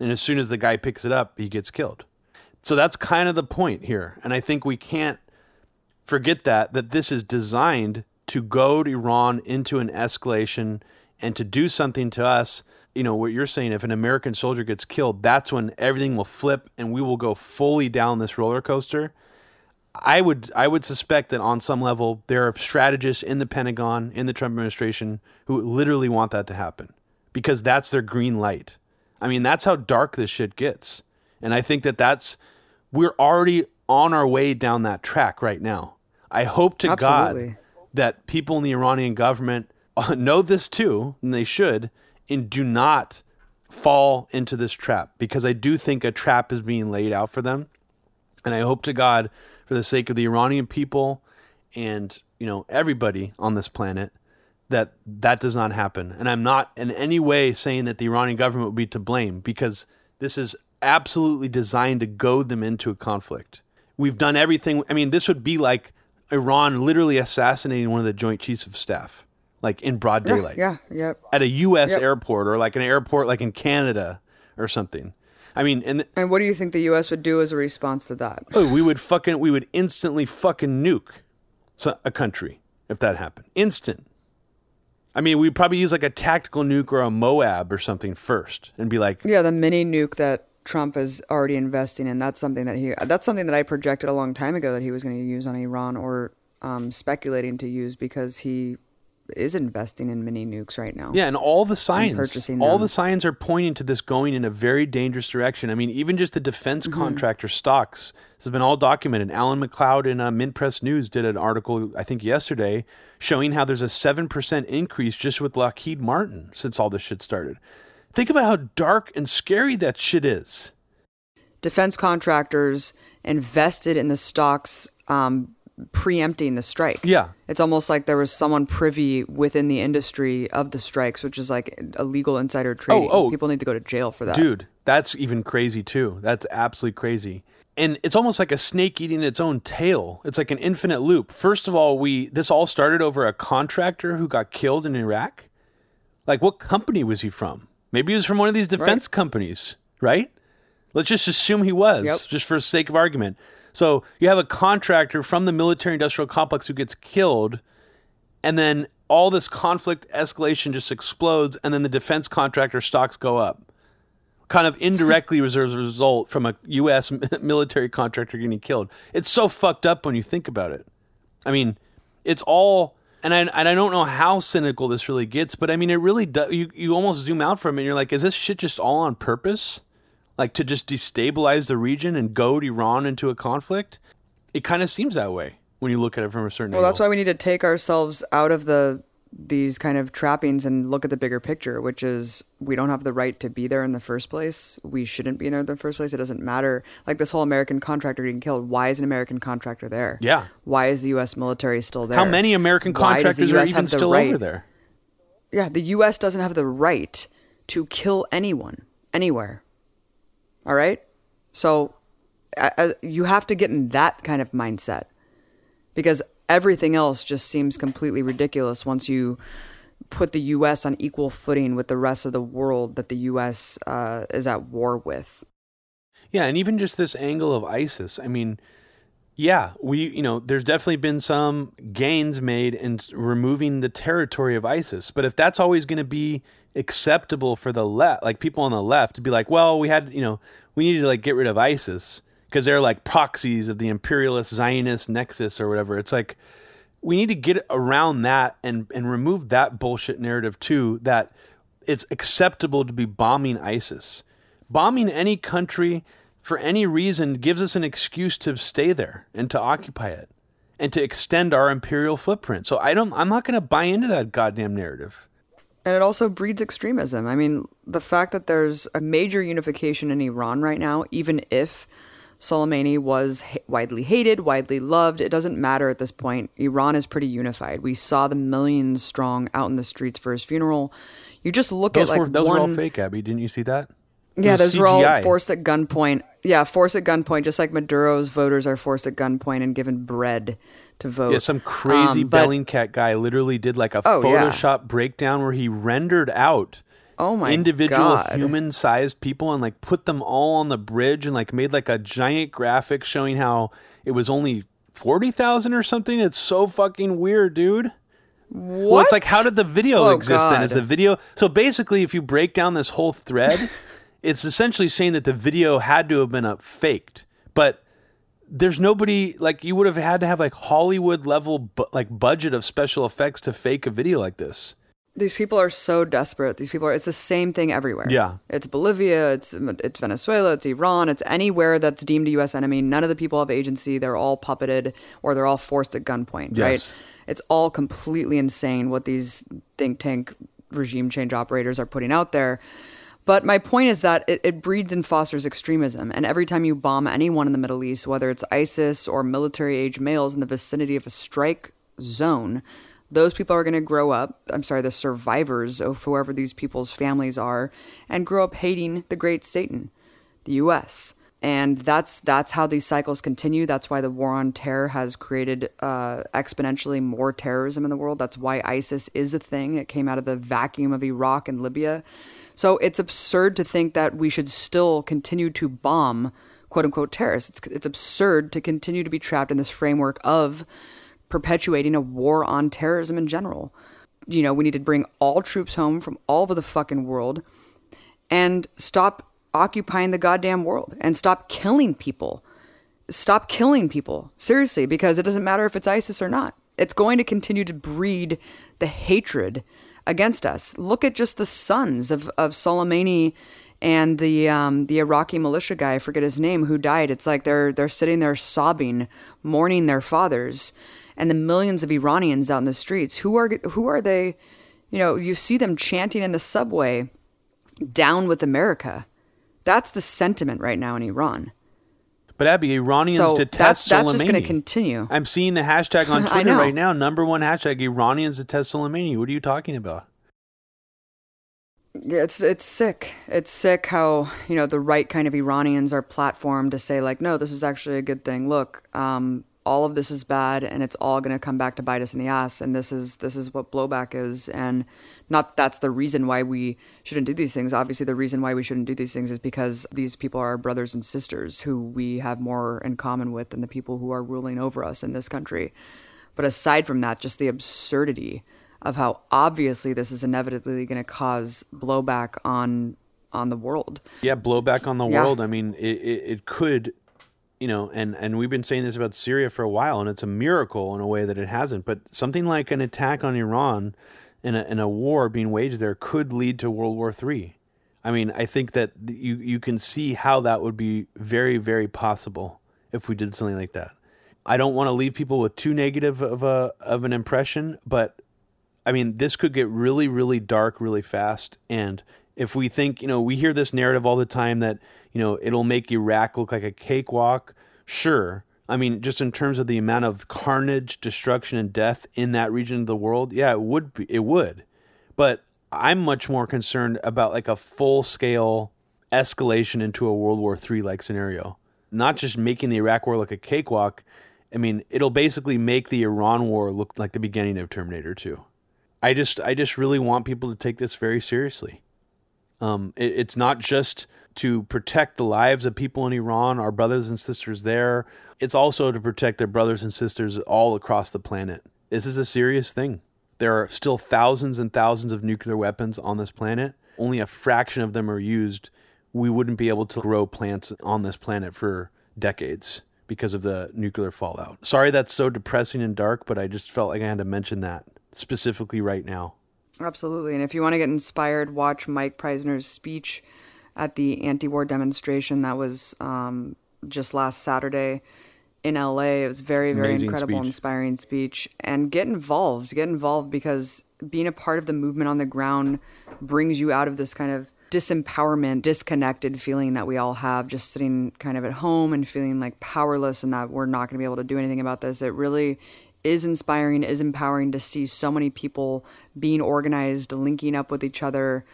And as soon as the guy picks it up, he gets killed. So that's kind of the point here, and I think we can't forget that that this is designed to goad Iran into an escalation and to do something to us. You know what you're saying. If an American soldier gets killed, that's when everything will flip and we will go fully down this roller coaster. I would I would suspect that on some level there are strategists in the Pentagon in the Trump administration who literally want that to happen because that's their green light. I mean that's how dark this shit gets, and I think that that's we're already on our way down that track right now. I hope to Absolutely. God that people in the Iranian government uh, know this too, and they should, and do not fall into this trap because I do think a trap is being laid out for them. And I hope to God, for the sake of the Iranian people and you know everybody on this planet, that that does not happen. And I'm not in any way saying that the Iranian government would be to blame because this is absolutely designed to goad them into a conflict. We've done everything. I mean, this would be like Iran literally assassinating one of the Joint Chiefs of Staff, like in broad daylight yeah, yeah. at a U.S. Yep. airport or like an airport like in Canada or something. I mean, and And what do you think the U.S. would do as a response to that? oh, we would fucking we would instantly fucking nuke a country if that happened. Instant. I mean, we'd probably use like a tactical nuke or a Moab or something first, and be like, Yeah, the mini nuke that Trump is already investing in. That's something that he. That's something that I projected a long time ago that he was going to use on Iran or um, speculating to use because he is investing in mini nukes right now. Yeah, and all the signs, all the signs are pointing to this going in a very dangerous direction. I mean, even just the defense Mm-hmm. contractor stocks this has been all documented. Alan MacLeod in uh, Mint Press News did an article, I think yesterday, showing how there's a seven percent increase just with Lockheed Martin since all this shit started. Think about how dark and scary that shit is. Defense contractors invested in the stocks um, preempting the strike. Yeah. It's almost like there was someone privy within the industry of the strikes, which is like illegal insider oh, trading. oh. oh. People need to go to jail for that. Dude, that's even crazy too. That's absolutely crazy. And it's almost like a snake eating its own tail. It's like an infinite loop. First of all, we this all started over a contractor who got killed in Iraq. Like what company was he from? Maybe he was from one of these defense companies, right? Let's just assume he was, Yep. just for sake of argument. So you have a contractor from the military industrial complex who gets killed, and then all this conflict escalation just explodes, and then the defense contractor stocks go up. kind of indirectly was a result from a U.S. military contractor getting killed. It's so fucked up when you think about it. I mean, it's all, and I and I don't know how cynical this really gets, but I mean, it really does. You you almost zoom out from it, and you're like, is this shit just all on purpose? Like to just destabilize the region and goad Iran into a conflict? It kind of seems that way when you look at it from a certain. Well, angle. that's why we need to take ourselves out of the these kind of trappings and look at the bigger picture, which is we don't have the right to be there in the first place. We shouldn't be there in the first place. It doesn't matter. Like this whole American contractor getting killed. Why is an American contractor there? Yeah. Why is the U.S. military still there? How many American contractors are even still right- over there? Yeah, the U.S. doesn't have the right to kill anyone anywhere. All right, so uh, you have to get in that kind of mindset because everything else just seems completely ridiculous once you put the U.S. on equal footing with the rest of the world that the U.S. Uh, is at war with. Yeah, and even just this angle of ISIS. I mean, yeah, we you know, there's definitely been some gains made in removing the territory of ISIS, but if that's always going to be acceptable for the left, like people on the left to be like, well, we had, you know, we needed to like get rid of ISIS because they're like proxies of the imperialist Zionist nexus or whatever. It's like we need to get around that and and remove that bullshit narrative too that it's acceptable to be bombing ISIS. Bombing any country for any reason gives us an excuse to stay there and to occupy it and to extend our imperial footprint. So I don't I'm not going to buy into that goddamn narrative. And it also breeds extremism. I mean, the fact that there's a major unification in Iran right now, even if Soleimani was ha- widely hated, widely loved, it doesn't matter at this point. Iran is pretty unified. We saw the millions strong out in the streets for his funeral. You just look Those at like were those one. were all fake, Abby. Didn't you see that? Yeah, those were all forced at gunpoint. Yeah, forced at gunpoint, just like Maduro's voters are forced at gunpoint and given bread to vote. Yeah, some crazy Um, but- Bellingcat guy literally did like a Oh, yeah. Photoshop breakdown where he rendered out Oh my individual God. human sized people and like put them all on the bridge and like made like a giant graphic showing how it was only 40,000 or something. It's so fucking weird, dude. What? Well, it's like, how did the video Oh, exist then? Is the video. So basically, if you break down this whole thread, it's essentially saying that the video had to have been a faked. But there's nobody like you would have had to have like Hollywood level bu- like budget of special effects to fake a video like this. These people are so desperate. These people are. It's the same thing everywhere. Yeah. It's Bolivia. It's um, it's Venezuela. It's Iran. It's anywhere that's deemed a U.S. enemy. None of the people have agency. They're all puppeted or they're all forced at gunpoint. Yes. Right. It's all completely insane what these think tank regime change operators are putting out there. But my point is that it, it breeds and fosters extremism. And every time you bomb anyone in the Middle East, whether it's ISIS or military age males in the vicinity of a strike zone, those people are going to grow up. I'm sorry, the survivors of whoever these people's families are, and grow up hating the great Satan, the U.S. And that's that's how these cycles continue. That's why the war on terror has created uh, exponentially more terrorism in the world. That's why ISIS is a thing. It came out of the vacuum of Iraq and Libya. So it's absurd to think that we should still continue to bomb quote unquote terrorists. It's, it's absurd to continue to be trapped in this framework of perpetuating a war on terrorism in general. You know, we need to bring all troops home from all over the fucking world and stop occupying the goddamn world and stop killing people. Stop killing people. Seriously, because it doesn't matter if it's ISIS or not. It's going to continue to breed the hatred against us. Look at just the sons of, of Soleimani and the um, the Iraqi militia guy, I forget his name, who died. It's like they're they're sitting there sobbing, mourning their fathers, and the millions of Iranians out in the streets. Who are who are they? You know, you see them chanting in the subway, "Down with America." That's the sentiment right now in Iran. But Abby, Iranians So detest that's that's just going Soleimani. to continue. I'm seeing the hashtag on Twitter right now. Number one hashtag: Iranians detest Soleimani. What are you talking about? Yeah, it's it's sick. It's sick how you know the right kind of Iranians are platformed to say like, no, this is actually a good thing. Look, um, all of this is bad, and it's all going to come back to bite us in the ass. And this is this is what blowback is, and not that's the reason why we shouldn't do these things. Obviously, the reason why we shouldn't do these things is because these people are our brothers and sisters who we have more in common with than the people who are ruling over us in this country. But aside from that, just the absurdity of how obviously this is inevitably going to cause blowback on on the world. Yeah, blowback on the Yeah. world. I mean, it, it, it could, you know, and, and we've been saying this about Syria for a while, and it's a miracle in a way that it hasn't. But something like an attack on Iran and a, and a war being waged there could lead to World War III. I mean, I think that you, you can see how that would be very, very possible if we did something like that. I don't want to leave people with too negative of a of an impression, but I mean, this could get really, really dark really fast. And if we think, you know, we hear this narrative all the time that, you know, it'll make Iraq look like a cakewalk. Sure. I mean, just in terms of the amount of carnage, destruction, and death in that region of the world, yeah, it would be, it would. But I'm much more concerned about like a full scale escalation into a World War III like scenario. Not just making the Iraq war look a cakewalk. I mean, it'll basically make the Iran war look like the beginning of Terminator 2. I just I just really want people to take this very seriously. Um, it, it's not just to protect the lives of people in Iran, our brothers and sisters there. It's also to protect their brothers and sisters all across the planet. This is a serious thing. There are still thousands and thousands of nuclear weapons on this planet. Only a fraction of them are used. We wouldn't be able to grow plants on this planet for decades because of the nuclear fallout. Sorry that's so depressing and dark, but I just felt like I had to mention that specifically right now. Absolutely. And if you want to get inspired, watch Mike Prysner's speech at the anti war demonstration that was um, just last Saturday in LA. It was very, very Amazing incredible, speech. inspiring speech. And get involved. Get involved because being a part of the movement on the ground brings you out of this kind of disempowerment, disconnected feeling that we all have just sitting kind of at home and feeling like powerless and that we're not going to be able to do anything about this. It really is inspiring, is empowering to see so many people being organized, linking up with each other,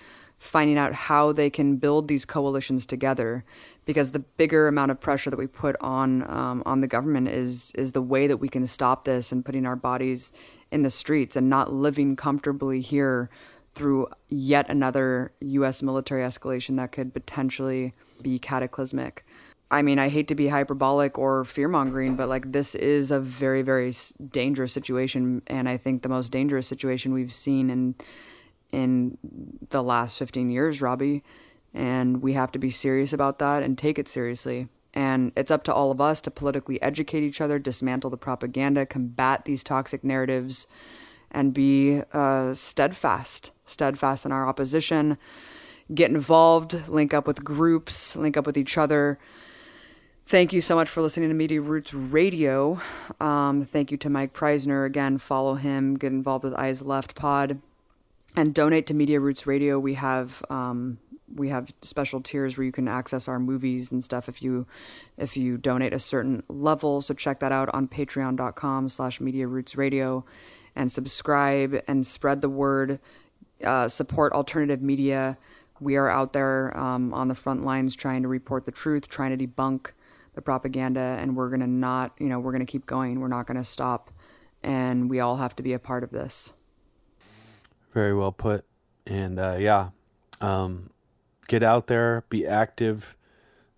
finding out how they can build these coalitions together. Because the bigger amount of pressure that we put on um, on the government is is the way that we can stop this and putting our bodies in the streets and not living comfortably here through yet another U.S. military escalation that could potentially be cataclysmic. I mean, I hate to be hyperbolic or fear mongering, but like this is a very, very dangerous situation, and I think the most dangerous situation we've seen in in the last 15 years, Robbie. And we have to be serious about that and take it seriously. And it's up to all of us to politically educate each other, dismantle the propaganda, combat these toxic narratives, and be uh, steadfast, steadfast in our opposition. Get involved, link up with groups, link up with each other. Thank you so much for listening to Media Roots Radio. Um, thank you to Mike Prysner. Again, follow him, get involved with Eyes Left Pod, and donate to Media Roots Radio. We have um, we have special tiers where you can access our movies and stuff if you if you donate a certain level. So check that out on patreon.com slash Media Roots Radio and subscribe and spread the word. Uh, support alternative media. We are out there um, on the front lines trying to report the truth, trying to debunk the propaganda, and we're gonna not, you know, we're gonna keep going. We're not gonna stop, and we all have to be a part of this. Very well put. And uh, yeah, um, get out there, be active.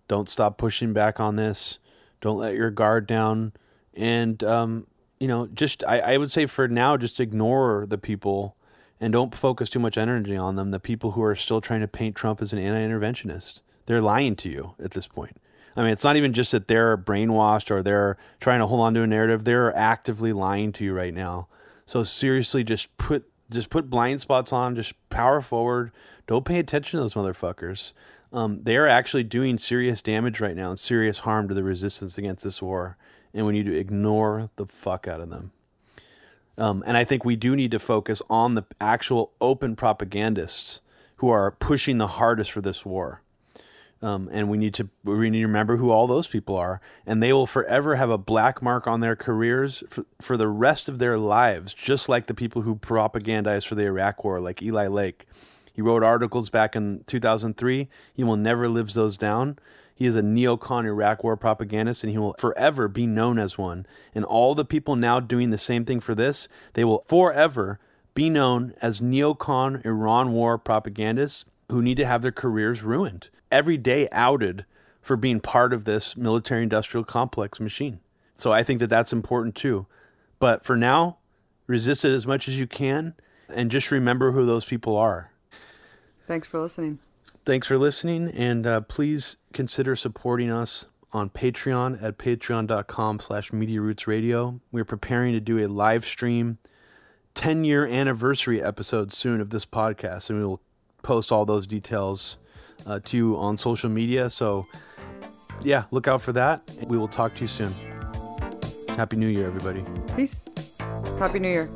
Don't stop pushing back on this. Don't let your guard down. And, um, you know, just, I, I would say for now, just ignore the people and don't focus too much energy on them. The people who are still trying to paint Trump as an anti interventionist. They're lying to you at this point. I mean, it's not even just that they're brainwashed or they're trying to hold on to a narrative. They're actively lying to you right now. So seriously, just put just put blind spots on. Just power forward. Don't pay attention to those motherfuckers. Um, they are actually doing serious damage right now and serious harm to the resistance against this war, and we need to ignore the fuck out of them. Um, and I think we do need to focus on the actual open propagandists who are pushing the hardest for this war. Um, and we need to we need to remember who all those people are, and they will forever have a black mark on their careers for, for the rest of their lives, just like the people who propagandized for the Iraq War, like Eli Lake. He wrote articles back in 2003. He will never live those down. He is a neocon Iraq War propagandist, and he will forever be known as one. And all the people now doing the same thing for this, they will forever be known as neocon Iran War propagandists who need to have their careers ruined, every day outed for being part of this military industrial complex machine. So I think that that's important too. But for now, resist it as much as you can and just remember who those people are. Thanks for listening. thanks for listening, and uh, please consider supporting us on Patreon at patreon.com slash Media Roots Radio. We're preparing to do a live stream 10 year anniversary episode soon of this podcast, and we will post all those details uh, to you on social media. So, yeah, look out for that. We will talk to you soon. Happy New Year, everybody. Peace. Happy New Year.